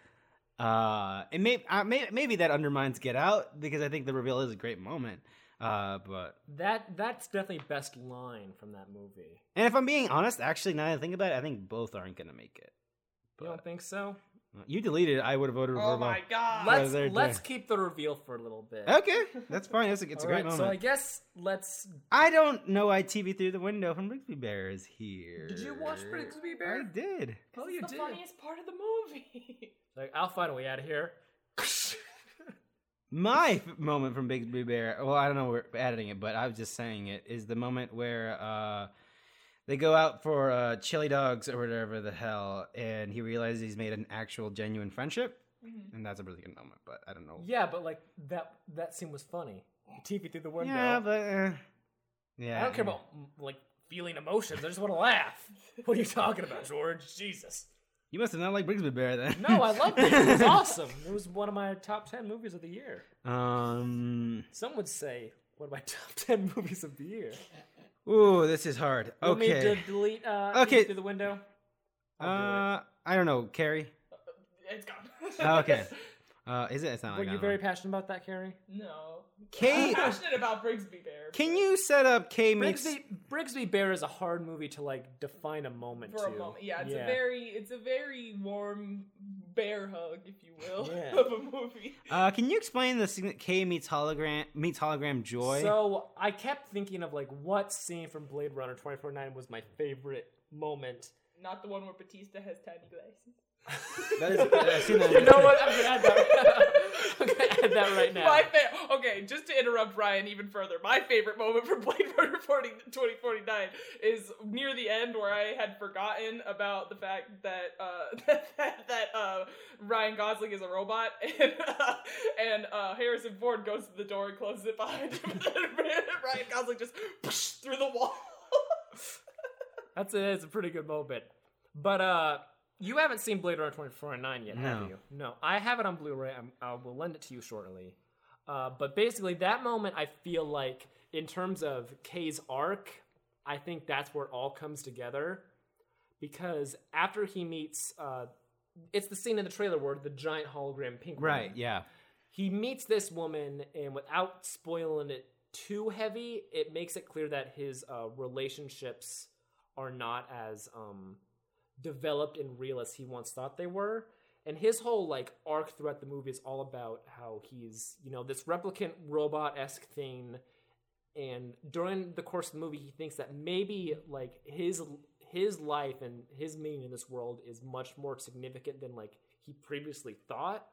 Uh, and may, uh, may, maybe that undermines Get Out because I think the reveal is a great moment. Uh, but That that's definitely best line from that movie. and if I'm being honest, actually, now that I think about it, I think both aren't gonna make it. You don't think so? You deleted. it, I would have voted for Oh Obama. my god. Let's they're let's dead. keep the reveal for a little bit. Okay, that's fine. It's a, it's a great Alright, moment. So I guess let's. I don't know why TV through the window from Brigsby Bear is here. Did you watch Brigsby Bear? I did. Oh, This you is the did. funniest part of the movie. Like, I'll find a way out of here. My f- moment from Brigsby Bear. Well, I don't know we're editing it, but I was just saying it is the moment where uh, they go out for uh, chili dogs or whatever the hell, and he realizes he's made an actual genuine friendship, and that's a really good moment. But I don't know. Yeah, but like that that scene was funny. TV through the window. Yeah, but uh, yeah, I don't care about mm, like feeling emotions. I just want to laugh. What are you talking about, George? Jesus. You must have not liked Brigsby Bear then. No, I loved it. It was awesome. It was one of my top ten movies of the year. Um. Some would say one of my top ten movies of the year. Ooh, this is hard. You want me Okay. to delete uh, Okay. Through the window. I'll do. Uh, I don't know, Carrie. It's gone. Okay. Uh, is it? It's not Were like you very know. passionate about that, Carrie? no. Kay, I'm passionate about Brigsby Bear. can you set up K meets? Brigsby, Brigsby Bear is a hard movie to like define a moment for to. a moment. Yeah, it's a very it's a very warm bear hug, if you will, Yeah. of a movie. Uh, can you explain the scene that K meets hologram meets hologram Joi? So I kept thinking of like what scene from Blade Runner 2049 was my favorite moment. Not the one where Bautista has tiny glasses. That is, I've seen that. You know what? I'm gonna add that. I'm gonna add that right now. My fa- okay, just to interrupt Ryan even further, my favorite moment from Blade Runner 40, 2049 is near the end where I had forgotten about the fact that uh, that, that uh, Ryan Gosling is a robot and uh, and uh, Harrison Ford goes to the door and closes it behind him. And Ryan Gosling just through the wall. That's a, that's a pretty good moment. But uh, you haven't seen Blade Runner 2049 yet, have you? No, I have it on Blu-ray. I'm, I will lend it to you shortly. Uh, but basically, that moment, I feel like, in terms of Kay's arc, I think that's where it all comes together. Because after he meets, uh, it's the scene in the trailer where the giant hologram pink woman- Right. Yeah. he meets this woman and without spoiling it too heavy it makes it clear that his uh, relationships are not as um, developed and real as he once thought they were. And his whole like arc throughout the movie is all about how he's you know this replicant robot-esque thing. And during the course of the movie he thinks that maybe like his his life and his meaning in this world is much more significant than like he previously thought.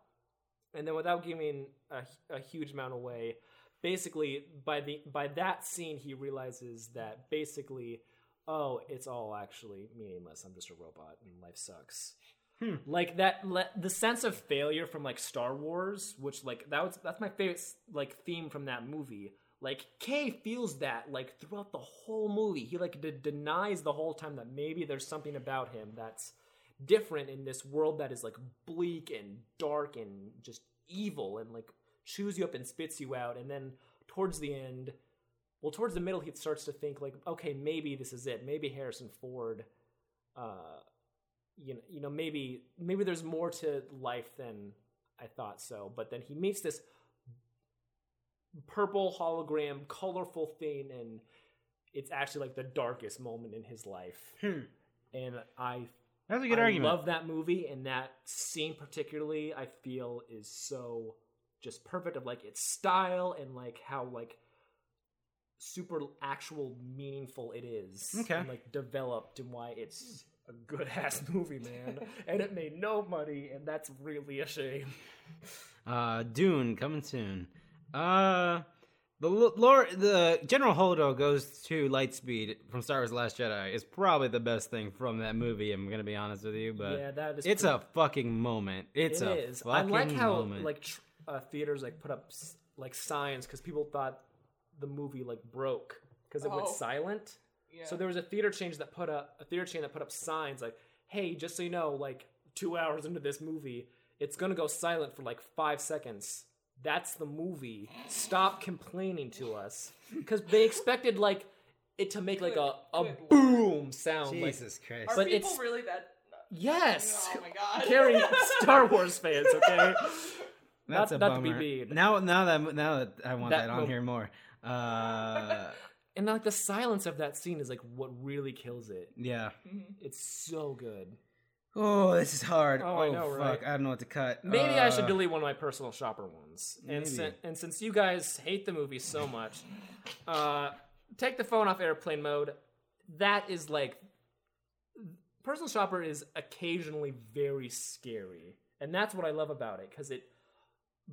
And then without giving a, a huge amount away basically by the by that scene he realizes that basically oh it's all actually meaningless. I'm just a robot and life sucks. Hmm. Like that le- the sense of failure from like star wars which like that was that's my favorite like theme from that movie. Like Kay feels that like throughout the whole movie. He like de- denies the whole time that maybe there's something about him that's different in this world that is like bleak and dark and just evil and like chews you up and spits you out, and then towards the end, well, towards the middle, he starts to think like, okay, maybe this is it. Maybe Harrison Ford, uh, you know, you know, maybe maybe there's more to life than I thought so. But then he meets this purple hologram, colorful thing, and it's actually like the darkest moment in his life. Hmm. And I That's a good I argument. love that movie, and that scene particularly, I feel is so just perfect of like its style and like how like super actual meaningful it is. Okay. And like developed and why it's a good ass movie, man. and it made no money, and that's really a shame. Uh, Dune coming soon. Uh, the l- lore, the General Holdo goes to Lightspeed from Star Wars: The Last Jedi is probably the best thing from that movie. I'm gonna be honest with you, but yeah, that is it's pretty- a fucking moment. It's It a is. I like how moment. like tr- uh, theaters like put up s- like signs because people thought the movie like broke because it went Oh. silent. Yeah. So there was a theater change that put up a theater chain that put up signs like, "Hey, just so you know, like two hours into this movie, it's gonna go silent for like five seconds. That's the movie. Stop complaining to us." Because they expected like it to make like a, a Good- good boom sound. Like, Jesus Christ! Are but people it's- really that? yes, Oh my god. carry Star Wars fans, okay? That's not- a not to be bummer. mean. Now, now that now that I want That that, on mo- here more. Uh, And like the silence of that scene is like what really kills it. yeah. It's so good. Oh, this is hard. Oh, Oh, I know, fuck! right? I don't know what to cut. Maybe I should Uh, delete one of my personal shopper ones. And, Maybe. sin- and since you guys hate the movie so much, uh, take the phone off airplane mode. That is like personal shopper is occasionally very scary, and that's what I love about it because it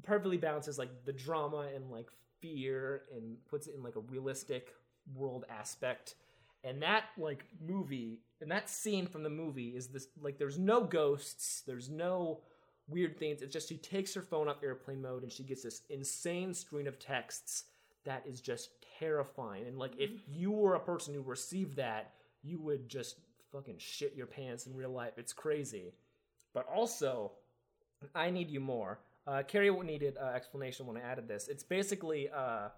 perfectly balances like the drama and like fear and puts it in like a realistic world aspect. And that like movie and that scene from the movie is this like there's no ghosts, there's no weird things. It's just she takes her phone off airplane mode and she gets this insane string of texts that is just terrifying. And like if mm-hmm. you were a person who received that, you would just fucking shit your pants in real life. It's crazy. But also, I need you more. Uh, Carrie needed uh, explanation when I added this. It's basically uh,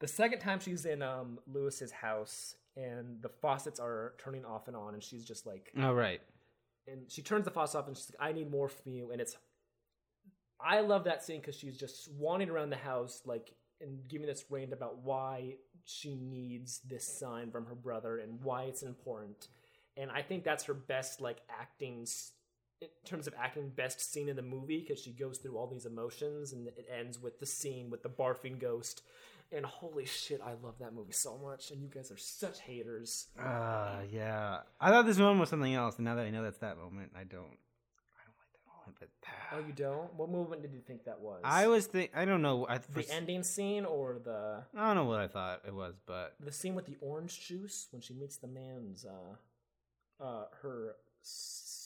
the second time she's in um, Lewis's house and the faucets are turning off and on, and she's just like, Oh right. and she turns the faucet off and she's like, I need more from you. And it's, I love that scene because she's just wandering around the house, like, and giving this rant about why she needs this sign from her brother and why it's important. And I think that's her best, like, acting, in terms of acting, best scene in the movie because she goes through all these emotions and it ends with the scene with the barfing ghost. And holy shit, I love that movie so much. And you guys are such haters. Uh, yeah. I thought this moment was something else, and now that I know that's that moment, I don't. I don't like that moment. But Oh, you don't? What movement did you think that was? I was think. I don't know. I, for, the ending scene or the I don't know what I thought it was, but the scene with the orange juice when she meets the man's uh uh her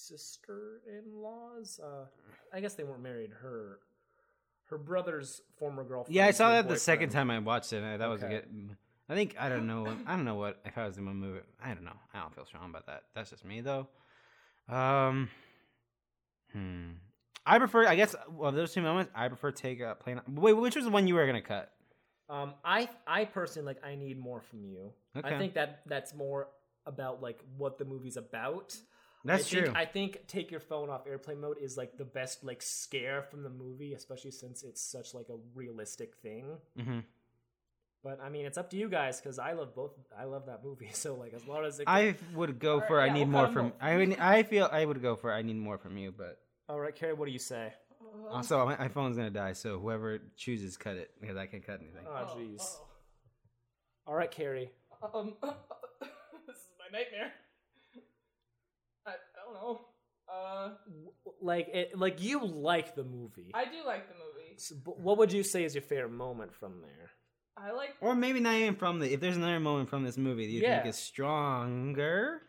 sister-in-laws uh i guess they weren't married her her brother's former girlfriend yeah, I saw that the second time I watched it. And that was a good. I think I don't know. I don't know what if I was in one movie. I don't know. I don't feel strong about that. That's just me though. Um. Hmm. I prefer. I guess of those two moments, I prefer take a plane. Wait, which was the one you were gonna cut? um i i personally like i need more from you Okay. i think that that's more about like what the movie's about That's I think, true. I think take your phone off airplane mode is like the best like scare from the movie, especially since it's such like a realistic thing. hmm But I mean, it's up to you guys because I love both. I love that movie. So like, as long as it. I would go Alright, for. I yeah, need we'll more from. I mean, I feel I would go for. I need more from you, but All right, Carrie, what do you say? also my, my phone's gonna die. So whoever chooses, cut it because I can't cut anything. Oh, jeez. All right, Carrie. oh. Um, this is my nightmare. I, I don't know. Uh, Like, it, like you like the movie. I do like the movie. So, but what would you say is your favorite moment from there? I like. Or maybe not even from the. If there's another moment from this movie that you Yeah. think is stronger,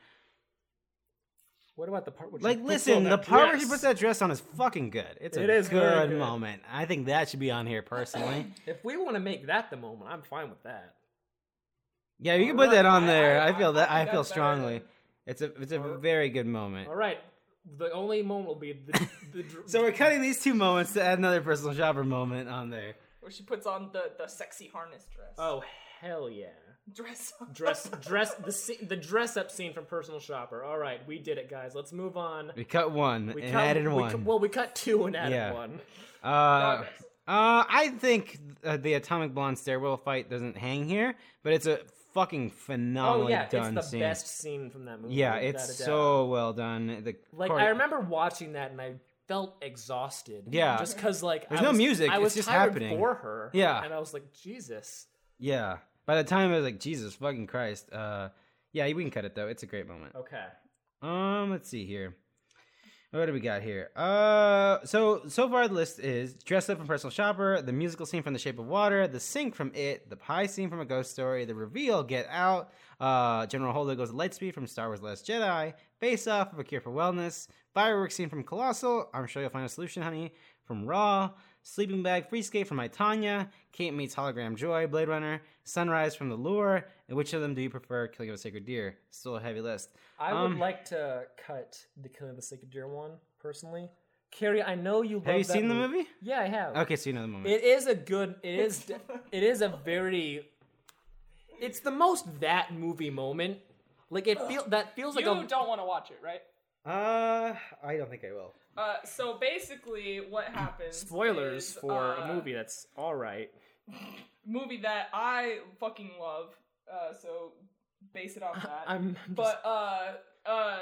What about the part? Where she like puts listen, on the that part where she puts that dress on is fucking good. It's a It is very good, good. moment. I think that should be on here personally. If we want to make that the moment, I'm fine with that. yeah, you can put that on there. I- I, feel that. I, think feel that's better strongly. than- It's a it's a Or- very good moment. All right, the only moment will be the, the dr- So we're cutting these two moments to add another personal shopper moment on there. Where she puts on the, the sexy harness dress. oh hell yeah. Dress up. Dress dress the the dress up scene from Personal Shopper. All right, we did it, guys. Let's move on. We cut one We and cut, added we one. cut- well, we cut two and added Yeah. one. Uh, Progress. uh, I think uh, the Atomic Blonde stairwell fight doesn't hang here, but it's a fucking phenomenally Oh yeah, done it's the scene. best scene from that movie. Yeah, it's so well done. The like chore- I remember watching that and I felt exhausted. Yeah. just because like There's I no was- music, I it's was just tired happening. for her. Yeah. and I was like, Jesus. Yeah. By the time I was like, Jesus fucking Christ. Uh, yeah, we can cut it though. It's a great moment. Okay. Um, let's see here. What do we got here? Uh, so so far the list is dress up from personal shopper, the musical scene from The Shape of Water, the sink from It, the pie scene from A Ghost Story, the reveal Get Out, uh, General Holdo goes Lightspeed from Star Wars: Last Jedi, Face Off of A Cure for Wellness, fireworks scene from Colossal. I'm sure you'll find a solution, honey. From Raw, sleeping bag free skate from My Tonya, Kate meets hologram Joi, Blade Runner, sunrise from The Lure. And which of them do you prefer? Killing of a Sacred Deer. Still a heavy list. I Um, would like to cut the Killing of the Sacred Deer one personally. Carrie, I know you love Have you that seen the movie? Yeah, I have. Okay, so you know the movie. It is a good. It is. it is a very. It's the most that movie moment. Like it feel that feels like you a. don't want to watch it, right? Uh, I don't think I will. Uh, so basically, what happens? Spoilers is, for uh, a movie that's all right. movie that I fucking love. Uh, so base it off that. I'm. But uh, uh,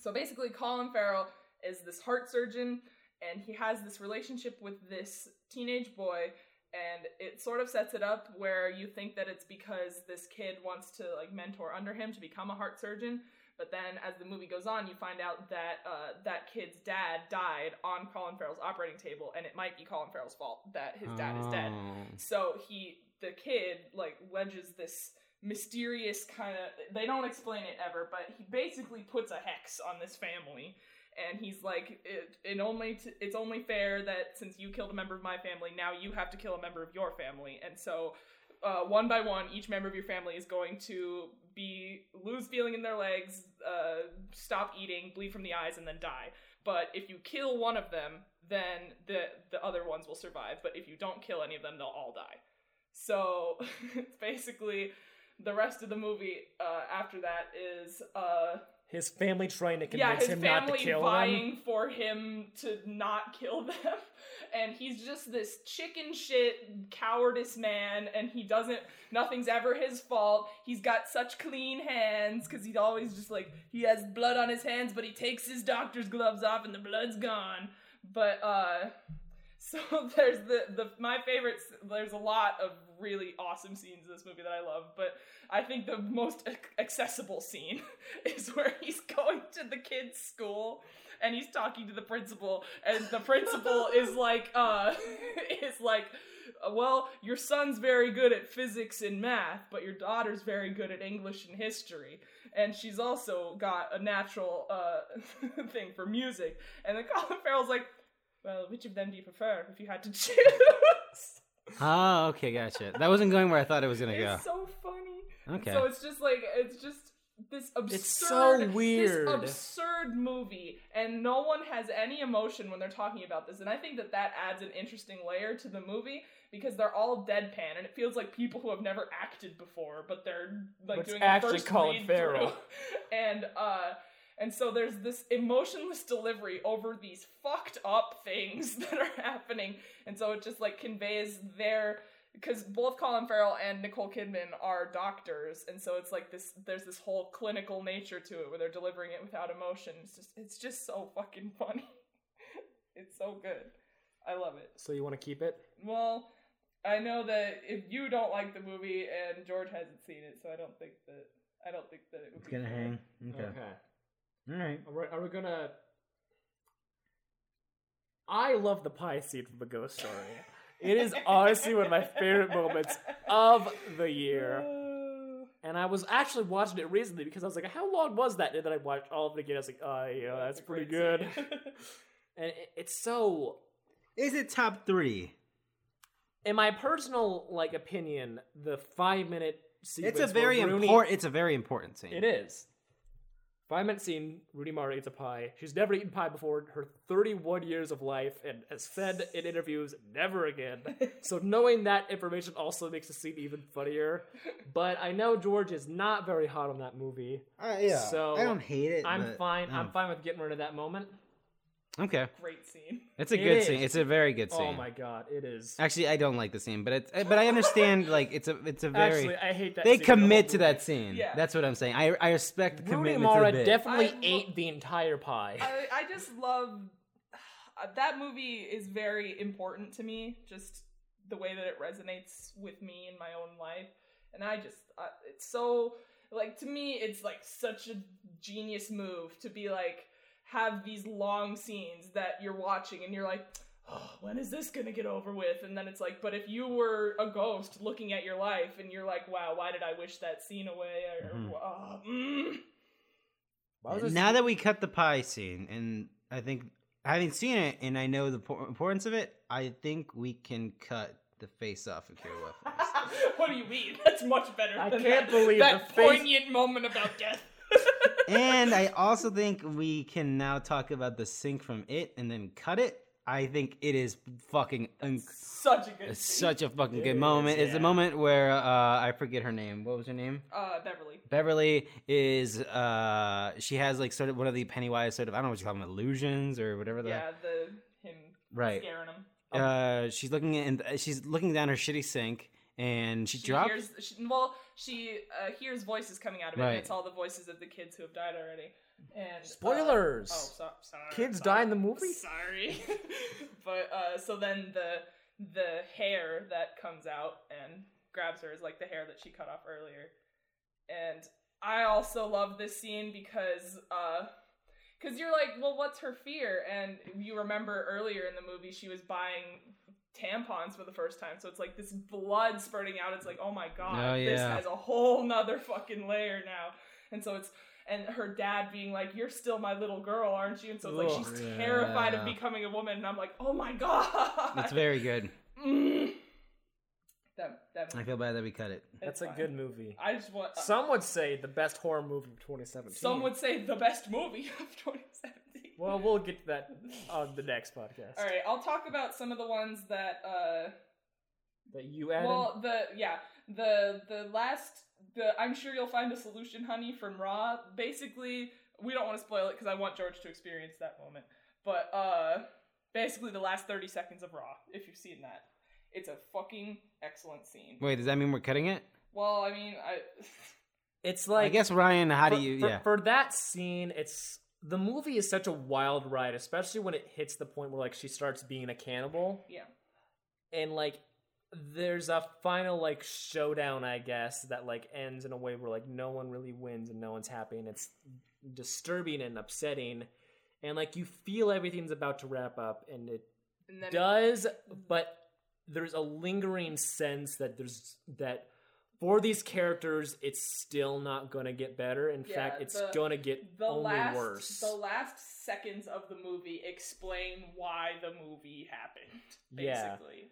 so basically, Colin Farrell is this heart surgeon, and he has this relationship with this teenage boy, and it sort of sets it up where you think that it's because this kid wants to like mentor under him to become a heart surgeon. But then, as the movie goes on, you find out that uh, that kid's dad died on Colin Farrell's operating table, and it might be Colin Farrell's fault that his dad is dead. Oh. So he, the kid, like wedges this mysterious kind of. They don't explain it ever, but he basically puts a hex on this family, and he's like, it, it only t- it's only fair that since you killed a member of my family, now you have to kill a member of your family, and so. Uh, one by one, each member of your family is going to be lose feeling in their legs, uh, stop eating, bleed from the eyes, and then die. But if you kill one of them, then the the other ones will survive. But if you don't kill any of them, they'll all die. So it's basically the rest of the movie uh, after that is uh, His family trying to convince his him not to family kill vying him. for him to not kill them. And he's just this chicken shit cowardice man, and he doesn't. Nothing's ever his fault. He's got such clean hands because he's always just like he has blood on his hands, but he takes his doctor's gloves off and the blood's gone. But uh, so there's the the my favorite. There's a lot of really awesome scenes in this movie that I love, but I think the most accessible scene is where he's going to the kids' school and he's talking to the principal, and the principal is like, uh, is like, well, your son's very good at physics and math, but your daughter's very good at English and history, and she's also got a natural uh thing for music. And then Colin Farrell's like, well, which of them do you prefer if you had to choose? Oh, okay, gotcha. That wasn't going where I thought it was gonna go. It's so funny. Okay. So it's just like it's just this absurd, It's so weird. this absurd movie, and no one has any emotion when they're talking about this. And I think that that adds an interesting layer to the movie because they're all deadpan, and it feels like people who have never acted before, but they're like But it's doing the actually first Colin Farrell. and uh. And so there's this emotionless delivery over these fucked up things that are happening. And so it just like conveys their because both Colin Farrell and Nicole Kidman are doctors, and so it's like this. There's this whole clinical nature to it where they're delivering it without emotion. It's just, it's just so fucking funny. it's so good. I love it. So you want to keep it? Well, I know that if you don't like the movie and George hasn't seen it, so I don't think that I don't think that it would It's be gonna fair. hang. Okay. All right. Are we, are we gonna? I love the pie scene from the Ghost Story. It is honestly one of my favorite moments of the year. And I was actually watching it recently because I was like, "How long was that?" And then I watched all of it again. I was like, "Oh, yeah, that's a pretty good." and it, it's so, Is it top three? in my personal like opinion, the five minute sequence. It's a very Rooney- important. It's a very important scene. It is. Five minute scene, Rooney Mara eats a pie. She's never eaten pie before in her 31 years of life and has said in interviews, never again. so knowing that information also makes the scene even funnier. But I know George is not very hot on that movie. Uh, yeah. So, I don't hate it. I'm fine. I'm mm. fine with getting rid of that moment. Okay. Great scene. It's a It good is. scene. It's a very good scene. Oh my god, it is. Actually, I don't like the scene, but it's but I understand like it's a it's a very Actually, I hate that. they scene in the commit to that scene. Yeah. That's what I'm saying. I I respect the Rooney commitment Mara to the bit. definitely I lo- ate the entire pie. I, I just love uh, that movie is very important to me. Just the way that it resonates with me in my own life, and I just uh, it's so like to me it's like such a genius move to be like have these long scenes that you're watching and you're like. Oh, when is this gonna get over with? And then it's like, but if you were a ghost looking at your life and you're like, wow, why did I wish that scene away? Or, Mhm. uh, mm. Why was now that we cut the pie scene, and I think having seen it and I know the importance of it, I think we can cut the face off of Cure for Wellness. what do you mean? That's much better. I than can't that, believe that the face- poignant moment about death. And I also think we can now talk about the sink from it and then cut it. I think it is fucking inc- such a good. it's such a fucking It good is, moment. It's yeah. the moment where uh, I forget her name. What was her name? uh Beverly. Beverly is uh she has like sort of one of the Pennywise sort of I don't know what you call them illusions or whatever the Yeah, the him right. scaring him. Uh, she's looking at and she's looking down her shitty sink and she, She drops. hears. She, well, she uh, hears voices coming out of it. Right. And it's all the voices of the kids who have died already. And uh, Spoilers! oh, so, sorry. Kids sorry, die in the movie? Sorry. but uh, so then the the hair that comes out and grabs her is like the hair that she cut off earlier. And I also love this scene because uh because you're like, well, what's her fear? And you remember earlier in the movie, she was buying tampons for the first time. So it's like this blood spurting out. It's like, oh my god, Oh, this has a whole nother fucking layer now. And so it's and her dad being like, "You're still my little girl, aren't you?" And so it's like Ugh. she's terrified of becoming a woman. And I'm like, "Oh my god!" It's very good. Mm. That that I feel bad that we cut it. That's it's a fine. good movie. I just want. uh, Some would say the best horror movie of 2017. some would say the best movie of 2017. Well, we'll get to that on the next podcast. All right, I'll talk about some of the ones that. uh That you added. Well, the yeah, the the last the I'm sure you'll find a solution, honey, from Raw. Basically, we don't want to spoil it because I want George to experience that moment. But uh, basically, the last thirty seconds of Raw, if you've seen that, it's a fucking excellent scene. Wait, does that mean we're cutting it? Well, I mean, I it's like I guess Ryan, how do you? for, yeah. for that scene it's the movie is such a wild ride especially when it hits the point where like she starts being a cannibal yeah. and like there's a final like showdown i guess that like ends in a way where like no one really wins and no one's happy and it's disturbing and upsetting and like you feel everything's about to wrap up and it And does but there's a lingering sense that there's that for these characters it's still not gonna get better in Yeah, fact it's gonna get the only last worse the last seconds of the movie explain why the movie happened. Yeah. Basically.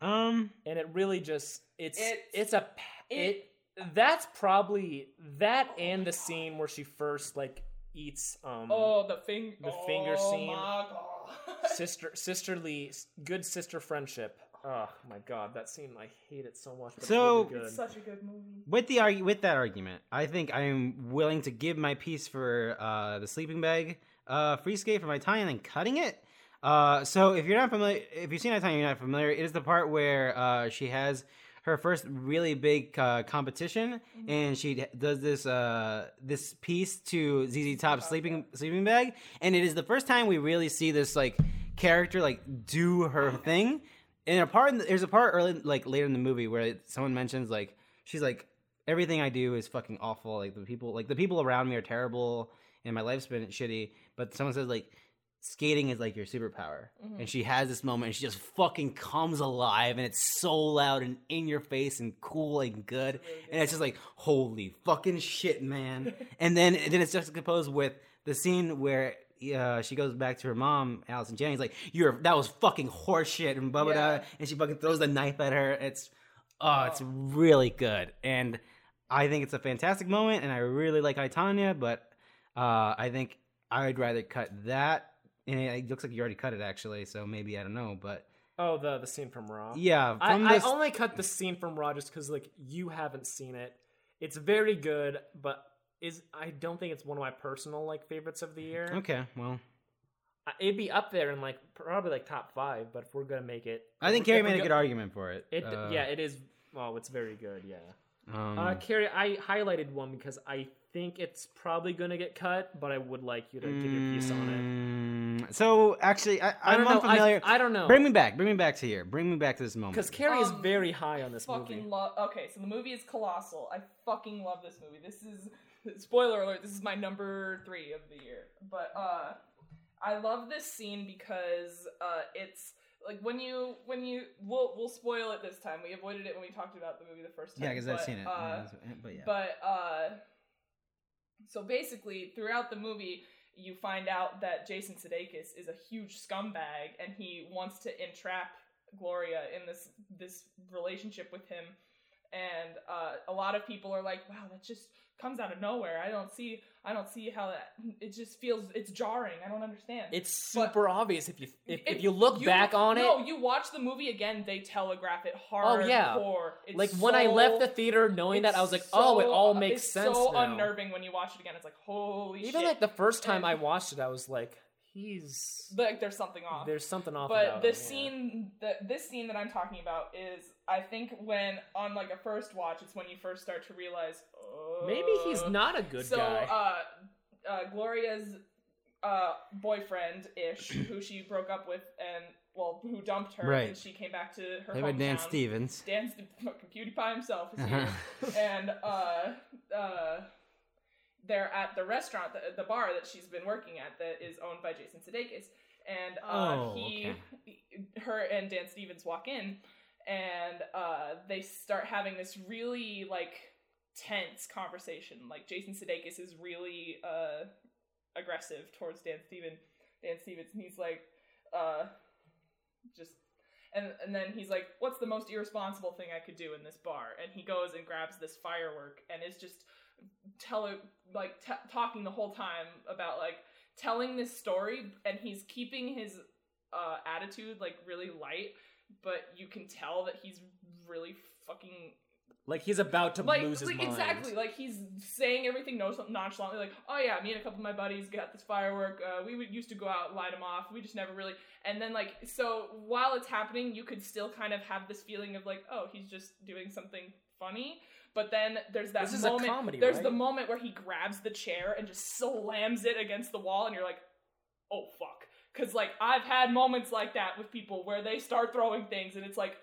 um, and it really just it's It's- it's a it- it, that's probably that and the scene where she first like eats um Oh, the fing- The finger oh scene. My God. sister sisterly good sister friendship oh my god that scene i hate it so much but So- it's really good. It's such a good movie. with the argu- with that argument, I think I am willing to give my piece for uh, the sleeping bag uh, free skate for my tie and then cutting it. Uh, so if you're not familiar, if you've seen that time, you're not familiar. It is the part where uh, she has her first really big uh, competition, and she d- does this uh, this piece to ZZ Top's sleeping sleeping bag, and it is the first time we really see this like character like do her thing. And a part, in the, there's a part early, like later in the movie, where someone mentions like she's like everything I do is fucking awful. Like the people, like the people around me are terrible, and my life's been shitty. But someone says like skating is like your superpower, mm-hmm. and she has this moment, and she just fucking comes alive, and it's so loud and in your face and cool and good, and it's just like holy fucking shit, man. and then and then it's juxtaposed with the scene where. Uh, she goes back to her mom, Allison Jennings, like you're that was fucking horseshit, and blah blah blah, and she fucking throws the knife at her. It's oh, it's really good, and I think it's a fantastic moment, and I really like I, Tonya, but Uh, I think I would rather cut that. And it looks like you already cut it actually, so maybe I don't know, but Oh, the the scene from Raw. yeah, I, from I this. only cut the scene from Raw just because like you haven't seen it. It's very good, but is I don't think it's one of my personal like favorites of the year. okay, well, It'd be up there in like probably like top five, but if we're gonna make it, I think if Carrie made a go- good argument for it. It Uh, yeah, it is. Well, it's very good. Yeah. Um, Uh, Carrie, I highlighted one because I think it's probably gonna get cut, but I would like you to give your piece on it. mm, So actually, I, I I'm don't know. unfamiliar. I, I don't know. Bring me back. Bring me back to here. Bring me back to this moment. because Carrie is Um, very high on this fucking movie. love. Okay, so the movie is colossal. I fucking love this movie. This is spoiler alert. This is my number three of the year. But uh, I love this scene because uh, it's like when you when you we'll we'll spoil it this time. We avoided it when we talked about the movie the first time. yeah, because I've seen it. Uh, but yeah. but uh so basically throughout the movie you find out that Jason Sudeikis is a huge scumbag and he wants to entrap Gloria in this this relationship with him and uh, a lot of people are like wow that's just comes out of nowhere I don't see I don't see how that it just feels it's jarring I don't understand It's But- super obvious if you if, If you look back on no, it. No, you watch the movie again they telegraph it hard Oh, yeah. it's Like when I left the theater, knowing that I was like, it's oh, it all makes it's sense so now. unnerving when you watch it again. It's like holy shit. Even shit. like the first time And- I watched it, I was like, he's like there's something off. there's something off. but about the him, yeah. scene, the this scene that I'm talking about is, I think when on like a first watch, it's when you first start to realize, oh, maybe he's not a good so, guy. uh, uh, Gloria's uh boyfriend ish, who she broke up with, and well, who dumped her, Right. and she came back to her Played by Dan. Stevens. Dan St- fucking PewDiePie himself is here, and uh, uh, they're at the restaurant, the, the bar that she's been working at, that is owned by Jason Sudeikis, and uh, Oh, he, her and Dan Stevens walk in, and uh, they start having this really like tense conversation. Like Jason Sudeikis is really uh, aggressive towards Dan Steven, Dan Stevens, and he's like, uh, just and and then he's like, "What's the most irresponsible thing I could do in this bar?" And he goes and grabs this firework and is just telling like t- talking the whole time about like telling this story, and he's keeping his uh, attitude like really light, but you can tell that he's really fucking like he's about to like, lose his like mind. exactly like he's saying everything no- nonchalantly like oh yeah me and a couple of my buddies got this firework uh, we would used to go out light them off we just never really and then like so while it's happening you could still kind of have this feeling of like oh he's just doing something funny but then there's that This is a moment comedy, there's right? the moment where he grabs the chair and just slams it against the wall and you're like oh fuck because like i've had moments like that with people where they start throwing things and it's like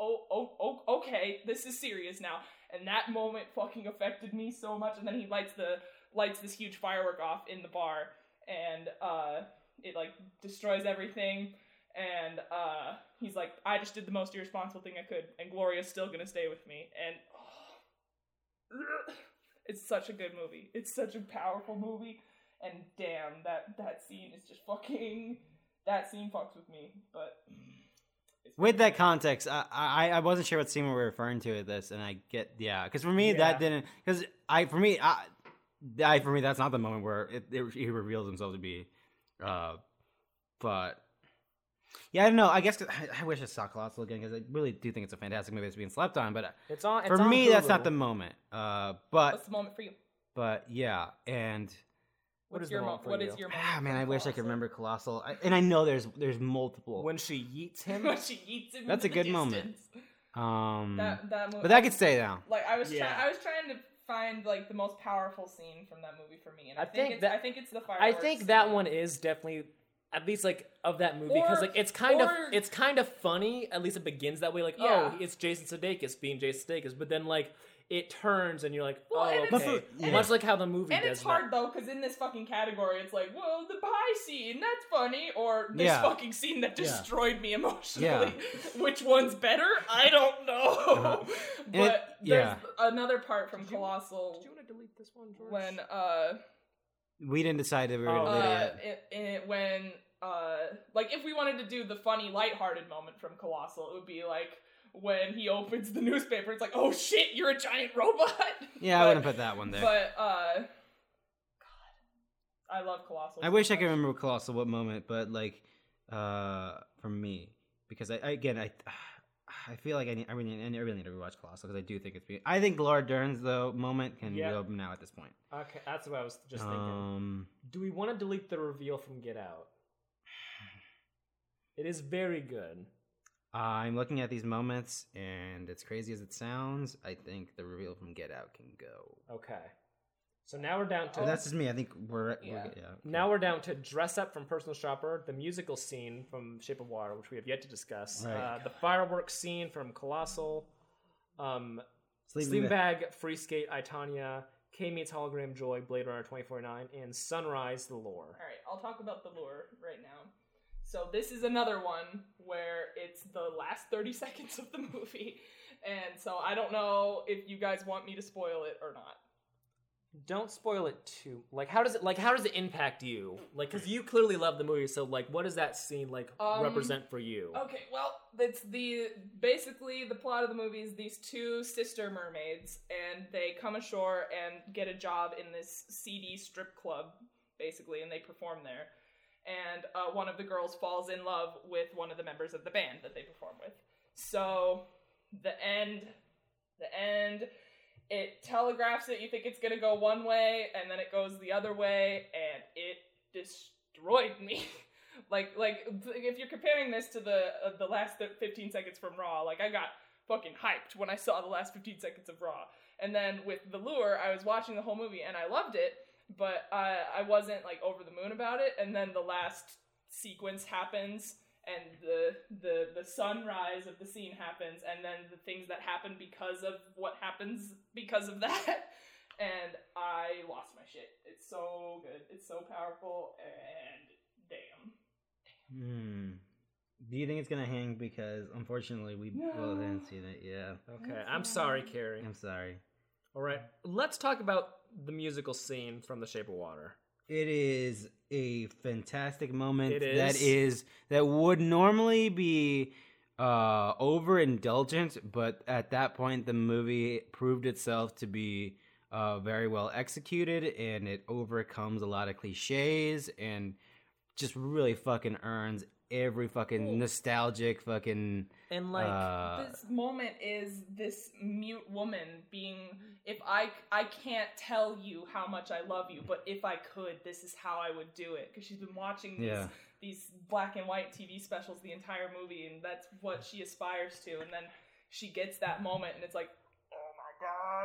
oh, oh, oh, okay, this is serious now. And that moment fucking affected me so much. And then he lights the lights this huge firework off in the bar, and uh, it like destroys everything. And uh, he's like, I just did the most irresponsible thing I could, and Gloria's still gonna stay with me. And oh, it's such a good movie. It's such a powerful movie. And damn, that that scene is just fucking. That scene fucks with me, but. With that context, I, I I wasn't sure what scene we were referring to with this, and I get yeah, because for me Yeah. that didn't because I for me I, I for me that's not the moment where it, it, he reveals himself to be, uh, but yeah, I don't know. I guess 'cause I, I wish I saw Colossal again because I really do think it's a fantastic movie that's being slept on, but uh, it's on. It's for on me that's not the moment. Uh, but What's the moment for you? but yeah, and What What's is the your moment mo- for What you? is your moment? ah, man, I wish I could remember Colossal, I, and I know there's there's multiple. when she yeets him. when she eats him. That's a the good moment. um, That that movie. but that could stay down. like I was Yeah. trying. I was trying to find like the most powerful scene from that movie for me, and I, I think, think it's, that- I think it's the I think that scene. one is definitely at least like of that movie because like it's kind of it's kind of funny. At least it begins that way. Like Yeah. oh, it's Jason Sudeikis being Jason Sudeikis, but then like it turns and you're like Well, oh and it's- okay. and Much like how the movie And does it's that. hard though, because in this fucking category, it's like, well, the pie scene, that's funny, or this Yeah. fucking scene that Yeah. destroyed me emotionally. Yeah. Which one's better? I don't know. Uh-huh. but it- there's yeah. another part from Colossal Did you want to delete this one, George? when uh We didn't decide that we were Oh, gonna do uh, it it, it, when uh, like if we wanted to do the funny, lighthearted moment from Colossal, it would be like when he opens the newspaper. It's like, oh shit, you're a giant robot. Yeah, I wouldn't put that one there. But uh, God, I love Colossal. I so wish I could remember Colossal what moment, but like, uh, for me, because I, I again I. I feel like I need. I really, I really need to rewatch Colossal because I do think it's. Be- I think Laura Dern's though moment can Yeah. go now at this point. Okay, that's what I was just thinking. Um, Do we want to delete the reveal from Get Out? It is very good. I'm looking at these moments, and as crazy as it sounds, I think the reveal from Get Out can go. Okay. So now we're down to But that's just me. I think we're, Yeah. we're yeah. okay. now we're down to dress up from Personal Shopper, the musical scene from Shape of Water, which we have yet to discuss, Right. uh, the fireworks scene from Colossal, um, Sleeping Sleeping Bag. Bag, Free Skate, I, Tonya, K meets Hologram Joi, Blade Runner 2049, and Sunrise, The Lure. All right, I'll talk about the Lure right now. So this is another one where it's the last 30 seconds of the movie. And so I don't know if you guys want me to spoil it or not. Don't spoil it too. Like, how does it like? How does it impact you? Like, because you clearly love the movie, so like, what does that scene like Um, represent for you? Okay, well, it's the basically the plot of the movie is these two sister mermaids, and they come ashore and get a job in this seedy strip club, basically, and they perform there. And uh, one of the girls falls in love with one of the members of the band that they perform with. So the end, the end, it telegraphs it. You think it's gonna go one way, and then it goes the other way, and it destroyed me. like, like if you're comparing this to the uh, the last 15 seconds from Raw, like I got fucking hyped when I saw the last 15 seconds of Raw. And then with The Lure, I was watching the whole movie and I loved it, but I I wasn't like over the moon about it. And then the last sequence happens and the the the sunrise of the scene happens and then the things that happen because of what happens because of that and I lost my shit. It's so good. It's so powerful and damn. Hmm. Do you think it's gonna hang? Because unfortunately, we both haven't seen it. Yeah. Okay, I'm sorry. Carrie. I'm sorry. All right, let's talk about the musical scene from The Shape of Water. It is a fantastic moment. It That is. is that would normally be uh overindulgent, but at that point the movie proved itself to be uh very well executed and it overcomes a lot of cliches and just really fucking earns every fucking nostalgic fucking And like, uh this moment is this mute woman being if I I can't tell you how much I love you, but if I could, this is how I would do it because she's been watching these Yeah. these black and white TV specials the entire movie and that's what she aspires to and then she gets that moment and it's like, "Oh my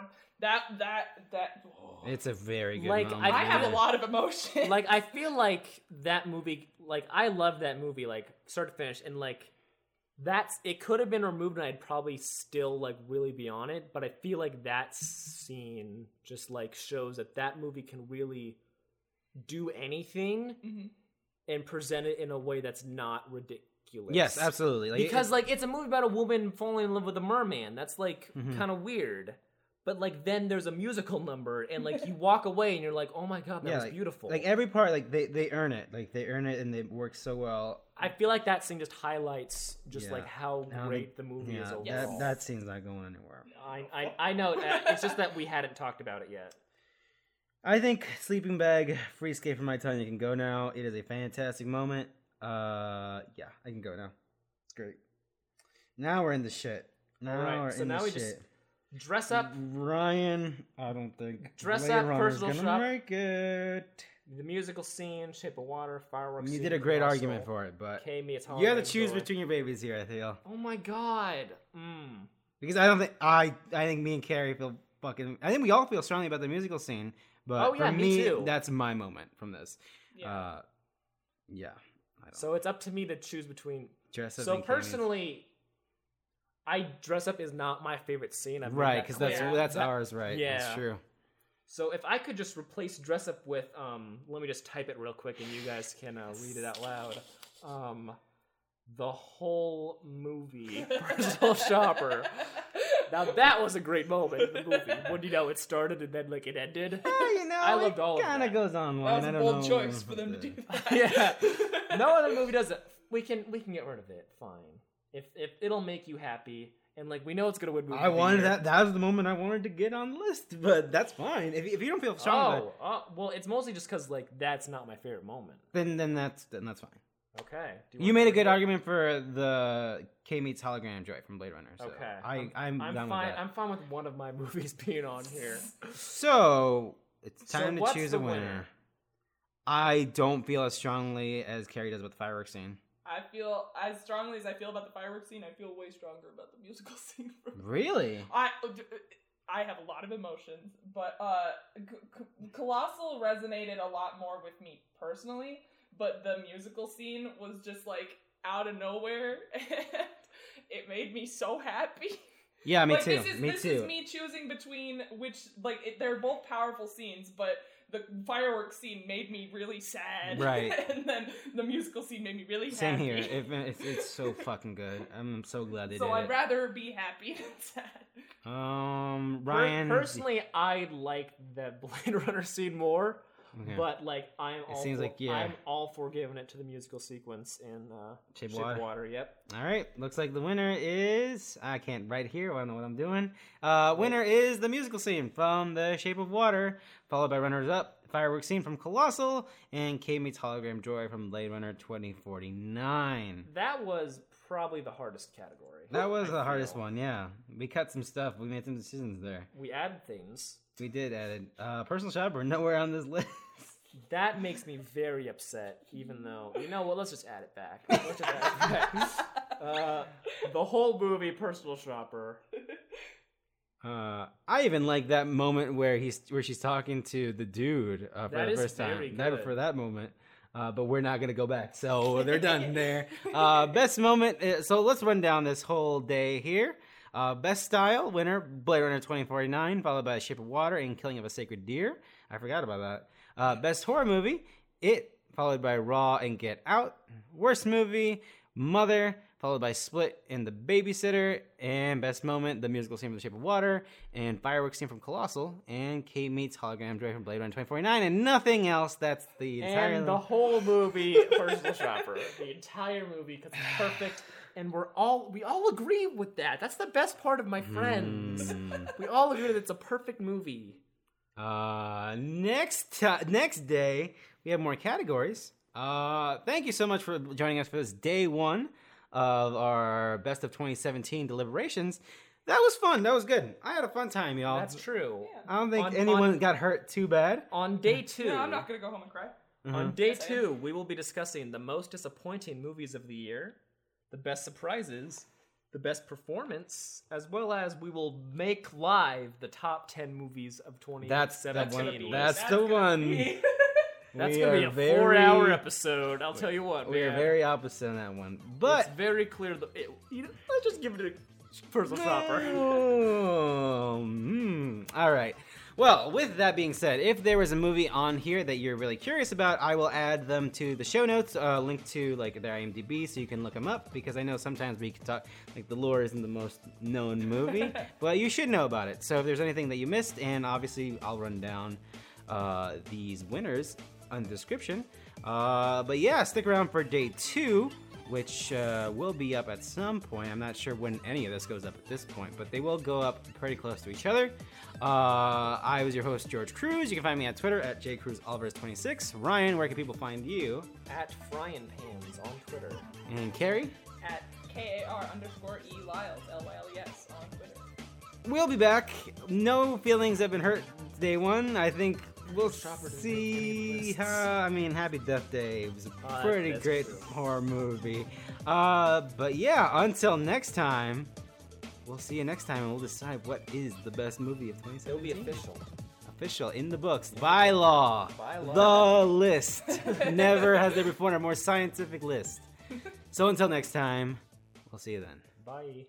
god. That that that oh. it's a very good Like, moment. I have a lot of emotion. like I feel like that movie, like I love that movie, like start to finish, and like that's it could have been removed, and I'd probably still like really be on it. But I feel like that scene just like shows that that movie can really do anything Mhm. and present it in a way that's not ridiculous. Yes, absolutely. Like, because it- like it's a movie about a woman falling in love with a merman. That's like Mhm. kind of weird. But like then there's a musical number and like you walk away and you're like, oh my god, that Yeah, was like- beautiful. like every part, like they they earn it. Like they earn it and they work so well. I feel like that scene just highlights just Yeah. like how How great the- the movie is overall. that that scene's not going anywhere. I, I I know that. It's just that we hadn't talked about it yet. I think sleeping bag, free escape from I, Tonya. You can go now. It is a fantastic moment. Uh, yeah, I can go now. It's great. Now we're in the shit. Now Alright, we're so in now the we shit. just Dress up Ryan, I don't think Dress Blade up, Runner's personal gonna shop. make it. the musical scene, Shape of Water, fireworks. You scene, did a great Colossal, argument for it, but K meets you have to Hologram choose Joi. between your babies here. I feel Oh my god. Mm. because I don't think I I think me and Carrie feel fucking. I think we all feel strongly about the musical scene, but Oh, yeah, for me me, too. that's my moment from this. yeah. Uh, yeah. I don't So it's up to me to choose between. dress up. So and K meets- personally, I dress up is not my favorite scene. I've made right? that Because that's clear. that's That- ours, right? yeah. that's true. So if I could just replace dress up with, um, let me just type it real quick, and you guys can uh, read it out loud. Um, the whole movie, personal shopper. Now that was a great moment in the movie when you know it started and then like it ended. Yeah, you know, I loved all Kind of that. goes on. that was I a don't bold know choice for them to do that. yeah, no other movie does it. We can we can get rid of it. Fine. If if it'll make you happy, and like we know it's gonna win movie. I wanted year. that. That was the moment I wanted to get on the list, but that's fine. If, if you don't feel strong, about Oh, oh, well, it's mostly just because like that's not my favorite moment. then then that's then that's fine. Okay. Do You wanna made a good argument for the K meets hologram Joi from Blade Runner. So Okay. I I'm, I'm fine. I'm fine with one of my movies being on here. So it's So time to choose a winner. winner? I don't feel as strongly as Carrie does with the fireworks scene. I feel as strongly as I feel about the fireworks scene. I feel way stronger about the musical scene. Really? I I have a lot of emotions, but uh, C- C- Colossal resonated a lot more with me personally. But the musical scene was just like out of nowhere, and it made me so happy. Yeah, me like, too. This is me this too. is me choosing between which like it, they're both powerful scenes, but the fireworks scene made me really sad. Right. and then the musical scene made me really sad. Same happy. here. It, it's, it's so fucking good. I'm so glad they so did I'd it. rather be happy than sad. um, Ryan. personally, I like the Blade Runner scene more, Okay. but like I'm all seems for, like, yeah. I'm all for giving it to the musical sequence in uh, Shape of Water. Water. Yep. All right, looks like the winner is I can't write here. I don't know what I'm doing. Uh, winner is the musical scene from The Shape of Water, followed by runners up fireworks scene from Colossal and K meets hologram Joi from Blade Runner 2049. That was probably the hardest category. That was I the hardest one. Yeah, we cut some stuff. We made some decisions there. We added things. We did add it. Uh, personal shopper nowhere on this list. That makes me very upset, even though you know what? Let's just add it back. Let's just add it back. Uh, the whole movie, Personal Shopper. Uh, I even like that moment where he's where she's talking to the dude uh, for That the first time. That good. for that moment. Uh, but we're not gonna go back, so they're done there. Uh, best moment. uh, So let's run down this whole day here. Uh, best style winner Blade Runner 2049, followed by Shape of Water and Killing of a Sacred Deer. I forgot about that. Uh, best horror movie It, followed by Raw and Get Out. Worst movie Mother, followed by Split and The Babysitter, and best moment, the musical scene from The Shape of Water, and fireworks scene from Colossal, and K meets Hologram Joi from Blade Runner 2049, and nothing else. That's the entire. And the whole movie, Personal Shopper. The entire movie, because it's perfect. And we're all we all agree with that. That's the best part of my friends. Mm. We all agree that it's a perfect movie. Uh, next next day we have more categories. Uh, thank you so much for joining us for this day one of our best of 2017 deliberations. That was fun. That was good. I had a fun time, y'all. That's true. I don't think On- anyone on- got hurt too bad. On day two, No, I'm not gonna go home and cry. on Mhm. day Yes, I two, we will be discussing the most disappointing movies of the year, the best surprises, the best performance, as well as we will make live the top ten movies of 2017. That's that one. That's, that's the gonna one. be- That's We gonna be a very- four-hour episode. I'll tell you what, We are very opposite on that one, it's but very clear. That it, you know, let's just give it a personal shopper. Oh, hmm. All right. Well, with that being said, if there was a movie on here that you're really curious about, I will add them to the show notes, uh, link to like their IMDb, so you can look them up. Because I know sometimes we can talk like the Lure isn't the most known movie, but you should know about it. So if there's anything that you missed, and obviously I'll run down uh, these winners on the description. Uh, but yeah, stick around for day two which uh, will be up at some point. I'm not sure when any of this goes up at this point, but they will go up pretty close to each other. Uh, I was your host, George Cruz. You can find me at Twitter at jcruzalvarez26. Ryan, where can people find you? At Frying Pans on Twitter. And Carrie? At K A R underscore E Lyles L Y L E S on Twitter. We'll be back. No feelings have been hurt day one. I think we'll Chopper didn't make see how. I mean, Happy Death Day was a Uh, pretty great true. horror movie. Uh, but yeah, until next time, we'll see you next time and we'll decide what is the best movie of 2017. It'll be official. Official in the books by law. By law. The list. Never has there before a more scientific list. So until next time, we'll see you then. Bye.